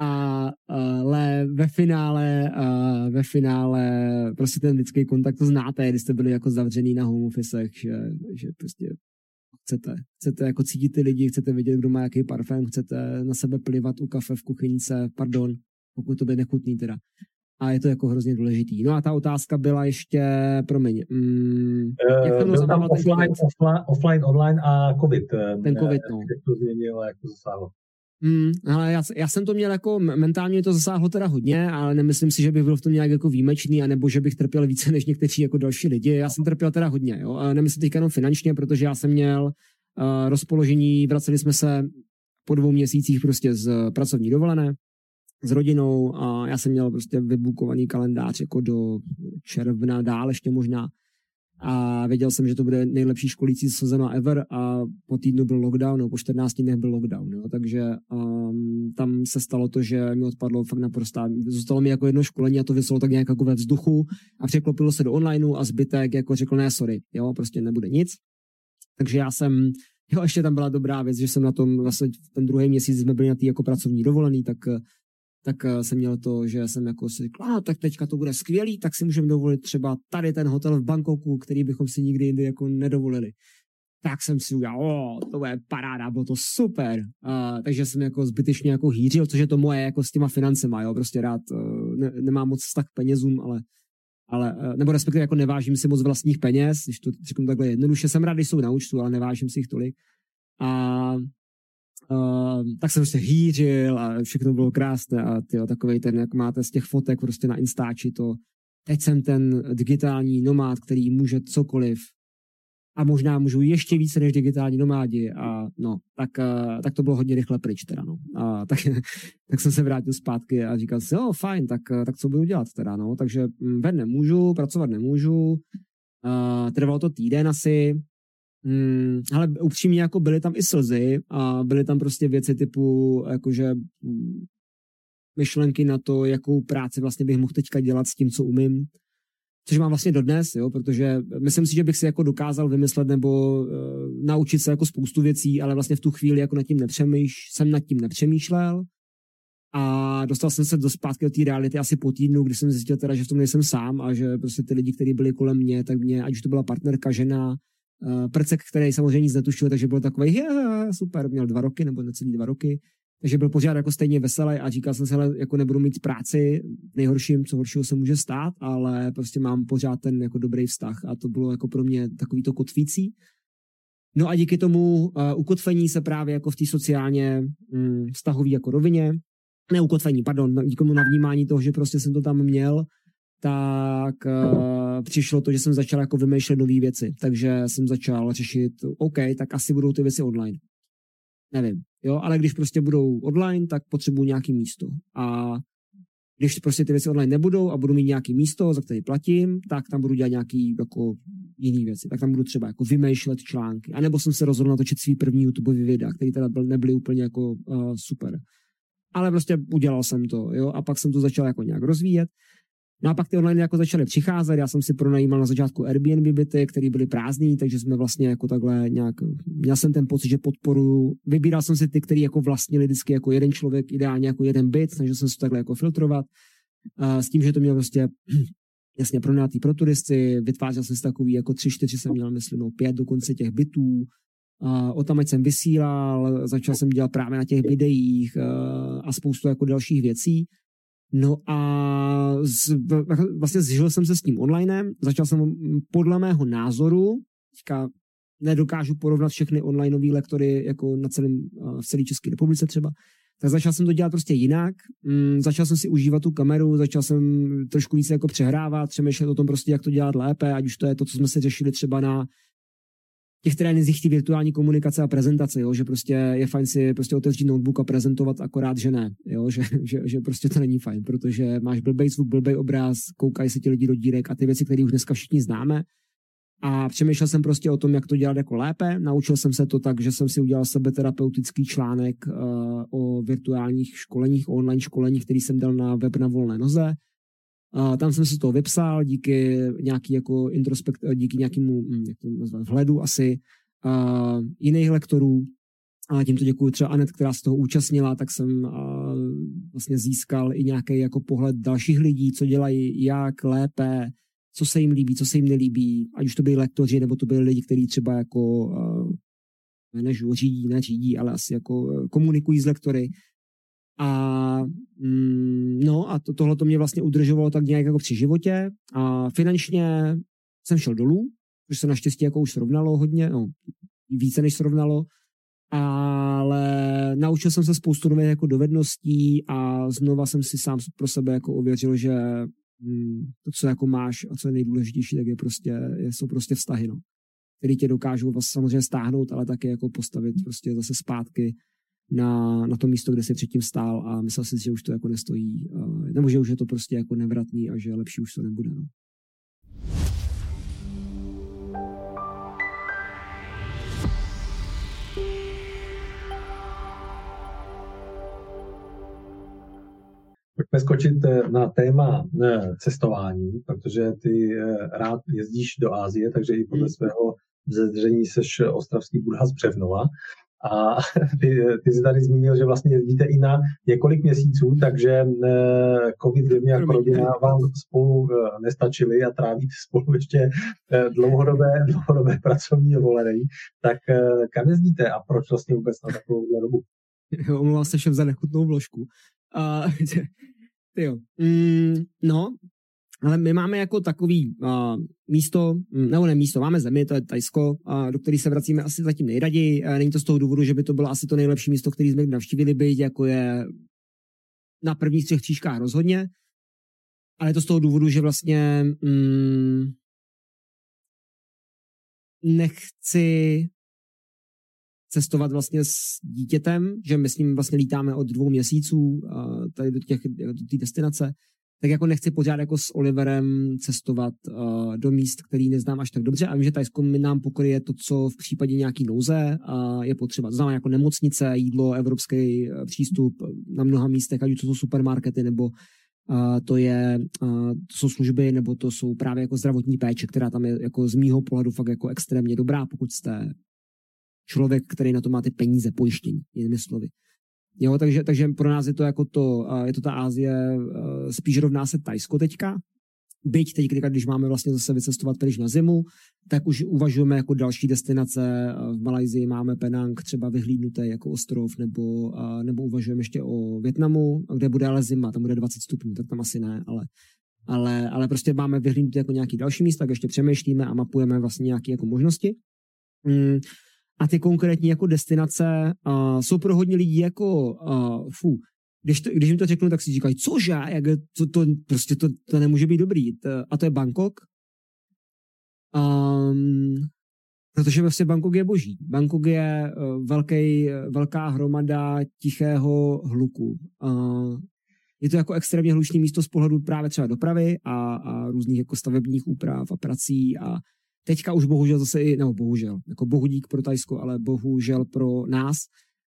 [SPEAKER 2] A, ale ve finále, a ve finále prostě ten lidský kontakt to znáte, když jste byli jako zavřený na home officech, že, že prostě chcete. Chcete jako cítit ty lidi, chcete vědět, kdo má jaký parfém, chcete na sebe plivat u kafe v kuchyňce, pardon, pokud to bude nechutný teda. A je to jako hrozně důležitý. No a ta otázka byla ještě, promiň, mm,
[SPEAKER 1] uh, jak to byl tam offline, offline, offline, online a covid.
[SPEAKER 2] Eh, ten covid, no.
[SPEAKER 1] Jak to změnilo, jak to zasáhlo.
[SPEAKER 2] Hmm, ale já, já, jsem to měl jako, mentálně to zasáhlo teda hodně, ale nemyslím si, že bych byl v tom nějak jako výjimečný, anebo že bych trpěl více než někteří jako další lidi. Já jsem trpěl teda hodně, jo. A nemyslím teďka jenom finančně, protože já jsem měl uh, rozpoložení, vraceli jsme se po dvou měsících prostě z pracovní dovolené, s rodinou a já jsem měl prostě vybukovaný kalendář jako do června dál ještě možná a věděl jsem, že to bude nejlepší školící sezona ever a po týdnu byl lockdown, no po 14 dnech byl lockdown, jo, takže um, tam se stalo to, že mi odpadlo fakt naprosto, zůstalo mi jako jedno školení a to vyselo tak nějak jako ve vzduchu a překlopilo se do onlineu a zbytek jako řekl ne, sorry, jo, prostě nebude nic. Takže já jsem, jo, ještě tam byla dobrá věc, že jsem na tom, vlastně ten druhý měsíc jsme byli na té jako pracovní dovolený, tak tak uh, jsem měl to, že jsem jako si řekl, a tak teďka to bude skvělý, tak si můžeme dovolit třeba tady ten hotel v Bangkoku, který bychom si nikdy jindy jako nedovolili. Tak jsem si udělal, o, to bude paráda, bylo to super. Uh, takže jsem jako zbytečně jako hýřil, což je to moje jako s těma financema, jo, prostě rád, uh, ne, nemám moc vztah k penězům, ale ale, uh, nebo respektive jako nevážím si moc vlastních peněz, když to řeknu takhle jednoduše, jsem rád, když jsou na účtu, ale nevážím si jich tolik. A Uh, tak jsem prostě hýřil a všechno bylo krásné a tyjo, takovej ten, jak máte z těch fotek prostě na Instači to, teď jsem ten digitální nomád, který může cokoliv a možná můžu ještě více než digitální nomádi a no, tak, uh, tak to bylo hodně rychle pryč teda, no. A tak, tak jsem se vrátil zpátky a říkal si, jo, fajn, tak, uh, tak co budu dělat teda, no. Takže mm, ven nemůžu, pracovat nemůžu, uh, trvalo to týden asi, Hmm, ale upřímně jako byly tam i slzy a byly tam prostě věci typu jakože mm, myšlenky na to, jakou práci vlastně bych mohl teďka dělat s tím, co umím. Což mám vlastně dodnes, jo, protože myslím si, že bych si jako dokázal vymyslet nebo uh, naučit se jako spoustu věcí, ale vlastně v tu chvíli jako nad tím nepřemýš, jsem nad tím nepřemýšlel a dostal jsem se do zpátky do té reality asi po týdnu, kdy jsem zjistil teda, že v tom nejsem sám a že prostě ty lidi, kteří byli kolem mě, tak mě, ať už to byla partnerka, žena, prcek, který samozřejmě nic netušil, takže byl takový, super, měl dva roky nebo necelý dva roky, takže byl pořád jako stejně veselý a říkal jsem si, hele, jako nebudu mít práci, nejhorším, co horšího se může stát, ale prostě mám pořád ten jako dobrý vztah a to bylo jako pro mě takový to kotvící. No a díky tomu uh, ukotvení se právě jako v té sociálně um, vztahový jako rovině, ne ukotvení, pardon, díky tomu navnímání toho, že prostě jsem to tam měl, tak uh, přišlo to, že jsem začal jako vymýšlet nové věci. Takže jsem začal řešit, OK, tak asi budou ty věci online. Nevím, jo, ale když prostě budou online, tak potřebuju nějaký místo. A když prostě ty věci online nebudou a budu mít nějaký místo, za který platím, tak tam budu dělat nějaký jako jiný věci. Tak tam budu třeba jako vymýšlet články. A nebo jsem se rozhodl natočit svý první YouTube videa, které teda nebyly úplně jako uh, super. Ale prostě udělal jsem to, jo, a pak jsem to začal jako nějak rozvíjet. No a pak ty online jako začaly přicházet, já jsem si pronajímal na začátku Airbnb byty, které byly prázdné, takže jsme vlastně jako takhle nějak, měl jsem ten pocit, že podporu, vybíral jsem si ty, který jako vlastnili vždycky jako jeden člověk, ideálně jako jeden byt, snažil jsem se to takhle jako filtrovat, a s tím, že to měl prostě jasně pronátý pro turisty, vytvářel jsem si takový jako tři, čtyři jsem měl, myslím, no pět dokonce těch bytů, a o tam, jsem vysílal, začal jsem dělat právě na těch videích a spoustu jako dalších věcí. No a z, vlastně zžil jsem se s tím online, začal jsem podle mého názoru, teďka nedokážu porovnat všechny onlineové lektory jako na celém, v celé České republice třeba, tak začal jsem to dělat prostě jinak. Mm, začal jsem si užívat tu kameru, začal jsem trošku více jako přehrávat, přemýšlet o tom prostě, jak to dělat lépe, ať už to je to, co jsme si řešili třeba na těch trénincích té virtuální komunikace a prezentace, jo, že prostě je fajn si prostě otevřít notebook a prezentovat akorát, že ne, jo, že, že, že prostě to není fajn, protože máš blbej zvuk, blbej obraz, koukají se ti lidi do dírek a ty věci, které už dneska všichni známe. A přemýšlel jsem prostě o tom, jak to dělat jako lépe. Naučil jsem se to tak, že jsem si udělal sebe terapeutický článek uh, o virtuálních školeních, o online školeních, který jsem dal na web na volné noze a tam jsem si to vypsal díky nějaký jako introspekt, díky nějakému, hm, jak to nazvat, vhledu asi a jiných lektorů. A tímto děkuji třeba Anet, která se toho účastnila, tak jsem vlastně získal i nějaký jako pohled dalších lidí, co dělají, jak lépe, co se jim líbí, co se jim nelíbí, ať už to byli lektoři, nebo to byli lidi, kteří třeba jako než řídí, neřídí, ale asi jako komunikují s lektory a mm, no a to, tohle to mě vlastně udržovalo tak nějak jako při životě. A finančně jsem šel dolů, což se naštěstí jako už srovnalo hodně, no více než srovnalo, ale naučil jsem se spoustu nových jako dovedností a znova jsem si sám pro sebe jako ověřil, že mm, to, co jako máš a co je nejdůležitější, tak je prostě, jsou prostě vztahy, no který tě dokážou vlastně samozřejmě stáhnout, ale také jako postavit prostě zase zpátky na, na to místo, kde si předtím stál a myslel si, že už to jako nestojí, nebo že už je to prostě jako nevratný a že lepší už to nebude. No.
[SPEAKER 1] Pojďme skočit eh, na téma eh, cestování, protože ty eh, rád jezdíš do Ázie, takže i podle hmm. svého vzedření seš ostravský Budha z Břevnova. A ty, ty jsi tady zmínil, že vlastně jezdíte i na několik měsíců, takže eh, covid země jako rodina vám spolu eh, nestačili a trávíte spolu ještě eh, dlouhodobé, dlouhodobé pracovní dovolené. Tak kam jezdíte a proč vlastně vůbec na takovou dobu?
[SPEAKER 2] Omlouvám se všem za nechutnou vložku. Uh, jo. Mm, no, ale my máme jako takový uh, místo, nebo ne místo, máme zemi, to je Tajsko, uh, do který se vracíme asi zatím nejraději. Uh, není to z toho důvodu, že by to bylo asi to nejlepší místo, který jsme navštívili, byť jako je na prvních třech příškách rozhodně. Ale je to z toho důvodu, že vlastně mm, nechci cestovat vlastně s dítětem, že my s ním vlastně lítáme od dvou měsíců uh, tady do těch do té destinace tak jako nechci pořád jako s Oliverem cestovat uh, do míst, který neznám až tak dobře a vím, že Tajsko mi nám pokryje to, co v případě nějaký nouze uh, je potřeba. Znamená jako nemocnice, jídlo, evropský uh, přístup na mnoha místech, ať to jsou supermarkety nebo uh, to, je, uh, to jsou služby, nebo to jsou právě jako zdravotní péče, která tam je jako z mýho pohledu fakt jako extrémně dobrá, pokud jste člověk, který na to má ty peníze, pojištění, jinými slovy. Jo, takže, takže pro nás je to jako to, je to ta Ázie, spíš rovná se Tajsko teďka, Byť teď, když máme vlastně zase vycestovat pryč na zimu, tak už uvažujeme jako další destinace. V Malajzii máme Penang třeba vyhlídnutý jako ostrov, nebo, nebo uvažujeme ještě o Větnamu, kde bude ale zima, tam bude 20 stupňů, tak tam asi ne, ale, ale, ale prostě máme vyhlídnuté jako nějaký další místa, tak ještě přemýšlíme a mapujeme vlastně nějaké jako možnosti. Mm, a ty konkrétní jako destinace uh, jsou pro hodně lidí jako uh, fu, když, to, když jim to řeknu, tak si říkají, cože, jak to, to, prostě to, to nemůže být dobrý. To, a to je Bangkok. Um, protože vlastně Bangkok je boží. Bangkok je uh, velký, velká hromada tichého hluku. Uh, je to jako extrémně hlučné místo z pohledu právě třeba dopravy a, a různých jako stavebních úprav a prací a Teďka už bohužel zase i, nebo bohužel, jako bohudík pro Tajsko, ale bohužel pro nás,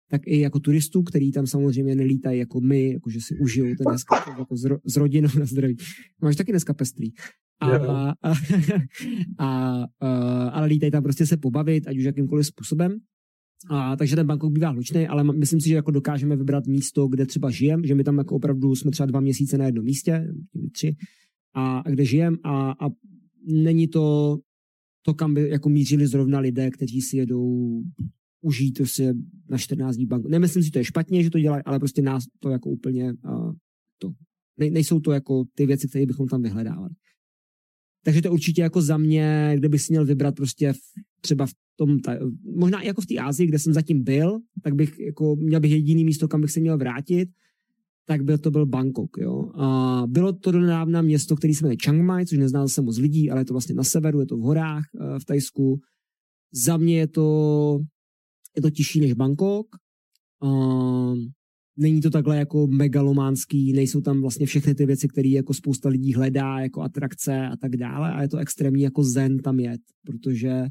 [SPEAKER 2] tak i jako turistů, který tam samozřejmě nelítají jako my, jako že si užijou ten dneska jako s, ro, s rodinou na zdraví. Máš taky dneska pestrý. A, a, a, a, ale lítají tam prostě se pobavit, ať už jakýmkoliv způsobem. A, takže ten Bangkok bývá hlučný, ale myslím si, že jako dokážeme vybrat místo, kde třeba žijem, že my tam jako opravdu jsme třeba dva měsíce na jednom místě, tři, a, a kde žijem a, a není to to, kam by jako mířili zrovna lidé, kteří si jedou užít to si na 14 dní banku. Nemyslím si, že to je špatně, že to dělají, ale prostě nás to jako úplně uh, to. Ne, nejsou to jako ty věci, které bychom tam vyhledávali. Takže to určitě jako za mě, kde bych měl vybrat prostě v, třeba v tom, ta, možná jako v té Ázii, kde jsem zatím byl, tak bych jako měl bych jediný místo, kam bych se měl vrátit tak byl to byl Bangkok. Jo. A bylo to donávna město, který se jmenuje Chiang Mai, což neznal se moc lidí, ale je to vlastně na severu, je to v horách eh, v Tajsku. Za mě je to, je to tižší než Bangkok. A není to takhle jako megalománský, nejsou tam vlastně všechny ty věci, které jako spousta lidí hledá, jako atrakce a tak dále a je to extrémní jako zen tam jet, protože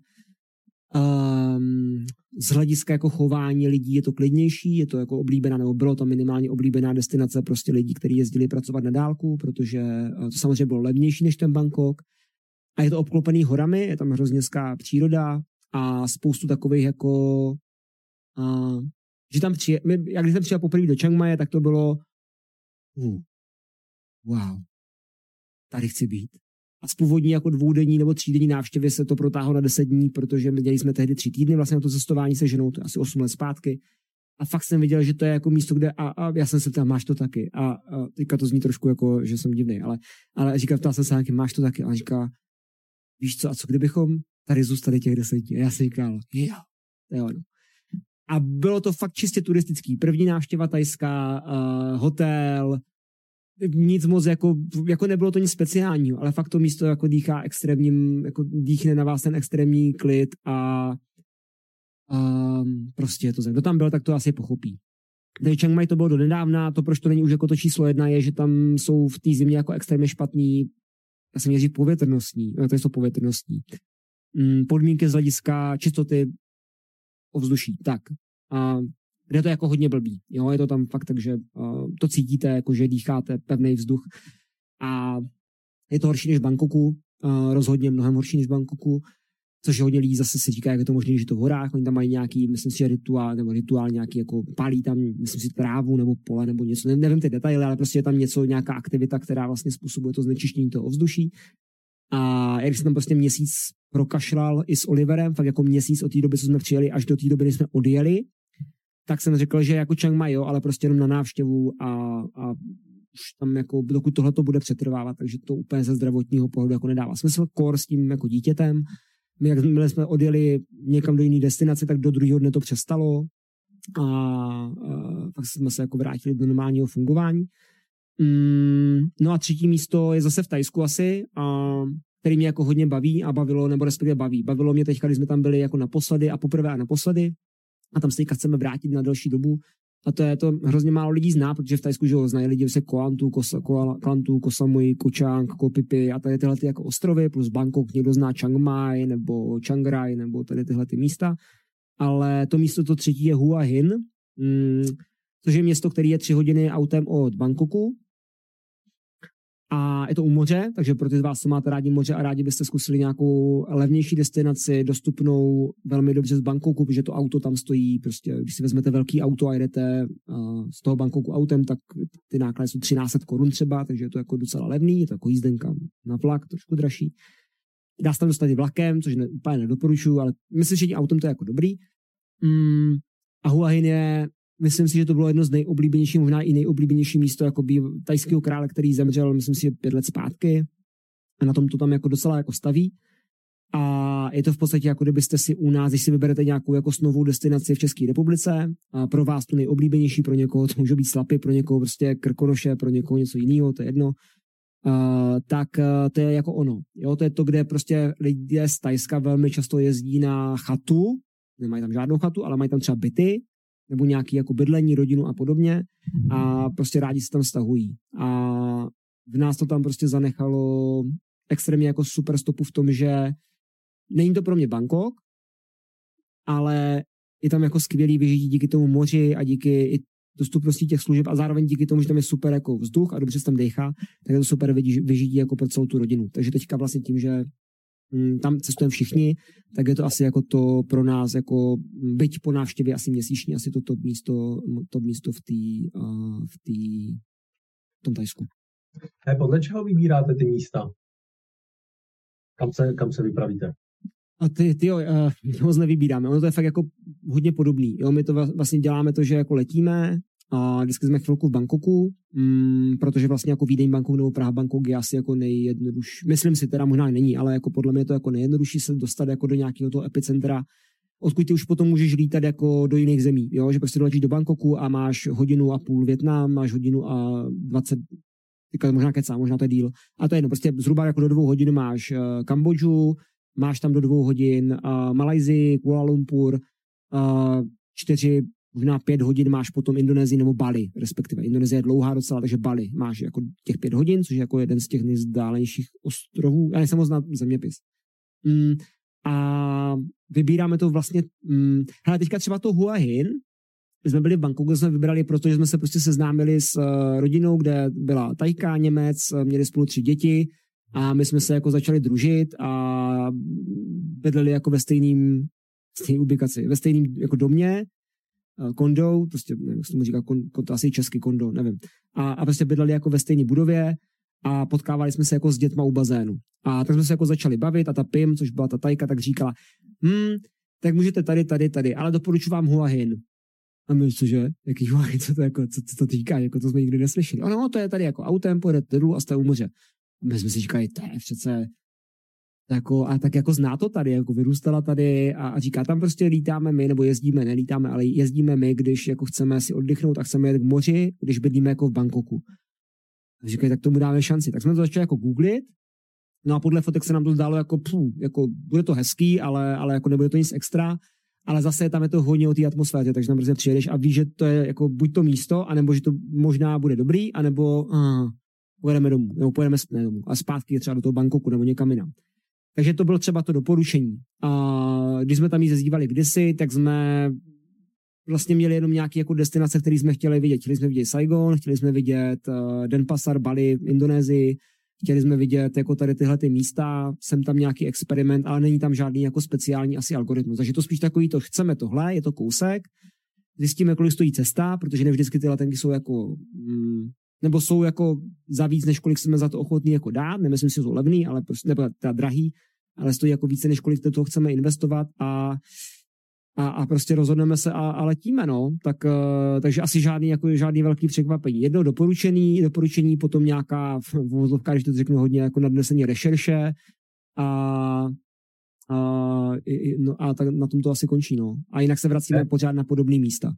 [SPEAKER 2] Um, z hlediska jako chování lidí je to klidnější, je to jako oblíbená, nebo bylo to minimálně oblíbená destinace prostě lidí, kteří jezdili pracovat na dálku, protože eh, to samozřejmě bylo levnější než ten Bangkok. A je to obklopený horami, je tam hrozně příroda a spoustu takových jako uh, že tam přije, my, jak když jsem přijel poprvé do Chiang Mai, tak to bylo uh, wow, tady chci být. A z původní jako dvoudenní nebo třídenní návštěvy se to protáhlo na deset dní, protože my měli jsme tehdy tři týdny vlastně na to cestování se ženou, to je asi osm let zpátky. A fakt jsem viděl, že to je jako místo, kde a, a já jsem se ptal, máš to taky. A, a teďka to zní trošku jako, že jsem divný, ale, ale říkal, ptal jsem se nějaký, máš to taky. A říká, víš co, a co kdybychom tady zůstali těch deset dní? A já jsem říkal, jo, to je ono. A bylo to fakt čistě turistický. První návštěva tajská, uh, hotel, nic moc jako, jako nebylo to nic speciálního, ale fakt to místo jako dýchá extrémním, jako dýchne na vás ten extrémní klid a, a prostě je to zem. Kdo tam byl, tak to asi pochopí. Takže Chiang Mai to bylo do nedávna, to proč to není už jako to číslo jedna, je, že tam jsou v té zimě jako extrémně špatný, já jsem měl povětrnostní, no to jsou povětrnostní, mm, podmínky z hlediska čistoty ovzduší. Tak. A kde to jako hodně blbý. Jo, je to tam fakt tak, že uh, to cítíte, jako že dýcháte pevný vzduch a je to horší než v Bangkoku, uh, rozhodně mnohem horší než v Bangkoku. což hodně lidí zase si říká, jak je to možné, že to v horách, oni tam mají nějaký, myslím si, rituál, nebo rituál nějaký, jako pálí tam, myslím si, trávu nebo pole nebo něco, ne, nevím ty detaily, ale prostě je tam něco, nějaká aktivita, která vlastně způsobuje to znečištění toho ovzduší. A jak jsem tam prostě měsíc prokašlal i s Oliverem, fakt jako měsíc od té doby, co jsme přijeli, až do té doby, kdy jsme odjeli, tak jsem řekl, že jako Chiang Mai, jo, ale prostě jenom na návštěvu a, a už tam jako, dokud tohle to bude přetrvávat, takže to úplně ze zdravotního pohledu jako nedává smysl. Kor s tím jako dítětem, my jak jsme odjeli někam do jiné destinace, tak do druhého dne to přestalo a, a pak jsme se jako vrátili do normálního fungování. Mm, no a třetí místo je zase v Tajsku asi, a, který mě jako hodně baví a bavilo, nebo respektive baví. Bavilo mě teďka, když jsme tam byli jako naposledy a poprvé a naposledy a tam se teďka chceme vrátit na delší dobu. A to je to hrozně málo lidí zná, protože v Tajsku že znají lidi se Koantu, Kosa, Koantu, Kosamui, Kuchang, Kopipi a tady tyhle ty jako ostrovy, plus Bangkok, někdo zná Chiang Mai nebo Chiang Rai nebo tady tyhle ty místa. Ale to místo to třetí je Hua Hin, mm, což je město, které je tři hodiny autem od Bangkoku a je to u moře, takže pro ty z vás, co máte rádi moře a rádi byste zkusili nějakou levnější destinaci, dostupnou velmi dobře z Bangkoku, protože to auto tam stojí, prostě když si vezmete velký auto a jdete uh, z toho Bangkoku autem, tak ty náklady jsou 1300 korun třeba, takže je to jako docela levný, je to jako jízdenka na vlak, trošku dražší. Dá se tam dostat i vlakem, což ne, úplně nedoporučuju, ale myslím, že tím autem to je jako dobrý. Mm, a Hua Hin je myslím si, že to bylo jedno z nejoblíbenějších, možná i nejoblíbenější místo jako tajského krále, který zemřel, myslím si, pět let zpátky. A na tom to tam jako docela jako staví. A je to v podstatě jako kdybyste si u nás, když si vyberete nějakou jako novou destinaci v České republice, a pro vás to nejoblíbenější, pro někoho to může být slapy, pro někoho prostě krkonoše, pro někoho něco jiného, to je jedno. Uh, tak uh, to je jako ono. Jo, to je to, kde prostě lidé z Tajska velmi často jezdí na chatu, nemají tam žádnou chatu, ale mají tam třeba byty nebo nějaký jako bydlení, rodinu a podobně a prostě rádi se tam stahují. A v nás to tam prostě zanechalo extrémně jako super stopu v tom, že není to pro mě Bangkok, ale je tam jako skvělý vyžití díky tomu moři a díky i dostupnosti těch služeb a zároveň díky tomu, že tam je super jako vzduch a dobře se tam dechá, tak je to super vyžití jako pro celou tu rodinu. Takže teďka vlastně tím, že tam cestujeme všichni, tak je to asi jako to pro nás, jako byť po návštěvě asi měsíční, asi to top místo, top místo v, tý, v, tý, v tom Tajsku.
[SPEAKER 1] A podle čeho vybíráte ty místa? Kam se, kam se vypravíte?
[SPEAKER 2] A ty, ty jo, uh, moc nevybíráme. Ono to je fakt jako hodně podobný. Jo, my to vlastně děláme to, že jako letíme, a vždycky jsme chvilku v Bangkoku, mm, protože vlastně jako Vídeň Bangkok nebo Praha Bangkok je asi jako nejjednodušší. Myslím si, teda možná není, ale jako podle mě je to jako nejjednodušší se dostat jako do nějakého toho epicentra, odkud ty už potom můžeš lítat jako do jiných zemí, jo? že prostě doletíš do Bangkoku a máš hodinu a půl Větnam, máš hodinu a 20, teďka možná kecá, možná to je díl. A to je jedno, prostě zhruba jako do dvou hodin máš uh, Kambodžu, máš tam do dvou hodin uh, Malajzii, Kuala Lumpur, uh, čtyři možná pět hodin máš potom Indonésii nebo Bali, respektive Indonésie je dlouhá docela, takže Bali máš jako těch pět hodin, což je jako jeden z těch nejzdálenějších ostrovů. Já nejsem moc na zeměpis. Mm, a vybíráme to vlastně, mm, hele, teďka třeba to Hua Hin, my jsme byli v Bangkoku, jsme vybrali, protože jsme se prostě seznámili s uh, rodinou, kde byla Tajka, Němec, eh, měli spolu tři děti a my jsme se jako začali družit a bydleli jako ve stejným, stejný ubikaci, ve stejném jako domě Eh, kondo, prostě nevím, se tomu říká, kon, to asi český kondo, nevím. A, a prostě bydleli jako ve stejné budově a potkávali jsme se jako s dětma u bazénu. A tak jsme se jako začali bavit a ta Pim, což byla ta tajka, tak říkala, hm, tak můžete tady, tady, tady, ale doporučuji vám Hua Hin. A my, cože? Jaký Hua Hin, co to, jako, co, co to týká, jako to jsme nikdy neslyšeli. Ano, to je tady jako autem, pojedete dolů a jste u moře. A my jsme si říkali, to je přece jako, a tak jako zná to tady, jako vyrůstala tady a, a říká, tam prostě lítáme my, nebo jezdíme, nelítáme, ale jezdíme my, když jako chceme si oddychnout a chceme jet k moři, když bydlíme jako v Bangkoku. A říkají, tak tomu dáme šanci. Tak jsme to začali jako googlit, no a podle fotek se nám to zdálo jako, pů, jako bude to hezký, ale, ale jako nebude to nic extra, ale zase tam je to hodně o té atmosféře, takže tam prostě přijedeš a víš, že to je jako buď to místo, anebo že to možná bude dobrý, anebo uh, pojedeme domů, nebo pojedeme ne domů a zpátky třeba do toho Bangkoku nebo někam jinam. Takže to bylo třeba to doporučení. A když jsme tam jezdívali kdysi, tak jsme vlastně měli jenom nějaké jako destinace, které jsme chtěli vidět. Chtěli jsme vidět Saigon, chtěli jsme vidět uh, Denpasar, Bali, Indonésii, chtěli jsme vidět jako tady tyhle ty místa, jsem tam nějaký experiment, ale není tam žádný jako speciální asi algoritmus. Takže to spíš takový to, chceme tohle, je to kousek, zjistíme, kolik stojí cesta, protože ne vždycky ty letenky jsou jako, mm, nebo jsou jako za víc, než kolik jsme za to ochotní jako dát, nemyslím si, že jsou levný, ale prostě, nebo teda drahý, ale stojí jako více, než kolik do toho chceme investovat a a, a prostě rozhodneme se a, a letíme, no. Tak, uh, takže asi žádný, jako, žádný velký překvapení. Jedno doporučení, doporučení, potom nějaká v vozovkách, když to řeknu hodně, jako nadnesení rešerše a, a, no, a tak na tom to asi končí, no. A jinak se vracíme pořád na podobné místa.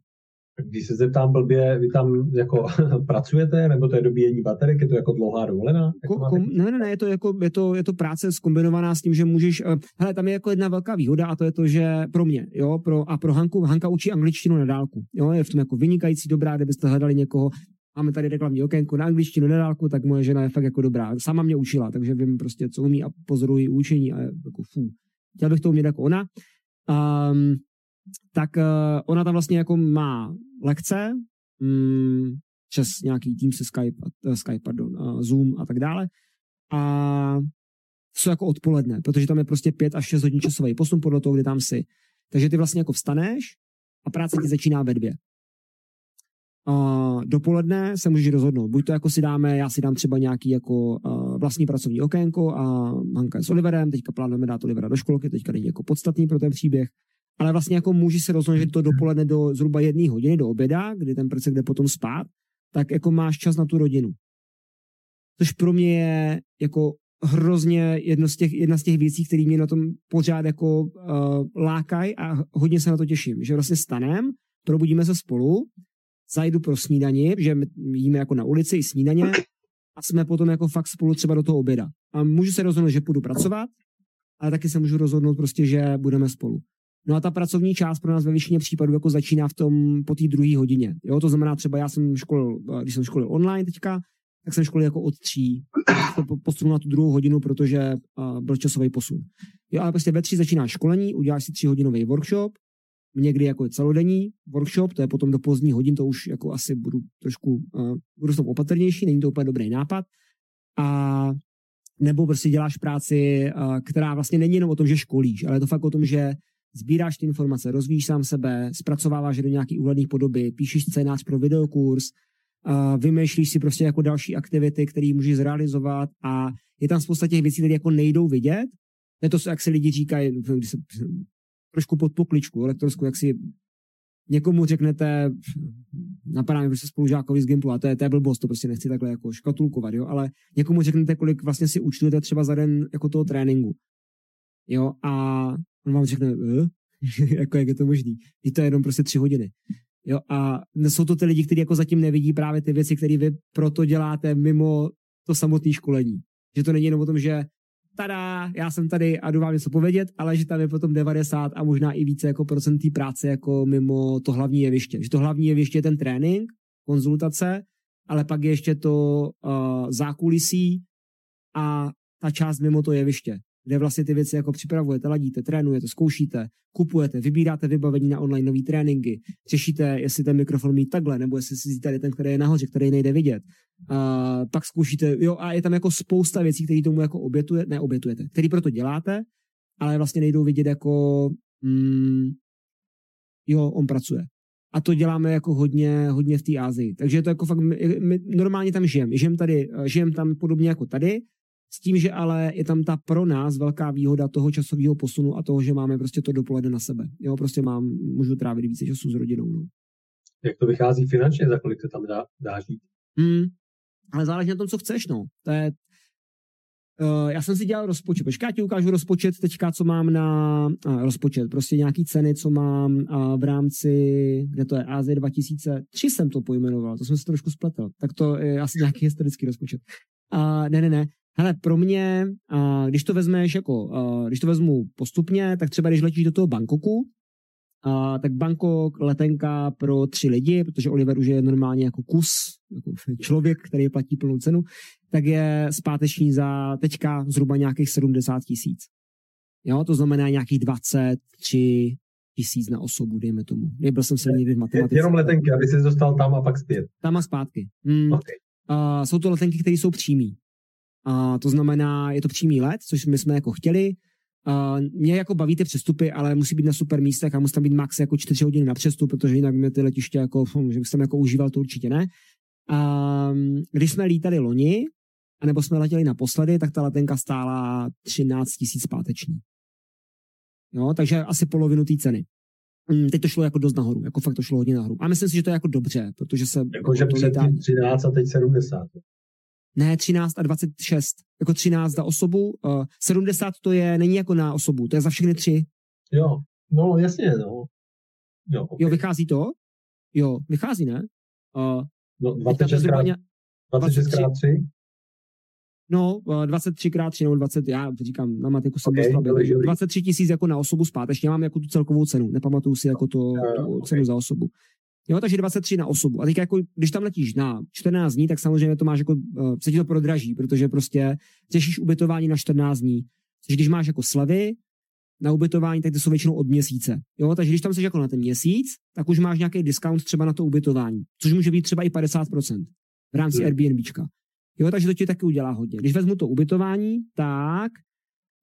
[SPEAKER 1] Když se zeptám blbě, vy tam jako pracujete, nebo to je dobíjení baterek, je to jako dlouhá dovolená?
[SPEAKER 2] Ko, kom, ne, ne, ne, je to, jako, je, to, je to práce skombinovaná s tím, že můžeš, uh, hele, tam je jako jedna velká výhoda a to je to, že pro mě, jo, pro, a pro Hanku, Hanka učí angličtinu na dálku, jo, je v tom jako vynikající dobrá, kdybyste hledali někoho, máme tady reklamní okénko na angličtinu na dálku, tak moje žena je fakt jako dobrá. Sama mě učila, takže vím prostě, co umí a pozoruji učení a jako fů. Chtěl bych to umět jako ona. Um, tak uh, ona tam vlastně jako má lekce, mm, přes nějaký tým se Skype, uh, Skype pardon, uh, Zoom a tak dále. A jsou jako odpoledne, protože tam je prostě pět až šest hodin časový posun podle toho, kdy tam jsi. Takže ty vlastně jako vstaneš a práce ti začíná ve dvě. Uh, dopoledne se můžeš rozhodnout. Buď to jako si dáme, já si dám třeba nějaký jako uh, vlastní pracovní okénko a Hanka je s Oliverem, teďka plánujeme dát Olivera do školky, teďka není jako podstatný pro ten příběh ale vlastně jako můžeš se rozhodnout, že to dopoledne do zhruba jedné hodiny do oběda, kdy ten prcek jde potom spát, tak jako máš čas na tu rodinu. Což pro mě je jako hrozně jedno z těch, jedna z těch věcí, které mě na tom pořád jako uh, lákají a hodně se na to těším. Že vlastně stanem, probudíme se spolu, zajdu pro snídani, že my jíme jako na ulici i snídaně a jsme potom jako fakt spolu třeba do toho oběda. A můžu se rozhodnout, že půjdu pracovat, ale taky se můžu rozhodnout prostě, že budeme spolu. No a ta pracovní část pro nás ve většině případů jako začíná v tom po té druhé hodině. Jo, to znamená třeba já jsem školil, když jsem školil online teďka, tak jsem školil jako od tří. To posunu na tu druhou hodinu, protože uh, byl časový posun. Jo, ale prostě ve tři začíná školení, uděláš si tři hodinový workshop, někdy jako je celodenní workshop, to je potom do pozdní hodin, to už jako asi budu trošku, uh, budu s tom opatrnější, není to úplně dobrý nápad. A nebo prostě děláš práci, uh, která vlastně není jenom o tom, že školíš, ale je to fakt o tom, že sbíráš ty informace, rozvíjíš sám sebe, zpracováváš je do nějaký úhledných podoby, píšeš scénář pro videokurs, vymýšlíš si prostě jako další aktivity, které můžeš zrealizovat a je tam spousta těch věcí, které jako nejdou vidět. Je to, jak se lidi říkají, se trošku pod pokličku elektronskou, jak si někomu řeknete, napadá mi prostě spolužákovi z Gimplu, a to je, to je blbost, to prostě nechci takhle jako škatulkovat, jo, ale někomu řeknete, kolik vlastně si účtujete třeba za den jako toho tréninku. Jo, a on vám řekne, eh? jako jak je to možný. I to je jenom prostě tři hodiny. Jo, a jsou to ty lidi, kteří jako zatím nevidí právě ty věci, které vy proto děláte mimo to samotné školení. Že to není jenom o tom, že tada, já jsem tady a jdu vám něco povědět, ale že tam je potom 90 a možná i více jako procent té práce jako mimo to hlavní jeviště. Že to hlavní jeviště je ten trénink, konzultace, ale pak je ještě to uh, zákulisí a ta část mimo to jeviště kde vlastně ty věci jako připravujete, ladíte, trénujete, zkoušíte, kupujete, vybíráte vybavení na online nové tréninky, řešíte, jestli ten mikrofon mít takhle, nebo jestli si tady ten, který je nahoře, který nejde vidět. A pak zkoušíte, jo, a je tam jako spousta věcí, které tomu jako obětuje, ne obětujete, který proto děláte, ale vlastně nejdou vidět jako, mm, jo, on pracuje. A to děláme jako hodně, hodně v té Ázii. Takže je to jako fakt, my, my normálně tam žijeme. Žijem tady, žijem tam podobně jako tady, s tím, že ale je tam ta pro nás velká výhoda toho časového posunu a toho, že máme prostě to dopoledne na sebe. Jo, prostě mám, můžu trávit více času s rodinou. No.
[SPEAKER 1] Jak to vychází finančně, za kolik se tam dá, dá žít?
[SPEAKER 2] Hmm, ale záleží na tom, co chceš, no. To je, Uh, já jsem si dělal rozpočet. Počkej, já ti ukážu rozpočet teďka, co mám na uh, rozpočet. Prostě nějaký ceny, co mám uh, v rámci, kde to je, AZ 2003 jsem to pojmenoval, to jsem si trošku spletl. Tak to je asi nějaký historický rozpočet. Uh, ne, ne, ne. Hele, pro mě, uh, když to vezmeš jako, uh, když to vezmu postupně, tak třeba když letíš do toho Bangkoku, tak Bangkok letenka pro tři lidi, protože Oliver už je normálně jako kus, jako člověk, který platí plnou cenu, tak je zpáteční za teďka zhruba nějakých 70 tisíc. Jo, to znamená nějakých 23 tisíc na osobu, dejme tomu. Nebyl jsem se někdy v matematice.
[SPEAKER 1] Jenom letenky, aby se dostal tam a pak zpět.
[SPEAKER 2] Tam a zpátky. Hmm. Okay. Uh, jsou to letenky, které jsou přímý. A to znamená, je to přímý let, což my jsme jako chtěli. A mě jako baví ty přestupy, ale musí být na super místech a musí tam být max jako 4 hodiny na přestup, protože jinak mě ty letiště jako, hm, že bych tam jako užíval, to určitě ne. A když jsme lítali loni, anebo jsme letěli naposledy, tak ta letenka stála 13 tisíc zpáteční. No, takže asi polovinu té ceny. Mm, teď to šlo jako dost nahoru, jako fakt to šlo hodně nahoru. A myslím si, že to je jako dobře, protože se...
[SPEAKER 1] Jako, jako že předtím 13 a teď 70.
[SPEAKER 2] Ne, 13 a 26. Jako 13 za osobu. Uh, 70 to je, není jako na osobu, to je za všechny tři.
[SPEAKER 1] Jo, no jasně, no.
[SPEAKER 2] Jo, okay. jo vychází to? Jo, vychází, ne? Uh,
[SPEAKER 1] no, 26 krát, 26 krát 3?
[SPEAKER 2] No, 23 krát 3 nebo 20, já říkám, na matiku jsem okay, dost 23 tisíc jako na osobu zpátečně, mám jako tu celkovou cenu, nepamatuju si jako to, tu okay. cenu za osobu. Jo, takže 23 na osobu. A teď jako, když tam letíš na 14 dní, tak samozřejmě to máš jako, uh, se ti to prodraží, protože prostě řešíš ubytování na 14 dní. Takže když máš jako slevy na ubytování, tak ty jsou většinou od měsíce. Jo, takže když tam jsi jako na ten měsíc, tak už máš nějaký discount třeba na to ubytování, což může být třeba i 50% v rámci hmm. Airbnbčka. Jo, takže to ti taky udělá hodně. Když vezmu to ubytování, tak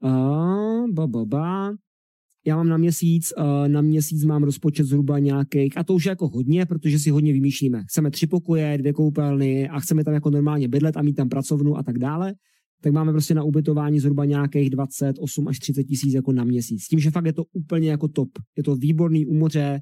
[SPEAKER 2] uh, ba, ba, ba, já mám na měsíc, uh, na měsíc mám rozpočet zhruba nějakých, a to už je jako hodně, protože si hodně vymýšlíme. Chceme tři pokoje, dvě koupelny a chceme tam jako normálně bydlet a mít tam pracovnu a tak dále, tak máme prostě na ubytování zhruba nějakých 28 až 30 tisíc jako na měsíc. S tím, že fakt je to úplně jako top. Je to výborný u moře,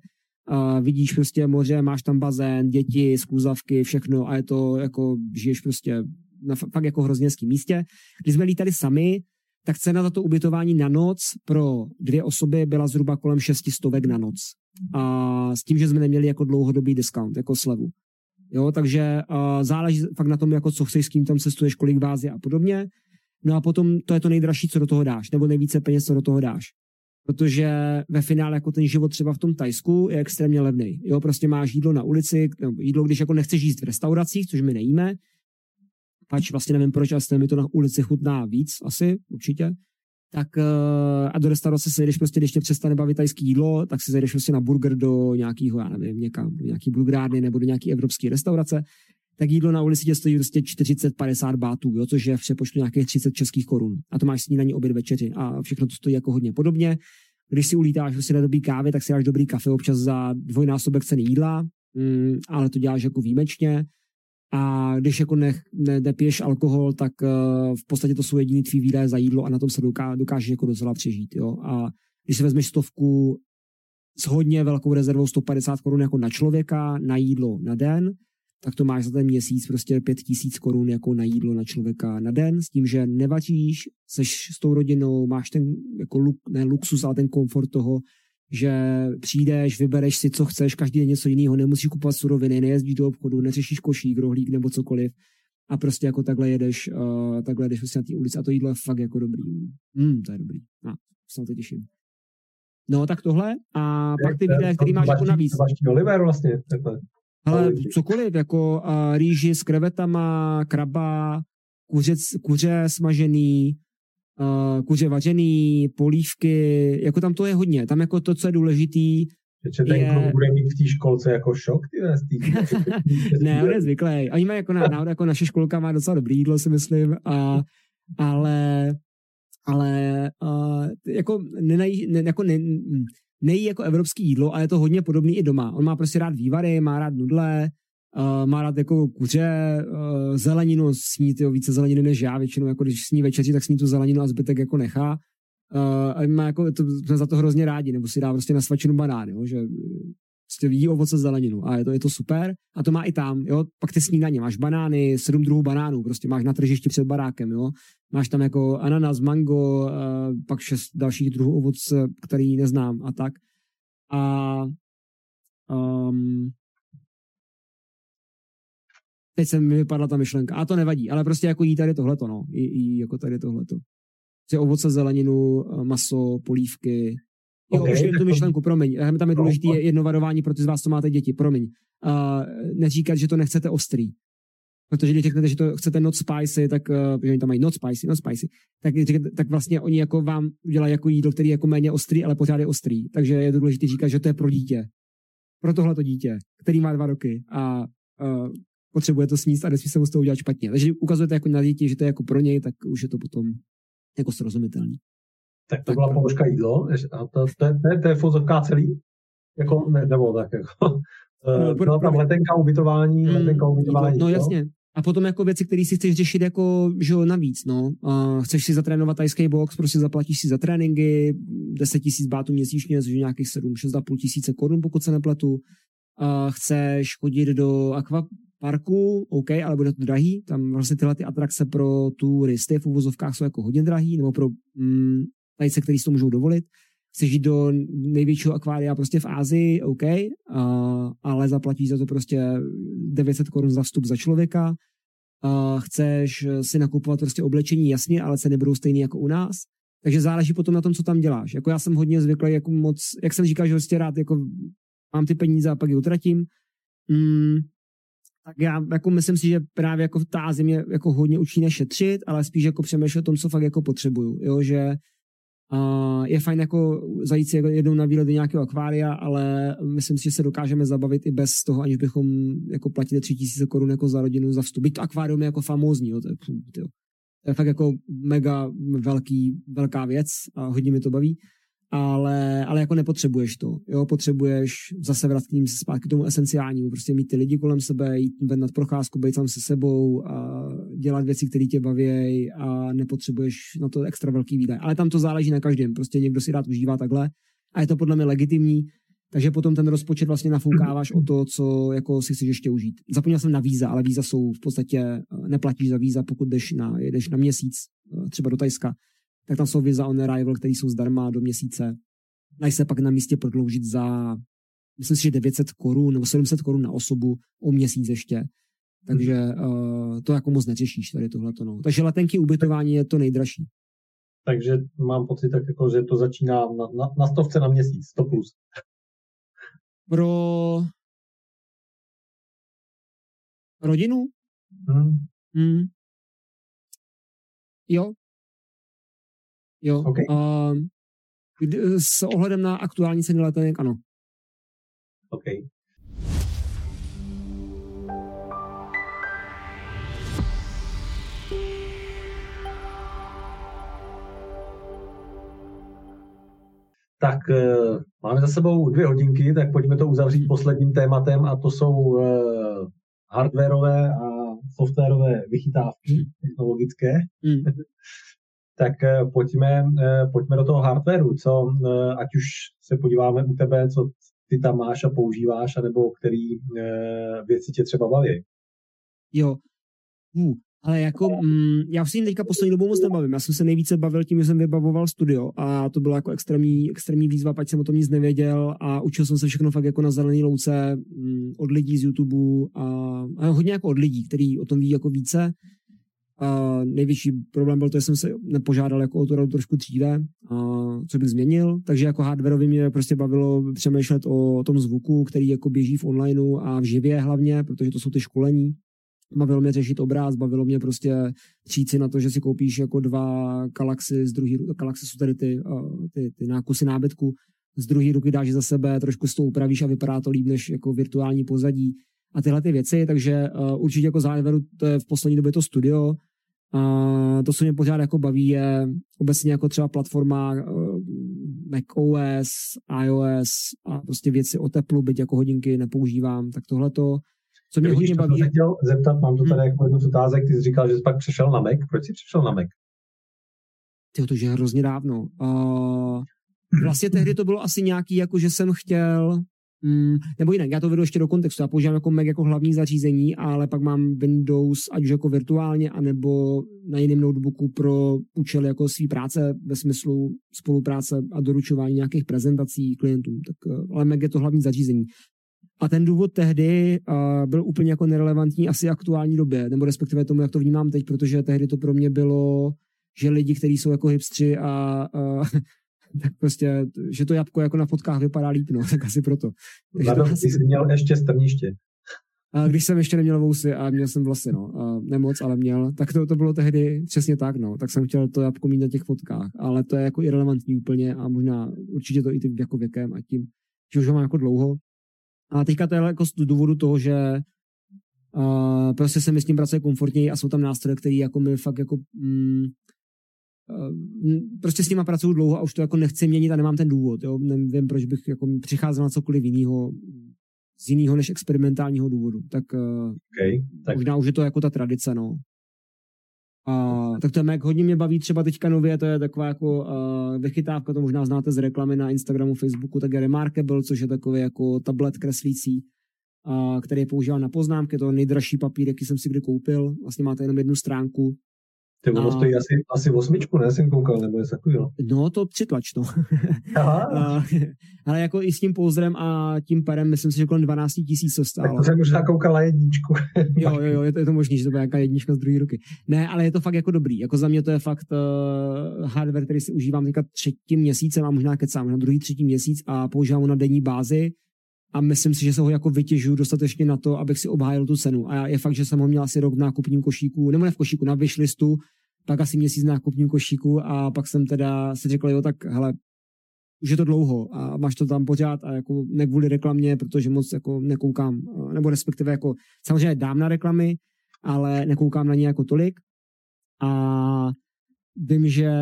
[SPEAKER 2] vidíš prostě moře, máš tam bazén, děti, skluzavky, všechno a je to jako, žiješ prostě na fakt jako hrozně místě. Když jsme lítali sami, tak cena za to ubytování na noc pro dvě osoby byla zhruba kolem 600 na noc. A s tím, že jsme neměli jako dlouhodobý discount, jako slevu. Jo, takže uh, záleží fakt na tom, jako co chceš, s kým tam cestuješ, kolik vás je a podobně. No a potom to je to nejdražší, co do toho dáš, nebo nejvíce peněz, co do toho dáš. Protože ve finále jako ten život třeba v tom Tajsku je extrémně levný. Jo, prostě máš jídlo na ulici, jídlo, když jako nechceš jíst v restauracích, což my nejíme, pač vlastně nevím proč, ale mi to na ulici chutná víc, asi, určitě, tak uh, a do restaurace se jdeš prostě, když tě přestane bavit tajský jídlo, tak si zajdeš prostě na burger do nějakého, já nevím, někam, do nějaký burgerárny nebo do nějaký evropské restaurace, tak jídlo na ulici tě stojí prostě 40-50 bátů, jo, což je v přepočtu nějakých 30 českých korun. A to máš snídaní, oběd, večeři a všechno to stojí jako hodně podobně. Když si ulítáš prostě na dobrý kávy, tak si dáš dobrý kafe občas za dvojnásobek ceny jídla, mm, ale to děláš jako výjimečně. A když jako ne, ne, nepiješ alkohol, tak uh, v podstatě to jsou jediný tvý výdaje za jídlo a na tom se doká, dokážeš jako docela přežít. Jo? A když si vezmeš stovku s hodně velkou rezervou 150 korun jako na člověka, na jídlo na den, tak to máš za ten měsíc prostě 5000 korun jako na jídlo na člověka na den, s tím, že nevaříš, seš s tou rodinou, máš ten jako luk, ne luxus, ale ten komfort toho, že přijdeš, vybereš si, co chceš, každý den něco jiného, nemusíš kupovat suroviny, nejezdíš do obchodu, neřešíš košík, rohlík nebo cokoliv a prostě jako takhle jedeš, uh, takhle jedeš prostě na té ulici a to jídlo je fakt jako dobrý. Mm, to je dobrý. A, se na to těším. No, tak tohle a pak ty videa, který máš jako navíc.
[SPEAKER 1] Oliver vlastně, takhle.
[SPEAKER 2] Ale cokoliv, jako uh, rýži s krevetama, kraba, kuře, kuře smažený, uh, kuře vařený, polívky, jako tam to je hodně. Tam jako to, co je důležitý,
[SPEAKER 1] že ten je... kluk bude mít v té školce jako šok, ty
[SPEAKER 2] Ne, on je zvyklý. Oni mají jako, na, náhodou, jako naše školka má docela dobrý jídlo, si myslím, a, ale ale uh, jako, nenají, ne, jako ne, nejí jako evropský jídlo, ale je to hodně podobný i doma. On má prostě rád vývary, má rád nudle, Uh, má rád jako kuře, uh, zeleninu, sní tyjo, více zeleniny než já, většinou jako když sní večeři, tak sní tu zeleninu a zbytek jako nechá. Uh, a má jako, to, jsme za to hrozně rádi, nebo si dá prostě na svačinu banány, jo, že prostě ví ovoce zeleninu a je to, je to super. A to má i tam, jo, pak ty snídaně, máš banány, sedm druhů banánů, prostě máš na tržišti před barákem, jo. Máš tam jako ananas, mango, uh, pak šest dalších druhů ovoce, který neznám a tak. A um, teď se mi vypadla ta myšlenka. A to nevadí, ale prostě jako jí tady tohleto, no. Jí, jí jako tady tohleto. Prostě ovoce, zeleninu, maso, polívky. Jo, okay, už tu myšlenku, promiň. Tam je no, důležité no. jedno varování pro ty z vás, co máte děti, promiň. Uh, neříkat, že to nechcete ostrý. Protože když řeknete, že to chcete not spicy, tak, že oni tam mají not spicy, not spicy, tak, tak vlastně oni jako vám udělají jako jídlo, který je jako méně ostrý, ale pořád je ostrý. Takže je to důležité říkat, že to je pro dítě. Pro tohleto dítě, který má dva roky a uh, potřebuje to sníst a nesmí se mu z toho udělat špatně. Takže ukazujete jako na děti, že to je jako pro něj, tak už je to potom jako srozumitelný.
[SPEAKER 1] Tak to byla položka jídlo, a to, to, to, to, je fozovka celý? Jako, ne, nebo tak jako. No, byla tam letenka, ubytování, hmm, letenka, ubytování.
[SPEAKER 2] No, no jasně. A potom jako věci, které si chceš řešit jako, že jo, navíc, no. A chceš si zatrénovat tajský box, prostě zaplatíš si za tréninky, 10 tisíc bátů měsíčně, což je nějakých 7, 6,5 tisíce korun, pokud se nepletu. A chceš chodit do akvaparku, OK, ale bude to drahý. Tam vlastně tyhle ty atrakce pro turisty v uvozovkách jsou jako hodně drahý, nebo pro mm, tajce, který si to můžou dovolit chceš jít do největšího akvária prostě v Ázii, OK, uh, ale zaplatíš za to prostě 900 korun za vstup za člověka, uh, chceš si nakupovat prostě oblečení, jasně, ale ceny budou stejné jako u nás, takže záleží potom na tom, co tam děláš. Jako já jsem hodně zvyklý, jako moc, jak jsem říkal, že prostě rád jako mám ty peníze a pak je utratím, mm, tak já jako myslím si, že právě jako tá země jako hodně učí nešetřit, ale spíš jako přemýšlet o tom, co fakt jako potřebuju, jo, že Uh, je fajn jako zajít si jednou na výlet do nějakého akvária, ale myslím si, že se dokážeme zabavit i bez toho, aniž bychom jako platili tři tisíce korun jako za rodinu za vstup. Byť to akvárium je jako famózní, jo, to, je, to je fakt jako mega velký, velká věc a hodně mi to baví ale, ale jako nepotřebuješ to. Jo, potřebuješ zase vrátit se zpátky k tomu esenciálnímu, prostě mít ty lidi kolem sebe, jít nad procházku, být sám se sebou a dělat věci, které tě baví a nepotřebuješ na to extra velký výdaj. Ale tam to záleží na každém, prostě někdo si rád užívá takhle a je to podle mě legitimní, takže potom ten rozpočet vlastně nafoukáváš o to, co jako si chceš ještě užít. Zapomněl jsem na víza, ale víza jsou v podstatě, neplatíš za víza, pokud jdeš na, jedeš na měsíc, třeba do Tajska, tak tam jsou Visa on Arrival, které jsou zdarma do měsíce. Dají se pak na místě prodloužit za, myslím si, že 900 korun nebo 700 korun na osobu o měsíc ještě. Takže uh, to jako moc neřešíš tady tohleto. No. Takže letenky ubytování je to nejdražší.
[SPEAKER 1] Takže mám pocit, tak jako, že to začíná na, na, na stovce na měsíc, 100 plus.
[SPEAKER 2] Pro rodinu?
[SPEAKER 1] Hmm.
[SPEAKER 2] Hmm. Jo, Jo.
[SPEAKER 1] Okay.
[SPEAKER 2] Uh, s ohledem na aktuální ceny letenek, ano.
[SPEAKER 1] OK. Tak uh, máme za sebou dvě hodinky, tak pojďme to uzavřít posledním tématem a to jsou uh, hardwareové a softwarové vychytávky technologické. Mm. tak eh, pojďme, eh, pojďme do toho hardwareu, co, eh, ať už se podíváme u tebe, co ty tam máš a používáš, anebo který věci tě třeba baví.
[SPEAKER 2] Jo, uh, ale jako, mm, já si teďka poslední dobou moc nebavím. Já jsem se nejvíce bavil tím, že jsem vybavoval studio a to byla jako extrémní, extrémní výzva, ať jsem o tom nic nevěděl a učil jsem se všechno fakt jako na zelený louce mm, od lidí z YouTube a, a hodně jako od lidí, kteří o tom ví jako více a největší problém byl to, že jsem se nepožádal jako o to trošku dříve, a co bych změnil. Takže jako hardwareově mě prostě bavilo přemýšlet o tom zvuku, který jako běží v onlineu a v živě hlavně, protože to jsou ty školení. Bavilo mě řešit obraz, bavilo mě prostě přijít si na to, že si koupíš jako dva Galaxy z druhý, Galaxy jsou tady ty, ty, ty nákusy nábytku, z druhé ruky dáš za sebe, trošku s to upravíš a vypadá to líp než jako virtuální pozadí a tyhle ty věci, takže uh, určitě jako závěru to je v poslední době to studio, a to, co mě pořád jako baví, je obecně jako třeba platforma uh, macOS, iOS a prostě věci o teplu, byť jako hodinky nepoužívám, tak tohle to, co mě hodně baví.
[SPEAKER 1] Chtěl zeptat, mám tu tady hmm. jako jednu z otázek, ty jsi říkal, že jsi pak přešel na Mac, proč jsi přešel na Mac?
[SPEAKER 2] Ty to, že hrozně dávno. Uh, vlastně tehdy to bylo asi nějaký, jako že jsem chtěl Mm, nebo jinak, já to vedu ještě do kontextu. Já používám jako Mac jako hlavní zařízení, ale pak mám Windows ať už jako virtuálně, anebo na jiném notebooku pro účely jako své práce ve smyslu spolupráce a doručování nějakých prezentací klientům. Tak, eh, ale Mac je to hlavní zařízení. A ten důvod tehdy uh, byl úplně jako nerelevantní asi aktuální době, nebo respektive tomu, jak to vnímám teď, protože tehdy to pro mě bylo, že lidi, kteří jsou jako hipstři a uh, tak prostě, že to jabko jako na fotkách vypadá líp, no, tak asi proto.
[SPEAKER 1] Takže to asi... jsi měl ještě strniště.
[SPEAKER 2] A když jsem ještě neměl vousy a měl jsem vlasy, no, a nemoc, ale měl, tak to, to bylo tehdy přesně tak, no, tak jsem chtěl to jabko mít na těch fotkách, ale to je jako irrelevantní úplně a možná určitě to i tím jako věkem a tím, že už ho mám jako dlouho. A teďka to je jako z důvodu toho, že Uh, prostě se mi s tím pracuje komfortněji a jsou tam nástroje, které jako mi fakt jako mm, prostě s nima pracuju dlouho a už to jako nechci měnit a nemám ten důvod. Jo? Nevím, proč bych jako přicházel na cokoliv jiného z jiného než experimentálního důvodu. Tak, uh,
[SPEAKER 1] okay, tak
[SPEAKER 2] možná už je to jako ta tradice, no. A, tak to je Mac, hodně mě baví třeba teďka nově, to je taková jako uh, vychytávka, to možná znáte z reklamy na Instagramu, Facebooku, tak je Remarkable, což je takový jako tablet kreslící, uh, který je používal na poznámky, to nejdražší papír, jaký jsem si kdy koupil, vlastně máte jenom jednu stránku,
[SPEAKER 1] ty ono stojí asi, asi osmičku, ne? Jsem koukal, nebo je takového.
[SPEAKER 2] No, to přitlač, no. Aha. ale jako i s tím pouzdrem a tím perem, myslím si, že kolem 12 tisíc to stálo.
[SPEAKER 1] Tak to jsem možná koukal na jedničku.
[SPEAKER 2] jo, jo, jo, je to, je to možný, že to bude nějaká jednička z druhé ruky. Ne, ale je to fakt jako dobrý. Jako za mě to je fakt uh, hardware, který si užívám teďka třetím měsícem a možná kecám, na druhý třetí měsíc a používám ho na denní bázi a myslím si, že se ho jako vytěžuju dostatečně na to, abych si obhájil tu cenu. A je fakt, že jsem ho měl asi rok v nákupním košíku, nebo ne v košíku, na wishlistu, pak asi měsíc v nákupním košíku a pak jsem teda si řekl, jo, tak hele, už je to dlouho a máš to tam pořád a jako ne kvůli reklamě, protože moc jako nekoukám, nebo respektive jako samozřejmě dám na reklamy, ale nekoukám na ně jako tolik a vím, že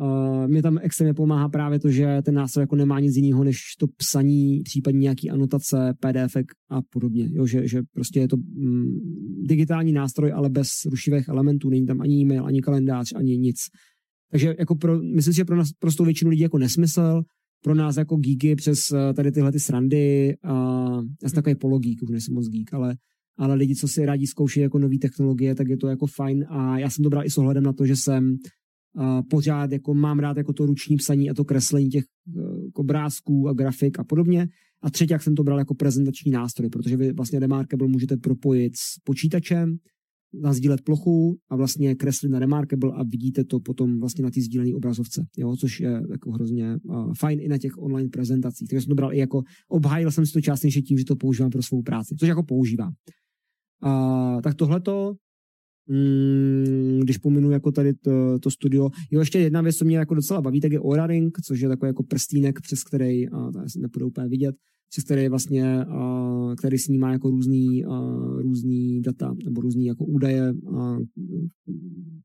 [SPEAKER 2] Uh, mě tam extrémně pomáhá právě to, že ten nástroj jako nemá nic jiného než to psaní, případně nějaký anotace, PDF a podobně. Jo, že, že prostě je to mm, digitální nástroj, ale bez rušivých elementů. Není tam ani e-mail, ani kalendář, ani nic. Takže jako pro, myslím si, že pro nás prostou většinu lidí jako nesmysl, pro nás jako geeky přes eh, tady tyhle ty srandy, uh, já jsem takový pologík, už nejsem moc geek, ale ale lidi, co si rádi zkouší jako nové technologie, tak je to jako fajn a já jsem to bral i s ohledem na to, že jsem pořád jako mám rád jako to ruční psaní a to kreslení těch uh, obrázků a grafik a podobně. A třetí, jak jsem to bral jako prezentační nástroj, protože vy vlastně Remarkable můžete propojit s počítačem, nazdílet plochu a vlastně kreslit na Remarkable a vidíte to potom vlastně na té sdílené obrazovce, jo, což je jako hrozně uh, fajn i na těch online prezentacích. Takže jsem to bral i jako, obhájil jsem si to částečně tím, že to používám pro svou práci, což jako používám. Uh, tak tohleto Mm, když pominu jako tady to, to studio. Jo, ještě jedna věc, co mě jako docela baví, tak je Aura Ring, což je takový jako prstínek, přes který, a asi nepůjde úplně vidět, přes který vlastně, a, který snímá jako různý, a, různý data nebo různý jako údaje a,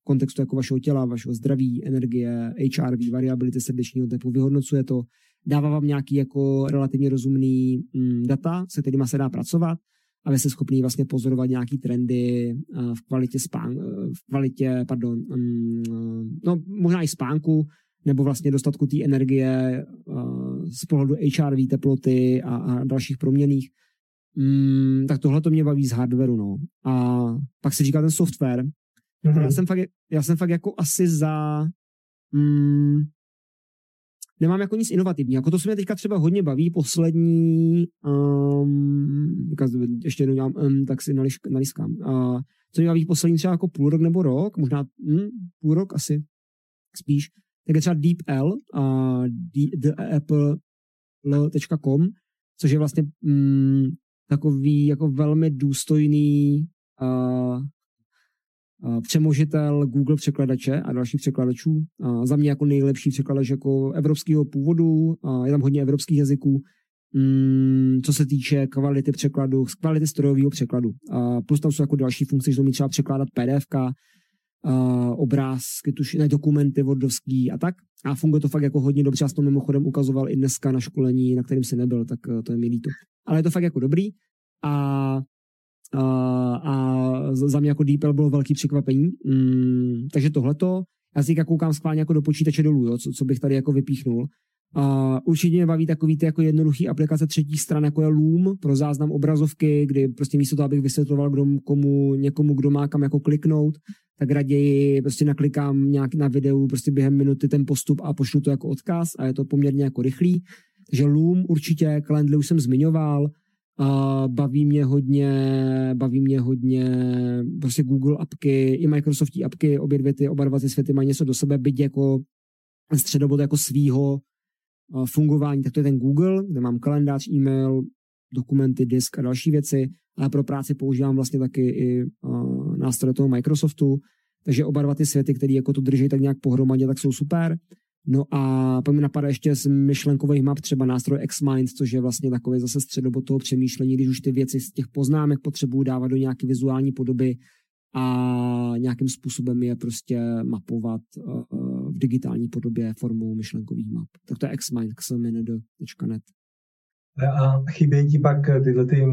[SPEAKER 2] kontextu jako vašeho těla, vašeho zdraví, energie, HRV, variability srdečního tepu, vyhodnocuje to, dává vám nějaký jako relativně rozumný mm, data, se kterými se dá pracovat a vy jste schopný vlastně pozorovat nějaký trendy eh, v kvalitě spán, eh, v kvalitě, pardon, mm, eh, no možná i spánku, nebo vlastně dostatku té energie z pohledu HRV, teploty a, a dalších proměných. Mm, tak tohle to mě baví z hardwareu, no. A pak se říká ten software. Mm-hmm. Já, jsem fakt, já jsem fakt jako asi za mm, nemám jako nic inovativního. Jako to se mě teďka třeba hodně baví, poslední, um, ještě jednou dělám, um, tak si nališ, naliskám. Uh, co mě baví poslední třeba jako půl rok nebo rok, možná hm, půl rok asi spíš, tak je třeba DeepL, uh, theapple.com, což je vlastně um, takový jako velmi důstojný uh, přemožitel Google překladače a dalších překladačů. Za mě jako nejlepší překladač jako evropského původu, je tam hodně evropských jazyků, mm, co se týče kvality překladu, kvality strojového překladu. Plus tam jsou jako další funkce, že to umí třeba překládat PDF, obrázky, tuž, ne, dokumenty wordovský a tak. A funguje to fakt jako hodně dobře. Já jsem to mimochodem ukazoval i dneska na školení, na kterém si nebyl, tak to je mi líto. Ale je to fakt jako dobrý. A a za mě jako DeepL bylo velký překvapení. Mm, takže tohleto, já si koukám schválně jako do počítače dolů, jo, co, co bych tady jako vypíchnul. Uh, určitě mě baví takový ty jako jednoduchý aplikace třetí stran, jako je Loom pro záznam obrazovky, kdy prostě místo toho, abych vysvětloval kdo, komu, někomu, kdo má kam jako kliknout, tak raději prostě naklikám nějak na videu prostě během minuty ten postup a pošlu to jako odkaz a je to poměrně jako rychlý. Takže Loom určitě, Calendly už jsem zmiňoval, baví mě hodně, baví mě hodně prostě Google apky, i Microsoftí apky, obě dvě ty, oba dva ty světy mají něco do sebe, byť jako středobod jako svýho fungování, tak to je ten Google, kde mám kalendář, e-mail, dokumenty, disk a další věci, ale pro práci používám vlastně taky i nástroje toho Microsoftu, takže oba dva ty světy, které jako to drží tak nějak pohromadě, tak jsou super. No a pak mi napadá ještě z myšlenkových map třeba nástroj Xmind, což je vlastně takový zase středobod toho přemýšlení, když už ty věci z těch poznámek potřebuju dávat do nějaké vizuální podoby a nějakým způsobem je prostě mapovat uh, v digitální podobě formou myšlenkových map. Tak to je xmind, xmind.net.
[SPEAKER 1] A chybějí ti pak tyhle ty,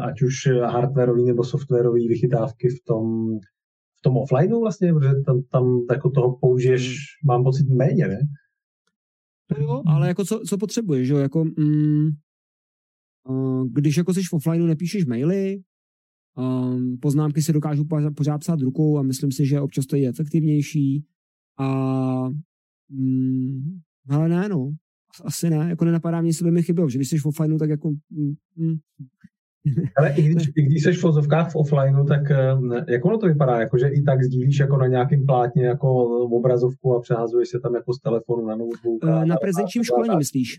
[SPEAKER 1] ať už hardwareové nebo softwarové vychytávky v tom, v tom offlineu vlastně, protože tam, tam jako toho použiješ, hmm. mám pocit, méně, ne?
[SPEAKER 2] No jo, ale jako co, co potřebuješ, jo, jako mm, když jako jsi v offlineu nepíšeš maily, um, poznámky si dokážu pořád psát rukou a myslím si, že občas to je efektivnější a mm, ale ne, no, asi ne, jako nenapadá mě, jestli by mi chybělo, že když jsi v offlineu, tak jako... Mm, mm.
[SPEAKER 1] Ale i když, i když jsi v vozovkách v offlineu, tak eh, jak ono to vypadá? Jako, že i tak sdílíš jako na nějakém plátně jako obrazovku a přehazuješ se tam jako z telefonu na notebook?
[SPEAKER 2] A, na prezenčním školení myslíš?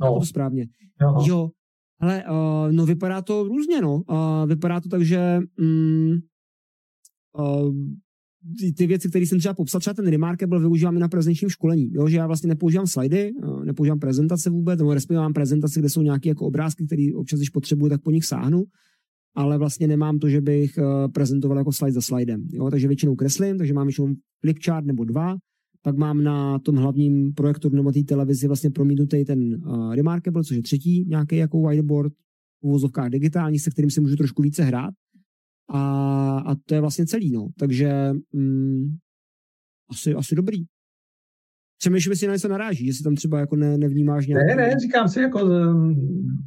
[SPEAKER 2] No. To správně. Jo. jo. Ale uh, no vypadá to různě, no. Uh, vypadá to tak, že mm, uh, ty věci, které jsem třeba popsal, třeba ten Remarkable využívám i na prezenčním školení, jo, že já vlastně nepoužívám slajdy, eh, nepoužívám prezentace vůbec, nebo respektive mám prezentace, kde jsou nějaké jako obrázky, které občas, když potřebuji, tak po nich sáhnu, ale vlastně nemám to, že bych eh, prezentoval jako slide za slidem. Jo, takže většinou kreslím, takže mám většinou flipchart nebo dva, pak mám na tom hlavním projektoru nebo té televizi vlastně promítnutý ten uh, Remarkable, což je třetí nějaký jako whiteboard v uvozovkách digitální, se kterým si můžu trošku více hrát. A, a to je vlastně celý, no. Takže mm, asi, asi dobrý. Přemýšlím, jestli na něco naráží, jestli tam třeba jako ne, nevnímáš nějak.
[SPEAKER 1] Ne, ne, říkám si, jako,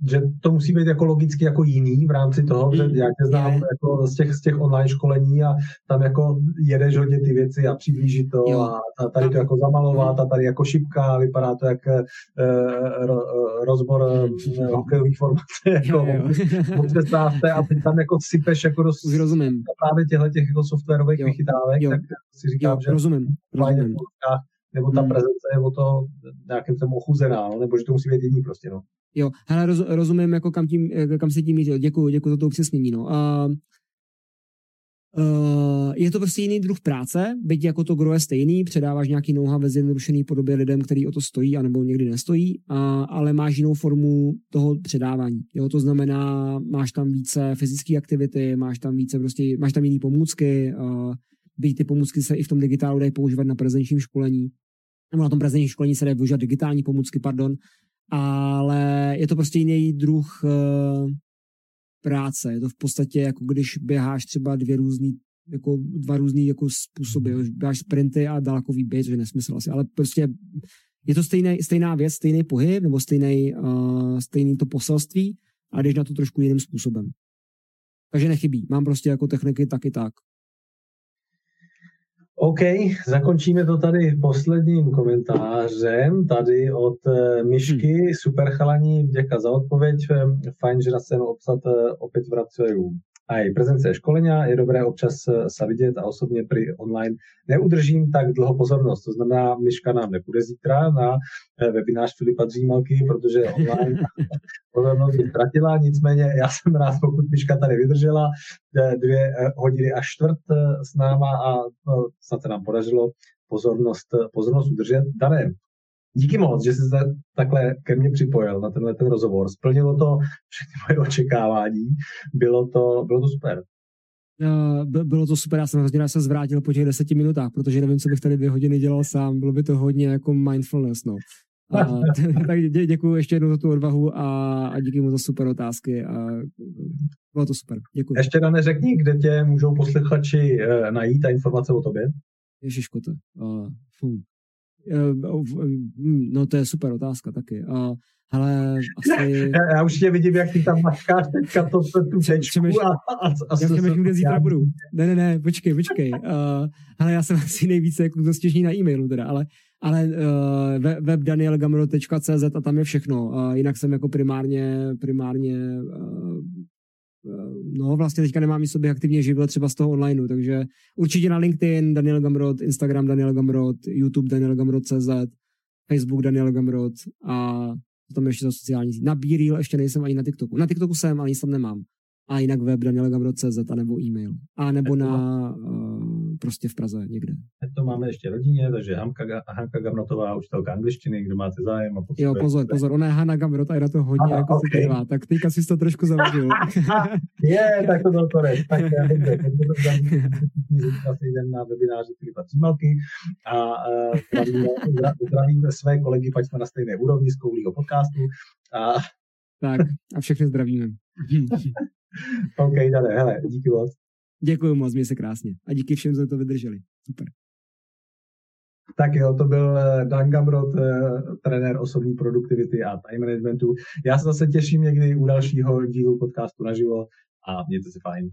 [SPEAKER 1] že to musí být jako logicky jako jiný v rámci toho, mm. že já tě znám je. jako z, těch, z těch online školení a tam jako jedeš hodně ty věci a přiblížit to jo. a tady to jako zamalovat a tady jako šipka, vypadá to jak e, ro, rozbor mm. hokejových formací jako a teď tam jako sypeš jako dost
[SPEAKER 2] rozumím.
[SPEAKER 1] právě těchto těch jako softwarových jo. vychytávek, jo. tak si říkám, jo,
[SPEAKER 2] že rozumím. rozumím
[SPEAKER 1] nebo ta hmm. prezence je o to nějakým jsem ochuzená, no, nebo že to musí být jiný prostě, no.
[SPEAKER 2] Jo, hele, roz, rozumím, jako kam, tím, kam se tím mířil. Děkuji, děkuji za to upřesnění, no. Uh, Uh, je to prostě jiný druh práce, byť jako to gro je stejný, předáváš nějaký know-how ve zjednodušený podobě lidem, který o to stojí, anebo někdy nestojí, uh, ale máš jinou formu toho předávání. Jo, to znamená, máš tam více fyzické aktivity, máš tam více prostě, máš tam jiný pomůcky, uh, byť ty pomůcky se i v tom digitálu dají používat na prezenčním školení, nebo na tom prezenčním školení se dají využívat digitální pomůcky, pardon, ale je to prostě jiný druh uh, práce. Je to v podstatě jako když běháš třeba dvě různý jako dva různý jako způsoby. Jo. Běháš sprinty a dálkový běh, což je nesmysl asi, ale prostě je to stejný, stejná věc, stejný pohyb nebo stejný, uh, stejný to poselství, ale jdeš na to trošku jiným způsobem. Takže nechybí. Mám prostě jako techniky taky tak.
[SPEAKER 1] OK, zakončíme to tady posledním komentářem, tady od uh, Myšky, hmm. super chalaní, děka za odpověď, fajn, že na scénu obsat uh, opět vracají aj prezence školenia, je dobré občas eh, sa vidět a osobně pri online neudržím tak dlouho pozornost. To znamená, Myška nám nepůjde zítra na eh, webinář Filipa Dřímalky, protože online pozornost ztratila, nicméně já jsem rád, pokud Myška tady vydržela eh, dvě hodiny a čtvrt s náma a no, snad se nám podařilo pozornost, pozornost udržet. Dané, Díky moc, že jsi se takhle ke mně připojil na tenhle ten rozhovor. Splnilo to všechny moje očekávání. Bylo to, bylo to super.
[SPEAKER 2] Uh, bylo to super, já jsem hrozně se zvrátil po těch deseti minutách, protože nevím, co bych tady dvě hodiny dělal sám, bylo by to hodně jako mindfulness, no. A, tak dě, děkuji ještě jednou za tu odvahu a, a díky mu za super otázky a bylo to super, děkuji.
[SPEAKER 1] Ještě na neřekni, kde tě můžou posluchači uh, najít a informace o tobě?
[SPEAKER 2] Ježiš, kote. Uh, Eh, no to je super otázka taky. A, hele, asi...
[SPEAKER 1] Já, já už tě vidím, jak ty tam mačkáš teďka to, tu tečku a, a, a,
[SPEAKER 2] Já přemýšlím, kde zítra budu. Ne, ne, ne, počkej, počkej. Uh, hele, já jsem asi nejvíce jako dostěžný na e-mailu teda, ale, ale uh, web danielgamro.cz a tam je všechno. Uh, jinak jsem jako primárně, primárně uh, no vlastně teďka nemám i sobě aktivně živil třeba z toho online, takže určitě na LinkedIn Daniel Gamrod, Instagram Daniel Gamrod, YouTube Daniel Gamrod CZ, Facebook Daniel Gamrod a tam ještě za sociální Na BeReal ještě nejsem ani na TikToku. Na TikToku jsem, ale nic tam nemám. A jinak web Daniel Gamrod CZ a nebo e-mail. A nebo na uh, prostě v Praze někde.
[SPEAKER 1] Teď to máme ještě rodině, takže Hanka, Hanka Gamnotová, učitelka angličtiny, kdo máte zájem. A
[SPEAKER 2] jo, pozor, pozor, ona je Hanna Gamrot a je na to hodně ano, jako okay. citlivá, tak teďka si to trošku zavadil.
[SPEAKER 1] je, tak to byl korek. Tak já zase jdem na webináři Filipa Címalky a uh, zdravíme, své kolegy, pať jsme na stejné úrovni z Koulího podcastu. A...
[SPEAKER 2] Tak a všechny zdravíme.
[SPEAKER 1] OK, Dane, hele, díky moc.
[SPEAKER 2] Děkuji moc, mě se krásně. A díky všem, že to vydrželi. Super.
[SPEAKER 1] Tak jo, to byl eh, Dan Gamrot, eh, trenér osobní produktivity a time managementu. Já se zase těším někdy u dalšího dílu podcastu naživo a mějte se fajn.